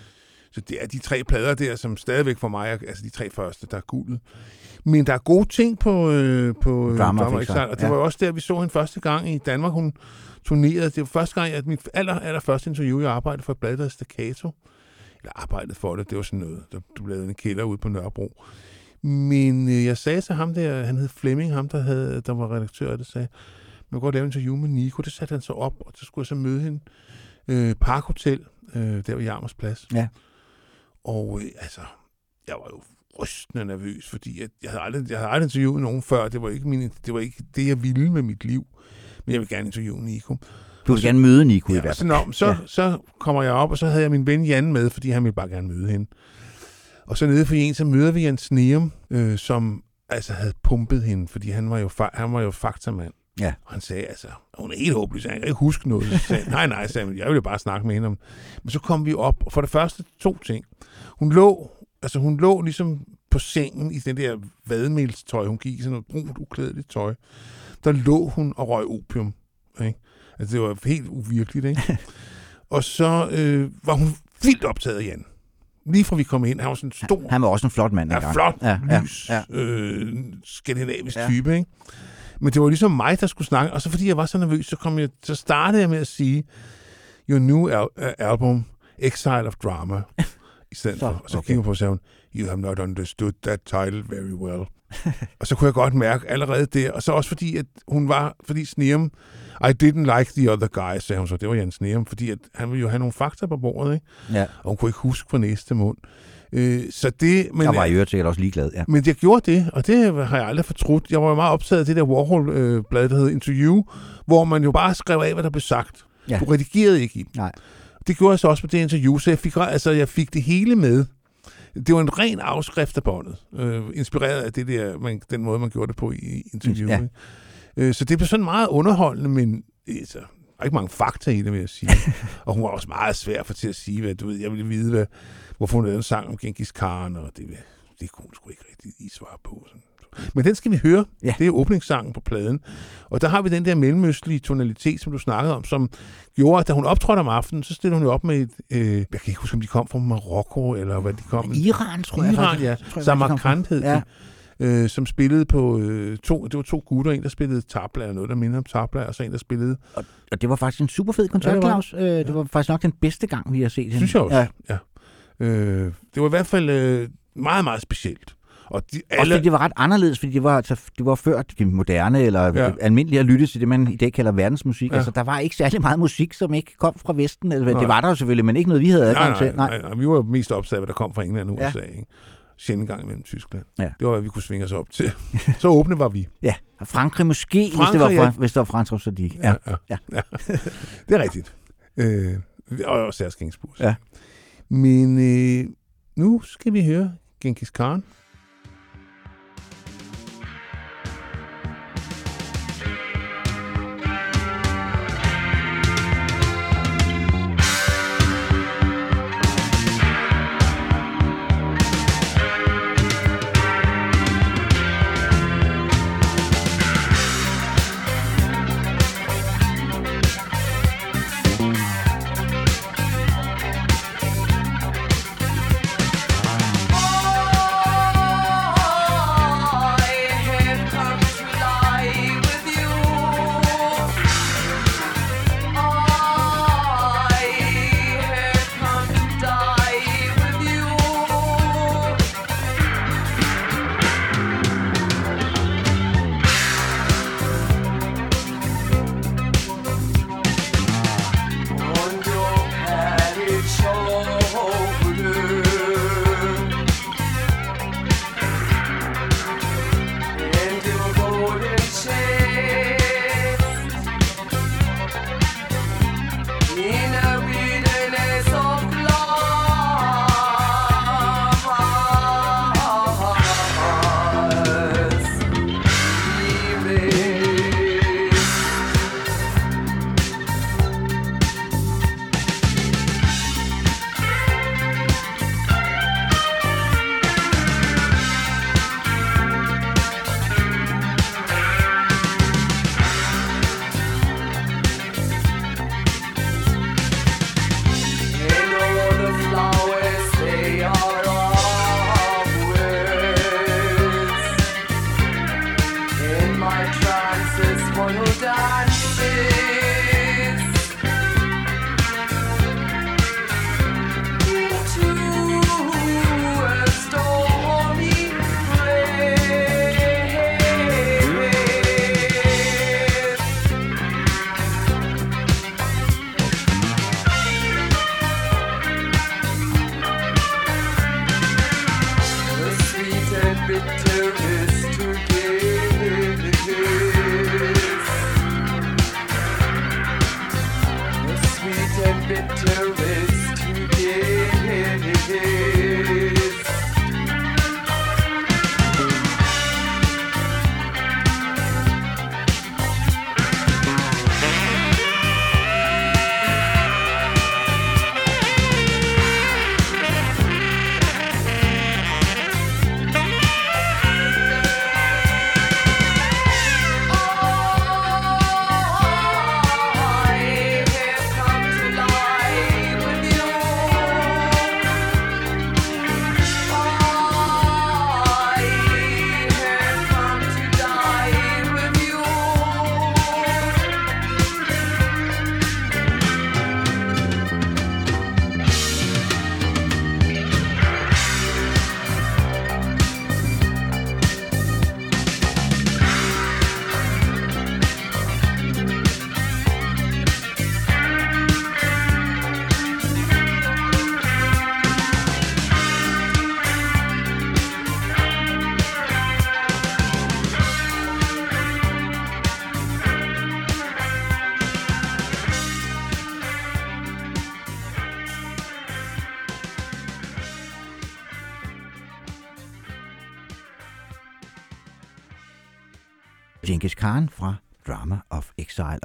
Speaker 3: Så det er de tre plader der, som stadigvæk for mig er altså de tre første, der er guldet. Men der er gode ting på, øh, på øh,
Speaker 2: Drama
Speaker 3: Drama Exile, og det
Speaker 2: ja.
Speaker 3: var også der, vi så hende første gang i Danmark. Hun turnerede. Det var første gang, at mit aller, aller første interview, jeg arbejdede for et blad, der hed Staccato. Eller arbejdede for det, det var sådan noget. Der blev lavet en kælder ude på Nørrebro. Men øh, jeg sagde til ham der, han hed Flemming, ham der, havde, der var redaktør, og det sagde, man kunne godt lave en interview med Nico. Det satte han så op, og så skulle jeg så møde hende. Øh, Parkhotel, øh, der ved Jarmers Plads.
Speaker 2: Ja.
Speaker 3: Og øh, altså, jeg var jo rystende nervøs, fordi jeg, jeg, havde aldrig, jeg havde aldrig interviewet nogen før. Det var, ikke min, det var ikke det, jeg ville med mit liv. Men jeg vil gerne interviewe Nico.
Speaker 2: Du vil gerne møde Nico i
Speaker 3: Ja,
Speaker 2: hvert
Speaker 3: og
Speaker 2: fald.
Speaker 3: så, så,
Speaker 2: Ja.
Speaker 3: så kommer jeg op, og så havde jeg min ven Jan med, fordi han ville bare gerne møde hende. Og så nede for en, så møder vi Jan Sneum, øh, som altså havde pumpet hende, fordi han var jo, fa- han var jo faktamand.
Speaker 2: Ja.
Speaker 3: Og han sagde, altså, hun er helt håbløs, han kan ikke huske noget. Så sagde, nej, nej, sagde jeg, jeg ville bare snakke med hende om. Men så kom vi op, og for det første to ting. Hun lå, altså hun lå ligesom på sengen i den der vadmelstøj, hun gik i sådan noget brunt, uklædeligt tøj. Der lå hun og røg opium. Ikke? Altså, det var helt uvirkeligt, ikke? og så øh, var hun vildt optaget af Jan. Lige fra vi kom ind, han var sådan en stor,
Speaker 2: Han var også en flot mand.
Speaker 3: ja, flot,
Speaker 2: Ja,
Speaker 3: lys,
Speaker 2: ja.
Speaker 3: ja. Øh, skandinavisk
Speaker 2: Ja.
Speaker 3: type, ikke? Men det var ligesom mig, der skulle snakke, og så fordi jeg var så nervøs, så, kom jeg, så startede jeg med at sige, your new al- uh, album, Exile of Drama, i stedet
Speaker 2: Så,
Speaker 3: for. Og så
Speaker 2: okay.
Speaker 3: kiggede på og sagde you have not understood that title very well. og så kunne jeg godt mærke allerede der, og så også fordi, at hun var, fordi Sneum, I didn't like the other guy, sagde hun så, det var Jan Sneum, fordi at han ville jo have nogle fakta på bordet, ikke?
Speaker 2: ja.
Speaker 3: og hun kunne ikke huske fra næste mund. Øh, så det, men,
Speaker 2: Jeg var i øvrigt sikkert også ligeglad. Ja.
Speaker 3: men jeg gjorde det, og det har jeg aldrig fortrudt. Jeg var jo meget optaget af det der Warhol-blad, der hed Interview, hvor man jo bare skrev af, hvad der blev sagt.
Speaker 2: Ja.
Speaker 3: Du redigerede ikke i.
Speaker 2: Nej.
Speaker 3: Det gjorde jeg så også på det interview, så jeg fik, altså, jeg fik det hele med. Det var en ren afskrift af båndet, øh, inspireret af det der, man, den måde, man gjorde det på i interview.
Speaker 2: Ja.
Speaker 3: Øh, så det blev sådan meget underholdende, men altså, der er ikke mange fakta i det, vil jeg sige. og hun var også meget svær for til at sige, hvad du ved, jeg ville vide, hvad, hvorfor hun lavede en sang om Genghis Khan, og det, det kunne hun sgu ikke rigtig lige svare på. Sådan. Men den skal vi høre.
Speaker 2: Ja.
Speaker 3: Det er åbningssangen på pladen. Og der har vi den der mellemøstlige tonalitet, som du snakkede om, som gjorde, at da hun optrådte om aftenen, så stillede hun jo op med et... Øh, jeg kan ikke huske, om de kom fra Marokko, eller hvad de kom.
Speaker 2: Iran, tror jeg
Speaker 3: Iran, ja. Samarkand hed
Speaker 2: Ja.
Speaker 3: Ja. øh, som spillede på øh, to, det var to gutter, en der spillede tabla, eller noget, der minder om tabla, og så en, der spillede,
Speaker 2: Og det var faktisk en super fed koncert,
Speaker 3: Ja, det var
Speaker 2: Claus. Øh, det var faktisk nok den bedste gang, vi har set hende.
Speaker 3: synes jeg også.
Speaker 2: Ja.
Speaker 3: Ja. ja. Øh, det var i hvert fald øh, meget, meget specielt. Og de,
Speaker 2: Også
Speaker 3: alle,
Speaker 2: fordi det var ret anderledes, fordi det var, altså, det var før det moderne, eller ja.
Speaker 3: Ja.
Speaker 2: almindeligt at lytte til det, man i dag kalder verdensmusik. Ja.
Speaker 3: Ja.
Speaker 2: Altså, der var ikke særlig meget musik, som ikke kom fra Vesten. Eller, det
Speaker 3: Nej.
Speaker 2: var der jo selvfølgelig, men ikke noget, vi havde
Speaker 3: nej,
Speaker 2: adgang
Speaker 3: nej,
Speaker 2: til.
Speaker 3: nej, nej, vi var mest optaget af, hvad der kom fra England og
Speaker 2: Ja.
Speaker 3: USA. Ikke? Sjældent gang imellem Tyskland.
Speaker 2: Ja.
Speaker 3: Det var, hvad vi kunne svinge os op til. så åbne var vi.
Speaker 2: Ja, og Frankrig måske, Frankrig, hvis det var,
Speaker 3: ja.
Speaker 2: hvis det var Frankrig, så de. Ja.
Speaker 3: ja.
Speaker 2: Ja.
Speaker 3: ja. det er rigtigt. Øh, og også Gainsbourg.
Speaker 2: Ja.
Speaker 3: Men øh, nu skal vi høre Genghis Khan.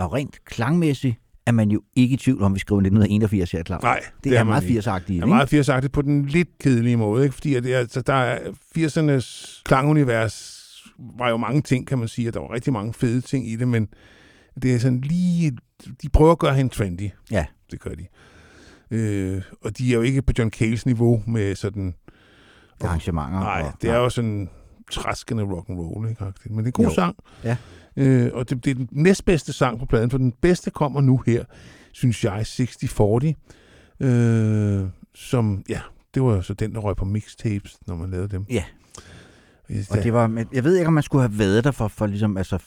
Speaker 2: Og rent klangmæssigt er man jo ikke i tvivl om, vi skriver 1981 her, Claus.
Speaker 3: Nej,
Speaker 2: det, er
Speaker 3: man
Speaker 2: meget
Speaker 3: ikke.
Speaker 2: 80-agtigt.
Speaker 3: Det er meget 80'agt på den lidt kedelige måde, ikke? fordi at det, er- altså, der er 80'ernes klangunivers var jo mange ting, kan man sige, og der var rigtig mange fede ting i det, men det er sådan lige, de prøver at gøre hende trendy.
Speaker 2: Ja.
Speaker 3: Det gør de. Øh, og de er jo ikke på John Cales niveau med sådan,
Speaker 2: Arrangementer.
Speaker 3: nej,
Speaker 2: og,
Speaker 3: det er jo sådan træskende rock and roll, ikke? Men det er en god
Speaker 2: Jo.
Speaker 3: sang.
Speaker 2: Ja.
Speaker 3: Øh, og det, det er den næstbedste sang på pladen, for den bedste kommer nu her, synes jeg, 60-40, øh, som, ja, det var jo så den, der røg på mixtapes, når man lavede dem.
Speaker 2: Ja. Og det var, jeg ved ikke, om man skulle have været der for, for ligesom, altså,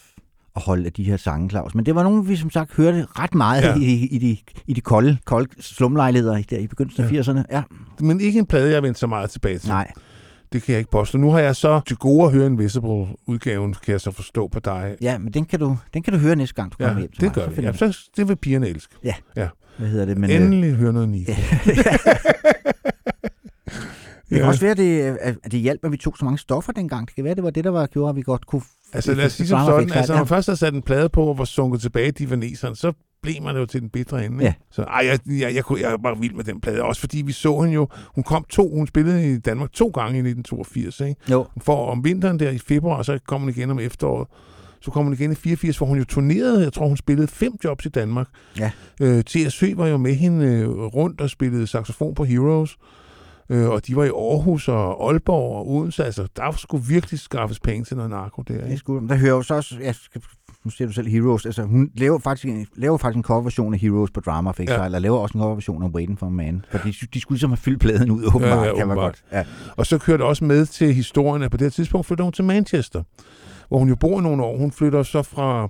Speaker 2: at holde af de her sange, Claus. Men det var nogle, vi som sagt hørte ret meget
Speaker 3: Ja.
Speaker 2: i, i, de, i de kolde, kolde slumlejligheder der i begyndelsen af
Speaker 3: Ja.
Speaker 2: 80'erne. Ja,
Speaker 3: Men ikke en plade, jeg har vendt så meget tilbage til.
Speaker 2: nej.
Speaker 3: Det kan jeg ikke påstå. Nu har jeg så til gode at høre Invisible-udgaven, kan jeg så forstå på dig.
Speaker 2: Ja, men den kan du, den kan du høre næste gang, du
Speaker 3: Ja,
Speaker 2: kommer hjem til
Speaker 3: det
Speaker 2: mig.
Speaker 3: gør
Speaker 2: finder
Speaker 3: Ja, så, det vil pigerne elske.
Speaker 2: Hvad hedder det? Men, øh,
Speaker 3: Endelig høre noget Nico.
Speaker 2: Det kan også være, at det, at det hjalp, at vi tog så mange stoffer dengang. Det kan være, det var det, der var, gjorde, at vi godt kunne...
Speaker 3: Altså lad os sige som sådan, altså når
Speaker 2: ja.
Speaker 3: man først har sat en plade på og var sunket tilbage i divaneseren, så blev man jo til den bitre ende.
Speaker 2: Ja.
Speaker 3: Så ej, jeg, jeg, jeg, kunne, jeg var vild med den plade, også fordi vi så hende jo, hun kom to, hun spillede i Danmark to gange i 1982, ikke?
Speaker 2: Jo,
Speaker 3: For om vinteren der i februar, og så kom hun igen om efteråret. Så kom hun igen i 84, hvor hun jo turnerede. Jeg tror, hun spillede fem jobs i Danmark.
Speaker 2: Ja.
Speaker 3: Øh, TSØ var jo med hende øh, rundt og spillede saxofon på Heroes. Øh, og de var i Aarhus og Aalborg og Odense. Altså, der skulle virkelig skaffes penge til noget narko der.
Speaker 2: det
Speaker 3: Ikke?
Speaker 2: skulle, der hører jo så også... Jeg skal, nu ser du selv Heroes. Altså, hun laver faktisk, en- laver faktisk en coverversion af Heroes på Drama Exile,
Speaker 3: Ja.
Speaker 2: ja. og laver også en coverversion af Waiting for a Man. For de, de skulle ligesom have fyldt pladen ud, åbenbart,
Speaker 3: ja,
Speaker 2: kan man
Speaker 3: åbenbart.
Speaker 2: godt. Ja.
Speaker 3: Og så kørte også med til historien, at på det her tidspunkt flytter hun til Manchester, hvor hun jo bor nogle år. Hun flytter så fra,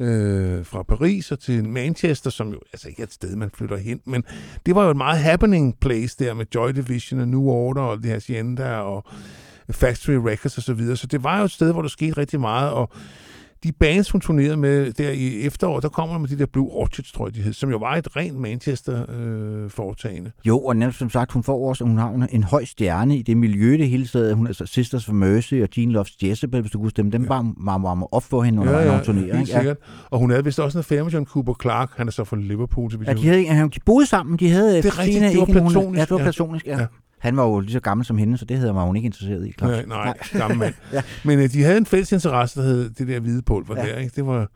Speaker 3: øh, fra Paris og til Manchester, som jo altså ikke er et sted, man flytter hen, men det var jo et meget happening place der med Joy Division og New Order og det her Hacienda og Factory Records og så videre. Så det var jo et sted, hvor der skete rigtig meget, og de bands, hun turnerede med der i efteråret, der kommer med de der Blue Orchids, tror jeg, de hed, som jo var et rent Manchester-foretagende.
Speaker 2: Jo, og netop som sagt, hun får også, hun har en, høj stjerne i det miljø, det hele stedet. Hun er altså Sisters for Mercy og Jean Loves Jezebel, hvis du kunne stemme. Dem
Speaker 3: Ja.
Speaker 2: bare varme varme op for hende, under ja, ja, hun turnerer.
Speaker 3: helt?
Speaker 2: Ja.
Speaker 3: sikkert. Og hun havde vist også en affære med John Cooper Clark. Han er så fra Liverpool, vi
Speaker 2: Ja, de, havde, de boede sammen. De havde
Speaker 3: Det er rigtigt, det var platonisk,
Speaker 2: Ja, det var platonisk, ja.
Speaker 3: Ja.
Speaker 2: Ja. Han var jo lige så gammel som hende, så det havde var hun ikke interesseret i. Claus.
Speaker 3: Nej, nej, gammel mand.
Speaker 2: Ja.
Speaker 3: Men øh, de havde en fælles interesse, der hed det der hvide pulver
Speaker 2: Ja.
Speaker 3: der. Ikke? Det var...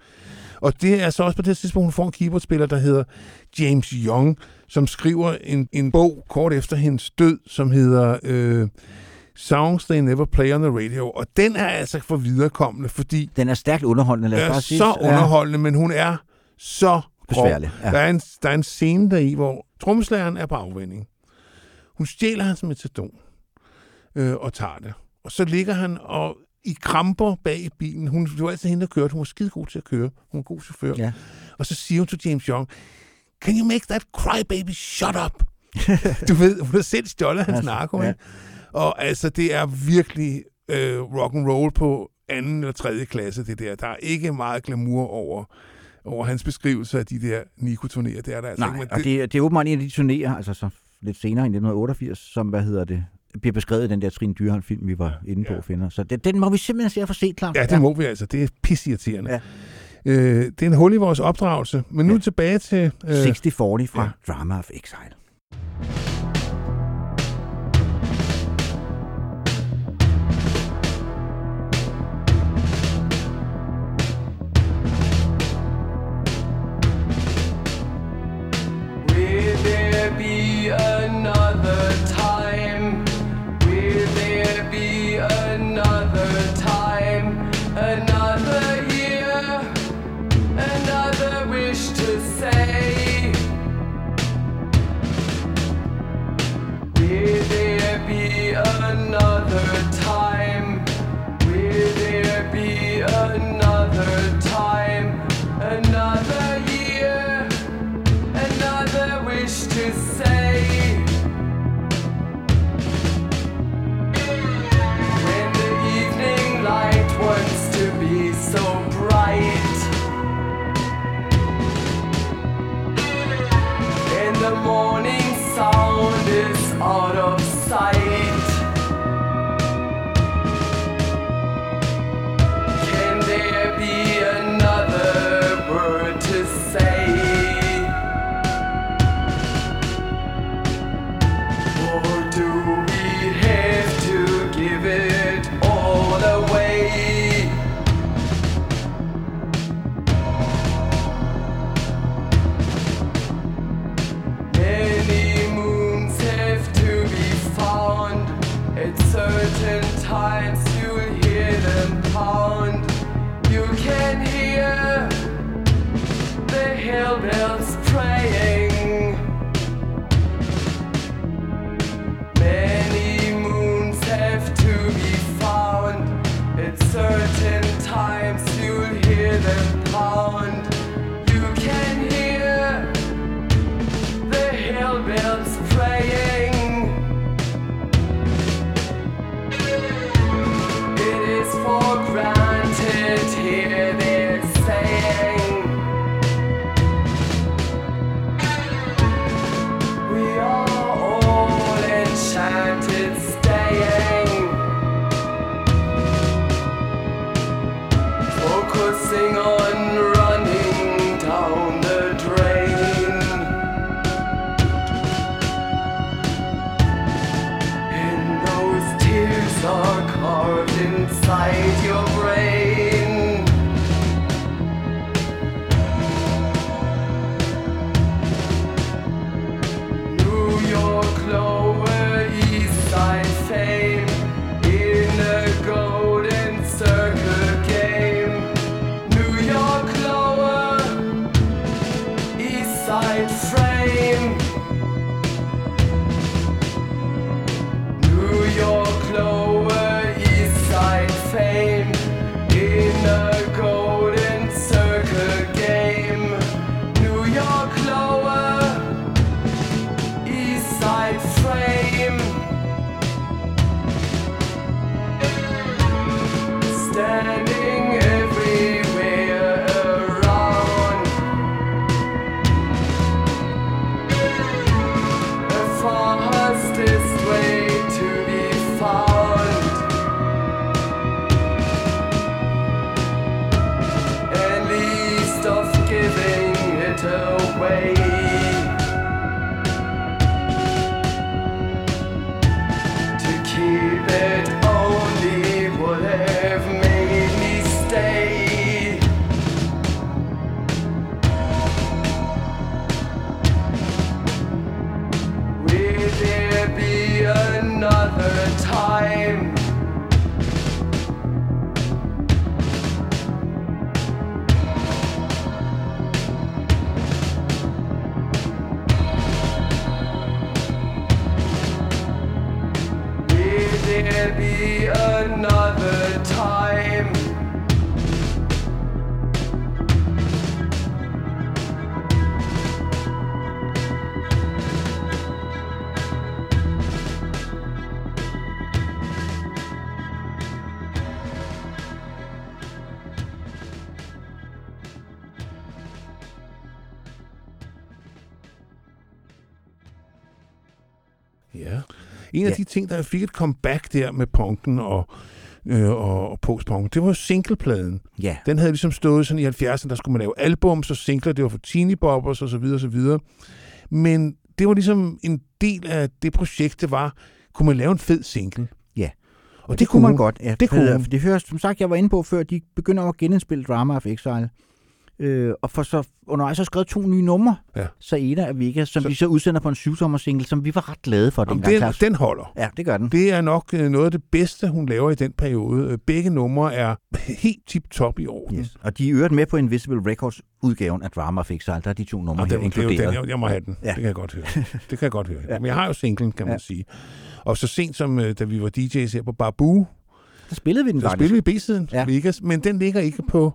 Speaker 3: Og det er så også på det tidspunkt, hun får en keyboardspiller, der hedder James Young, som skriver en, en bog kort efter hendes død, som hedder øh, Songs They Never Play on the Radio. Og den er altså for viderekommende, fordi
Speaker 2: Den er stærkt underholdende, lad os bare sige.
Speaker 3: så underholdende, men hun er så.
Speaker 2: Besværlig, ja.
Speaker 3: Der, er en, der er en scene der i, hvor trommeslageren er på afvænding. Hun stjæler hans metadon øh, og tager det. Og så ligger han og i kramper bag i bilen. Hun, det var altså hende, der kørte. Hun var skide god til at køre. Hun var god chauffør.
Speaker 2: Ja.
Speaker 3: Og så siger hun til James Young, Can you make that crybaby shut up? du ved, hun har selv stjålet hans
Speaker 2: altså,
Speaker 3: narko.
Speaker 2: Ja.
Speaker 3: Og altså, det er virkelig øh, rock and roll på anden eller tredje klasse, det der. Der er ikke meget glamour over over hans beskrivelse af de der Nico-turnéer. Det er der altså
Speaker 4: Nej,
Speaker 3: ikke.
Speaker 4: Men det, det, det er åbenbart en af de turnéer, altså, så lidt senere i 1988, som, hvad hedder det, bliver beskrevet i den der Trine Dyrholm film, vi var ja, inde på
Speaker 3: ja.
Speaker 4: finder. Så det, den må vi simpelthen se at få set, klart.
Speaker 3: Ja, det ja. må vi altså. Det er pissirriterende.
Speaker 4: Ja.
Speaker 3: Øh, det er en hul i vores opdragelse. Men nu
Speaker 4: ja.
Speaker 3: tilbage til... Øh...
Speaker 4: 60-40 fra
Speaker 3: ja.
Speaker 4: Drama of Exile.
Speaker 3: auto En af
Speaker 2: Ja.
Speaker 3: de ting, der fik et comeback der med punken og, øh, og, og postpunken, det var jo singlepladen.
Speaker 2: Ja,
Speaker 3: Den havde ligesom stået sådan i 70'erne, der skulle man lave albums og singler, det var for teeny boppers og så videre og så videre. Men det var ligesom en del af det projekt, det var, kunne man lave en fed single?
Speaker 2: Ja.
Speaker 3: Og,
Speaker 2: det, det kunne man godt. Ja,
Speaker 3: Det kunne
Speaker 2: det hører, som sagt, jeg var inde på før, de begynder at genindspille Drama of Exile. Øh, og for så undervejs har skrevet to nye numre,
Speaker 3: Ja.
Speaker 2: Saeda og Vega, som
Speaker 3: Så-
Speaker 2: så, vi så udsender på en syvtommer single, som vi var ret glade for
Speaker 3: Jamen,
Speaker 2: dengang.
Speaker 3: den, den holder.
Speaker 2: Ja, det gør den.
Speaker 3: Det er nok øh, noget af det bedste, hun laver i den periode. Øh, Begge numre er helt tip-top i orden.
Speaker 2: Yes. Og de er øvrigt med på Invisible Records udgaven af Drama Exile. Der er de to numre
Speaker 3: Og
Speaker 2: her
Speaker 3: det, det er jo
Speaker 2: inkluderet.
Speaker 3: den, jeg, jeg må have den. Ja. Det kan jeg godt høre. Det kan jeg godt høre. ja. Men jeg har jo singlen, kan man
Speaker 2: Ja.
Speaker 3: sige. Og så sent som, øh, da vi var DJ's her på Babu,
Speaker 2: Der spillede vi den
Speaker 3: der
Speaker 2: faktisk.
Speaker 3: spillede vi B-siden. Ja. Vegas, men den ligger ikke på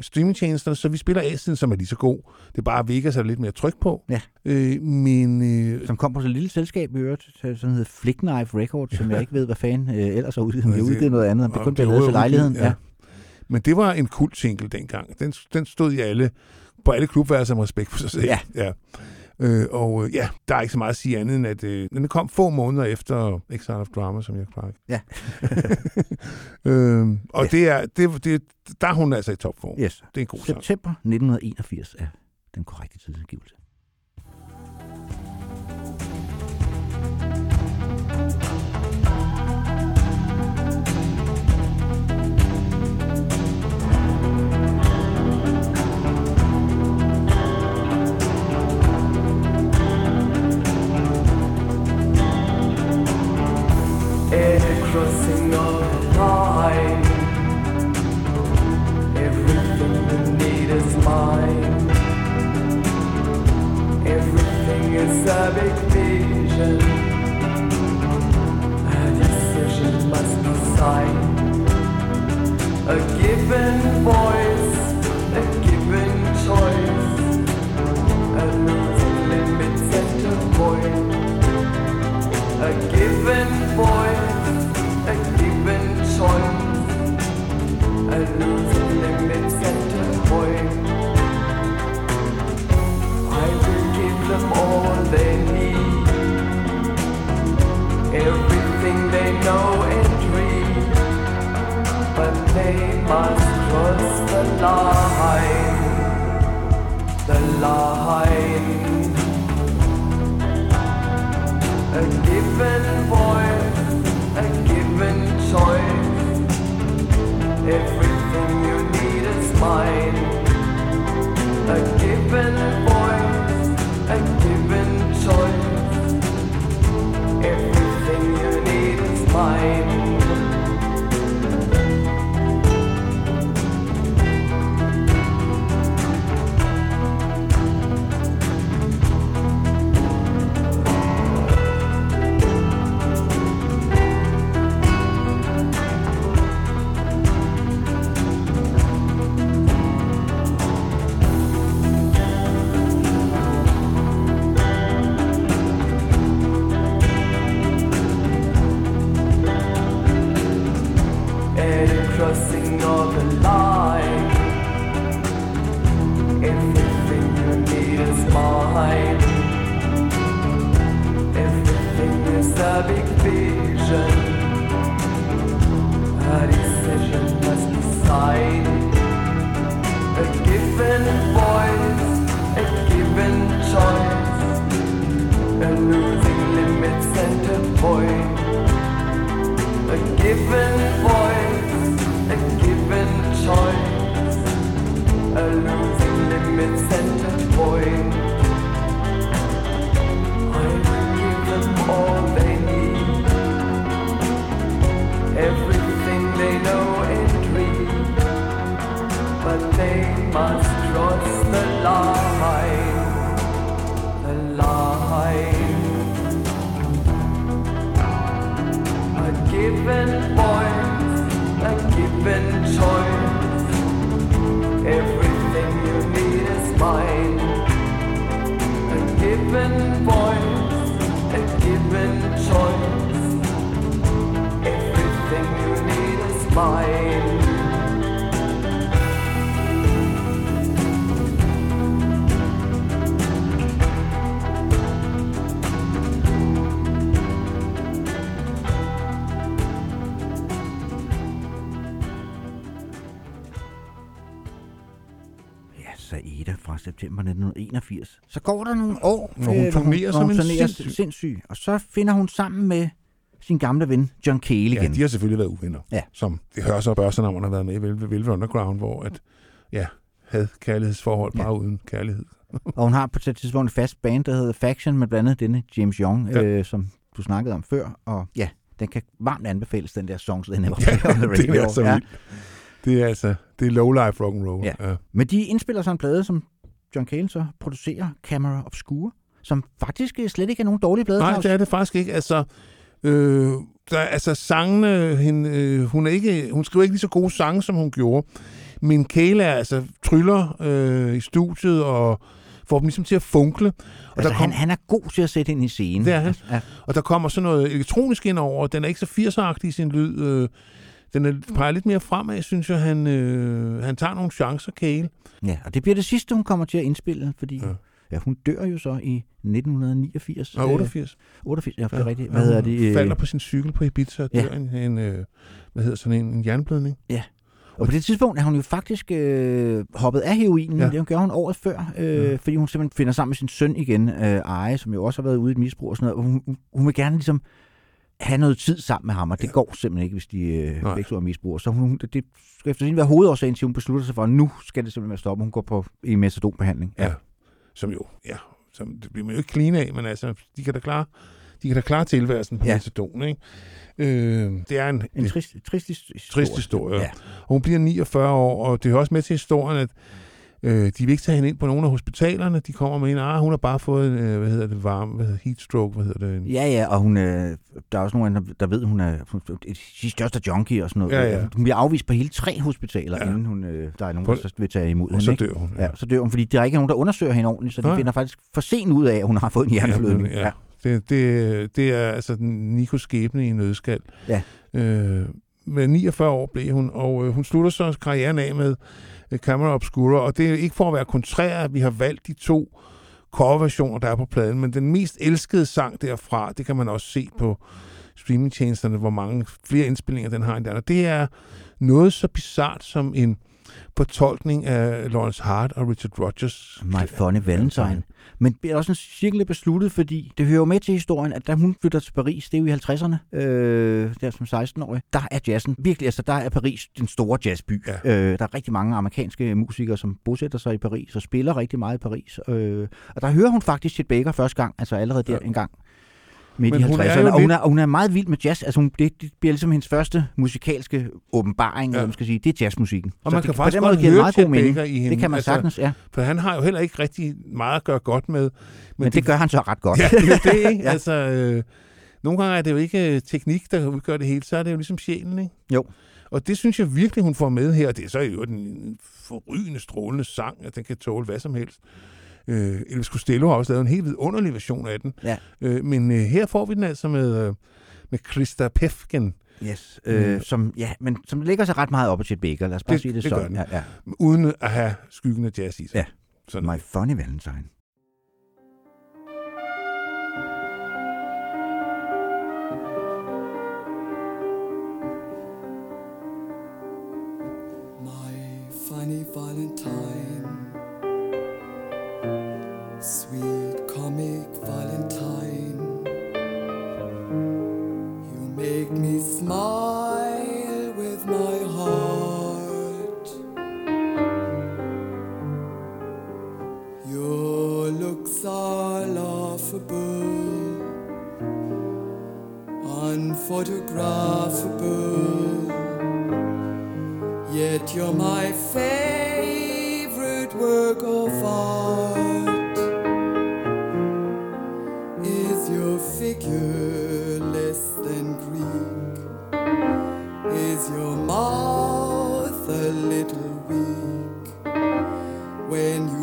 Speaker 3: streamingtjenesterne, så vi spiller A-siden, som er lige så god. Det er bare, Vegas er lidt mere tryk på.
Speaker 2: Ja.
Speaker 3: Øh, men øh,
Speaker 2: Som kom på så et lille selskab i øvrigt, som hedder Flickknife Records, som jeg ikke ved, hvad fanden øh, ellers har udgivet.
Speaker 3: Det-
Speaker 2: udgivet noget andet, om det kun
Speaker 3: var
Speaker 2: lavet til lejligheden.
Speaker 3: ja.
Speaker 2: Ja.
Speaker 3: Men det var en kult single dengang. Den, den stod i alle, på alle klubværelser med respekt for sig selv.
Speaker 2: Ja.
Speaker 3: ja. Øh, og øh, ja, der er ikke så meget at sige andet end, at øh, den kom få måneder efter Exile of Drama, som jeg plejer.
Speaker 2: Ja.
Speaker 3: øh, og
Speaker 2: Ja.
Speaker 3: det er, det, det, der er hun altså i topform.
Speaker 2: Yes.
Speaker 3: Det er en god sang.
Speaker 2: September 1981 er den korrekte tidsangivelse.
Speaker 4: Everything is a big vision. A decision must be signed. A given voice, a given choice. A losing limits at a point. A given voice, a given choice, a losing must cross the line, the line. A given voice, a given choice. Everything you need is mine. A given voice,
Speaker 2: Så går der nogle år,
Speaker 3: Hvor hun
Speaker 2: øh,
Speaker 3: turnerer som
Speaker 2: hun
Speaker 3: en sindssyg.
Speaker 2: sindssyg. Og så finder hun sammen med sin gamle ven, John Cale
Speaker 3: Ja,
Speaker 2: igen.
Speaker 3: de har selvfølgelig været uvenner.
Speaker 2: Ja.
Speaker 3: Som det hører så børsen om, har været med i Velvet, Velvet Underground, hvor at, ja, havde kærlighedsforhold bare uden kærlighed.
Speaker 2: Og hun har på et tidspunkt et fast band, der hedder Faction, med blandt andet denne James Young,
Speaker 3: Ja.
Speaker 2: ja. øh, som du snakkede om før. Og ja, den kan varmt anbefales, den der song, så den er
Speaker 3: Ja,
Speaker 2: on the
Speaker 3: det
Speaker 2: radio.
Speaker 3: er så vildt. Det er altså, det er low life rock and roll.
Speaker 2: Ja. Men de indspiller så en plade, som John Cale så producerer, Camera Obscure, som faktisk øh, slet ikke er nogen dårlige plade.
Speaker 3: Nej, det er det faktisk ikke. Altså, øh, der, altså sangene, hende, øh, hun, er ikke, hun skriver ikke lige så gode sange, som hun gjorde. Men Kale er altså tryller øh, i studiet og får dem ligesom til at funkle. Og,
Speaker 2: Altså,
Speaker 3: der
Speaker 2: han, han er god til at sætte ind i scenen.
Speaker 3: Det er han.
Speaker 2: Ja.
Speaker 3: og der kommer sådan noget elektronisk ind over. Den er ikke så 80'er i sin lyd. Øh, den er, peger lidt mere fremad, synes jeg. Han, øh, han tager nogle chancer, Kale.
Speaker 2: ja, og det bliver det sidste, hun kommer til at indspille, fordi
Speaker 3: Ja.
Speaker 2: ja. Ja, hun dør jo så i 1989.
Speaker 3: Og 88.
Speaker 2: Øh, 88, ja, det er
Speaker 3: Ja.
Speaker 2: rigtigt.
Speaker 3: Ja,
Speaker 2: Hvad hedder
Speaker 3: hun
Speaker 2: det? øh,
Speaker 3: falder på sin cykel på Ibiza og
Speaker 2: Ja.
Speaker 3: dør en, en, øh, hvad hedder sådan en, en jernblødning.
Speaker 2: Og på det tidspunkt er hun jo faktisk øh, hoppet af heroinen.
Speaker 3: Ja.
Speaker 2: Ja. Det gør hun året før, øh,
Speaker 3: Ja.
Speaker 2: ja. fordi hun simpelthen finder sammen med sin søn igen, øh, Eje, som jo også har været ude i et misbrug og sådan noget. Og hun, hun- hun vil gerne ligesom have noget tid sammen med ham, og det
Speaker 3: Ja.
Speaker 2: går simpelthen ikke, hvis de øh, begge to er misbrugere. Så hun, det, det skal efter sin være hovedårsagen til, at hun beslutter sig for, at nu skal det simpelthen være stoppe. Hun går på i metadonbehandling.
Speaker 3: Ja. Som jo, ja, som, det bliver man jo ikke clean af, men altså, de kan da klare, de kan da klare tilværelsen på ja.
Speaker 2: Ja.
Speaker 3: metadon, ikke? Øh, det er en,
Speaker 2: En
Speaker 3: en
Speaker 2: trist, trist historie.
Speaker 3: trist historie.
Speaker 2: Ja.
Speaker 3: Og hun bliver 49 år, og det er også med til historien, at øh, de vil ikke tage hende ind på nogle af hospitalerne. De kommer med en, ah, hun har bare fået en, øh, hvad hedder det, varme, hvad hedder heat stroke, hvad hedder det? En,
Speaker 2: Ja, ja, og hun, øh, der er også nogen, der, der ved, hun er de største junkie og sådan noget.
Speaker 3: Ja, ja.
Speaker 2: Hun bliver afvist på hele tre hospitaler,
Speaker 3: Ja.
Speaker 2: ja. inden hun, øh, der er nogen, der vil tage imod
Speaker 3: og
Speaker 2: hende.
Speaker 3: så dør hun.
Speaker 2: Ja, så dør hun, fordi der er ikke nogen, der undersøger hende ordentligt, så de
Speaker 3: Nej.
Speaker 2: finder faktisk for sent ud af, at hun har fået en hjerneblødning.
Speaker 3: Ja, ja. Det, det, det er altså den Nikos skæbne i nødskal.
Speaker 2: Ja.
Speaker 3: Øh, med 49 år blev hun, og øh, hun slutter så karrieren af med Øh, Camera Obscura, og det er ikke for at være kontrær, at vi har valgt de to coverversioner, der er på pladen, men den mest elskede sang derfra, det kan man også se på streamingtjenesterne, hvor mange flere indspillinger den har end der. Det er noget så bizart som en fortolkning af Lawrence Hart og Richard Rodgers.
Speaker 2: My Funny Valentine. Men det er også en cirkel besluttet, fordi det hører jo med til historien, at da hun flytter til Paris, det er jo i 50'erne, øh, der som 16-årig, der er jazzen virkelig, altså der er Paris den store jazzby.
Speaker 3: Ja.
Speaker 2: Øh, der er rigtig mange amerikanske musikere, som bosætter sig i Paris og spiller rigtig meget i Paris. Øh, og der hører hun faktisk Chet Baker første gang, altså allerede der
Speaker 3: Ja.
Speaker 2: ja. en gang midt
Speaker 3: Men
Speaker 2: i
Speaker 3: hun er
Speaker 2: 50'erne.
Speaker 3: jo
Speaker 2: Og hun er, og hun er meget vild med jazz. Altså hun, det, det bliver ligesom hendes første musikalske åbenbaring,
Speaker 3: Ja.
Speaker 2: eller man skal sige. Det er jazzmusikken.
Speaker 3: Og
Speaker 2: Så
Speaker 3: man
Speaker 2: det,
Speaker 3: kan
Speaker 2: på
Speaker 3: faktisk
Speaker 2: den
Speaker 3: godt
Speaker 2: måde det
Speaker 3: høre
Speaker 2: meget god mening.
Speaker 3: I hende.
Speaker 2: Det kan man
Speaker 3: Altså,
Speaker 2: sagtens, ja.
Speaker 3: For han har jo heller ikke rigtig meget at gøre godt med. Men,
Speaker 2: Men det gør han så ret godt.
Speaker 3: Ja, det er det, ikke?
Speaker 2: Ja.
Speaker 3: Altså, øh, nogle gange er det jo ikke øh, teknik, der udgør det hele, så er det jo ligesom sjælen, ikke?
Speaker 2: Jo.
Speaker 3: Og det synes jeg virkelig, hun får med her. Det er så jo en forrygende, strålende sang, at den kan tåle hvad som helst. Øh, Elvis Costello har også lavet en helt vidunderlig version af den.
Speaker 2: Ja.
Speaker 3: Øh, men øh, her får vi den altså med, øh, med Krista Pefken,
Speaker 2: Yes, øh,
Speaker 3: Mm.
Speaker 2: som, ja, men som ligger sig ret meget op på Chet Baker. Lad os bare
Speaker 3: Det-
Speaker 2: sige det,
Speaker 3: det gør
Speaker 2: sådan.
Speaker 3: den.
Speaker 2: Ja, ja.
Speaker 3: uden at have skyggen af jazz i sig.
Speaker 2: Ja.
Speaker 3: Sådan.
Speaker 2: My Funny Valentine.
Speaker 4: My funny Valentine, unphotographable. Yet you're my favorite work of art. Is your figure less than Greek? Is your mouth a little weak? When you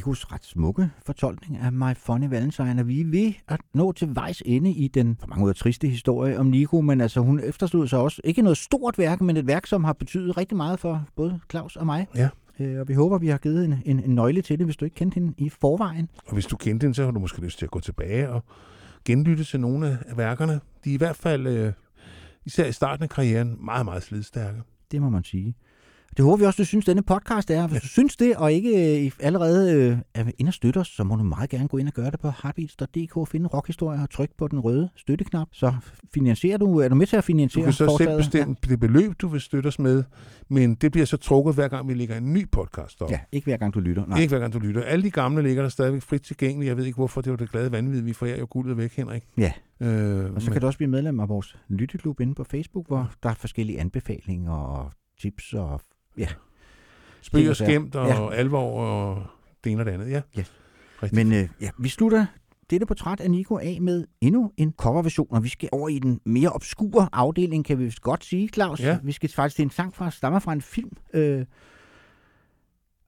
Speaker 2: Nikos ret smukke fortolkning af My Funny Valentine, og vi er ved at nå til vejs ende i den på mange måder triste historie om Nico, men altså hun efterstod sig også ikke noget stort værk, men et værk, som har betydet rigtig meget for både Claus og mig.
Speaker 3: Ja.
Speaker 2: Øh, Og vi håber, vi har givet en, en, en nøgle til det, hvis du ikke kendte hende i forvejen.
Speaker 3: Og hvis du kendte hende, så har du måske lyst til at gå tilbage og genlytte til nogle af- af værkerne. De er i hvert fald, øh, især i starten af karrieren, meget, meget slidstærke.
Speaker 2: Det må man sige. Det håber vi også, du synes, denne podcast er. Hvis du synes det, og ikke øh, allerede øh, er inde og støtte os, så må du meget gerne gå ind og gøre det på heartbeats.dk, finde rockhistorie og trykke på den røde støtteknap. Så finansierer du, er du med til at
Speaker 3: Du
Speaker 2: finansiere
Speaker 3: kan så selv
Speaker 2: forslaget?
Speaker 3: bestemme det beløb, du vil støtte os med, men det bliver så trukket hver gang, vi lægger en ny podcast op.
Speaker 2: Ja, ikke hver gang du lytter. Nej.
Speaker 3: Ikke hver gang du lytter. Alle de gamle ligger der stadigvæk frit tilgængelige. Jeg ved ikke, hvorfor det var det glade vanvid. Vi forærer jo guldet væk, Henrik.
Speaker 2: Ja.
Speaker 3: Øh,
Speaker 2: Og så
Speaker 3: men-
Speaker 2: kan du også blive medlem af vores lytteklub inde på Facebook, hvor der er forskellige anbefalinger og tips og ja.
Speaker 3: Spøg og skæmt og
Speaker 2: Ja.
Speaker 3: alvor og det ene og det andet. Ja.
Speaker 2: Ja.
Speaker 3: Rigtig
Speaker 2: Men øh, ja, vi slutter dette portræt af Nico af med endnu en coverversion, og vi skal over i den mere obskure afdeling, kan vi vist godt sige, Claus.
Speaker 3: Ja.
Speaker 2: Vi skal faktisk til en sang fra, stammer fra en film. Øh,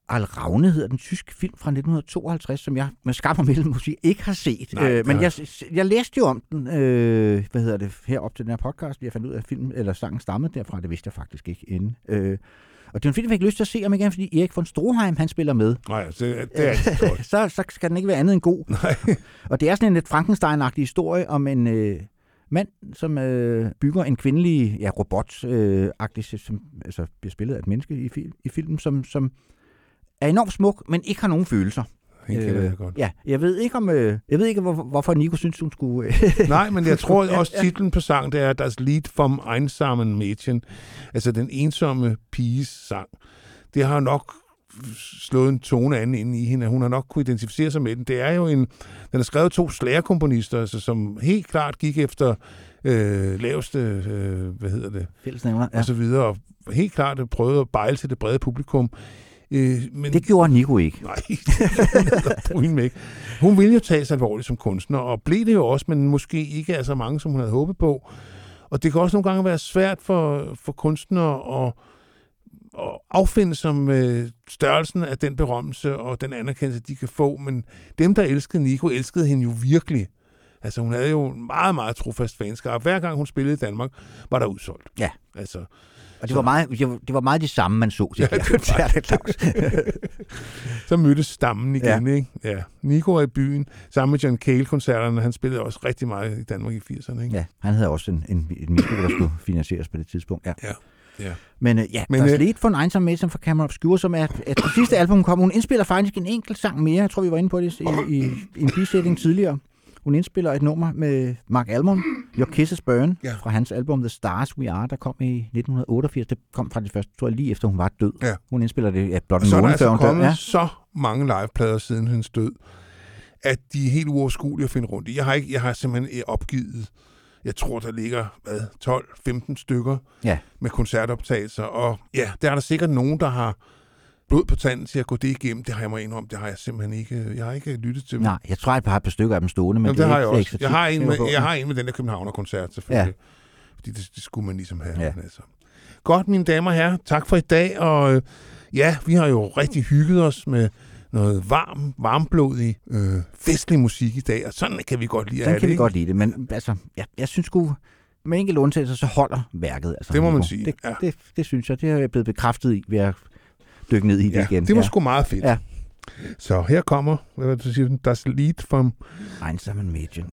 Speaker 2: Al Ravne hedder den tysk film fra 1952, som jeg med skam og mellem måske ikke har set.
Speaker 3: Nej,
Speaker 2: øh, men jeg, jeg læste jo om den, øh, hvad hedder det, herop til den her podcast. Jeg fandt ud af, at filmen, eller sangen stammede derfra. Det vidste jeg faktisk ikke inden. Øh, og det er en film, jeg fik lyst til at se om igen, fordi Erik von Stroheim, han spiller med.
Speaker 3: Nej, det, det er ikke godt.
Speaker 2: så, så skal den ikke være andet end god.
Speaker 3: Nej.
Speaker 2: Og det er sådan en lidt Frankenstein-agtig historie om en øh, mand, som øh, bygger en kvindelig ja, robot-agtig, som altså, bliver spillet af et menneske i, fil, i filmen, som, som er enormt smuk, men ikke har nogen følelser.
Speaker 3: Hende kender jeg godt.
Speaker 2: Ja, jeg ved ikke, om, øh, jeg ved ikke hvor, hvorfor Nico synes, hun skulle... Øh,
Speaker 3: Nej, men jeg tror også, titlen på sangen, det er Das Lied vom einsamen Mädchen. Altså den ensomme piges sang. Det har nok slået en tone an ind i hende. Hun har nok kunne identificere sig med den. Det er jo en... Den er skrevet to slagerkomponister, altså, som helt klart gik efter øh, laveste... Øh, hvad hedder det?
Speaker 2: fællesnævner.
Speaker 3: Ja. Og så videre. Og helt klart prøvede at bejle til det brede publikum. Øh, men
Speaker 2: Det gjorde Nico ikke.
Speaker 3: Nej, hun ikke. Hun ville jo tage sig alvorligt som kunstner, og blev det jo også, men måske ikke er så mange, som hun havde håbet på. Og det kan også nogle gange være svært for, for kunstnere at, at affinde sig med størrelsen af den berømmelse og den anerkendelse, de kan få. Men dem, der elskede Nico, elskede hende jo virkelig. Altså, hun havde jo en meget, meget trofast fanskab. Hver gang hun spillede i Danmark, var der udsolgt.
Speaker 2: Ja.
Speaker 3: Altså,
Speaker 2: Og det var meget, det var, meget de samme, man så til
Speaker 3: Ja, det var
Speaker 2: det, Claus.
Speaker 3: så mødtes stammen igen,
Speaker 2: Ja.
Speaker 3: ikke? Ja. Nico er i byen, sammen med John Cale-koncerterne. Han spillede også rigtig meget i Danmark i 80'erne, ikke?
Speaker 2: Ja, han havde også en, en, en misbrug, der skulle finansieres på det tidspunkt. Ja.
Speaker 3: Ja. ja.
Speaker 2: Men øh, ja,
Speaker 3: Men,
Speaker 2: der er
Speaker 3: øh,
Speaker 2: lidt for en Einsam Mason fra Camera Obscure, som er, er det sidste album, hun kom. Hun indspiller faktisk en enkelt sang mere. Jeg tror, vi var inde på det i, i, i en bisætning tidligere. Hun indspiller et nummer med Mark Almond, Your Kisses Burn,
Speaker 3: Ja.
Speaker 2: fra hans album The Stars We Are, der kom i 1988. Det kom fra det første, tror jeg, lige efter hun var død.
Speaker 3: Ja.
Speaker 2: Hun indspiller det ja, blot en måned før
Speaker 3: altså
Speaker 2: hun dør.
Speaker 3: kommet
Speaker 2: Ja.
Speaker 3: så mange liveplader siden hendes død, at de er helt uoverskuelige at finde rundt i. Jeg har, ikke, jeg har simpelthen øh, opgivet, jeg tror, der ligger hvad, 12-15 stykker
Speaker 2: Ja.
Speaker 3: med koncertoptagelser. Og ja, der er der sikkert nogen, der har blod på tanden til at gå det igennem. Det har jeg mig indrømme, det har jeg simpelthen ikke, jeg har ikke lyttet til.
Speaker 2: Nej, jeg tror, jeg har et par stykker af dem stående, men
Speaker 3: Jamen, det,
Speaker 2: er
Speaker 3: har jeg
Speaker 2: det
Speaker 3: også.
Speaker 2: så
Speaker 3: Jeg har, en
Speaker 2: det
Speaker 3: med, jeg har en med den der Københavner-koncert, selvfølgelig. Ja. Fordi det, det skulle man ligesom have.
Speaker 2: Ja.
Speaker 3: Men Altså. Godt, mine damer og herrer. Tak for i dag. Og øh, ja, vi har jo rigtig hygget os med noget varm, varmblodig, øh, festlig musik i dag. Og sådan kan vi godt lide
Speaker 2: Sådan
Speaker 3: have
Speaker 2: kan
Speaker 3: det,
Speaker 2: vi
Speaker 3: ikke?
Speaker 2: godt lide det, men altså, ja, jeg synes sgu, med enkelt undtagelse, så holder værket. Altså,
Speaker 3: Det må man sige,
Speaker 2: Det,
Speaker 3: ja.
Speaker 2: det, det, synes jeg, det har jeg blevet bekræftet i ved at dykke ned i det
Speaker 3: ja,
Speaker 2: igen.
Speaker 3: det var
Speaker 2: ja.
Speaker 3: sgu meget fedt.
Speaker 2: Ja.
Speaker 3: Så her kommer, hvad vil du sige, Das Lied vom...
Speaker 4: Einsamen Mädchen.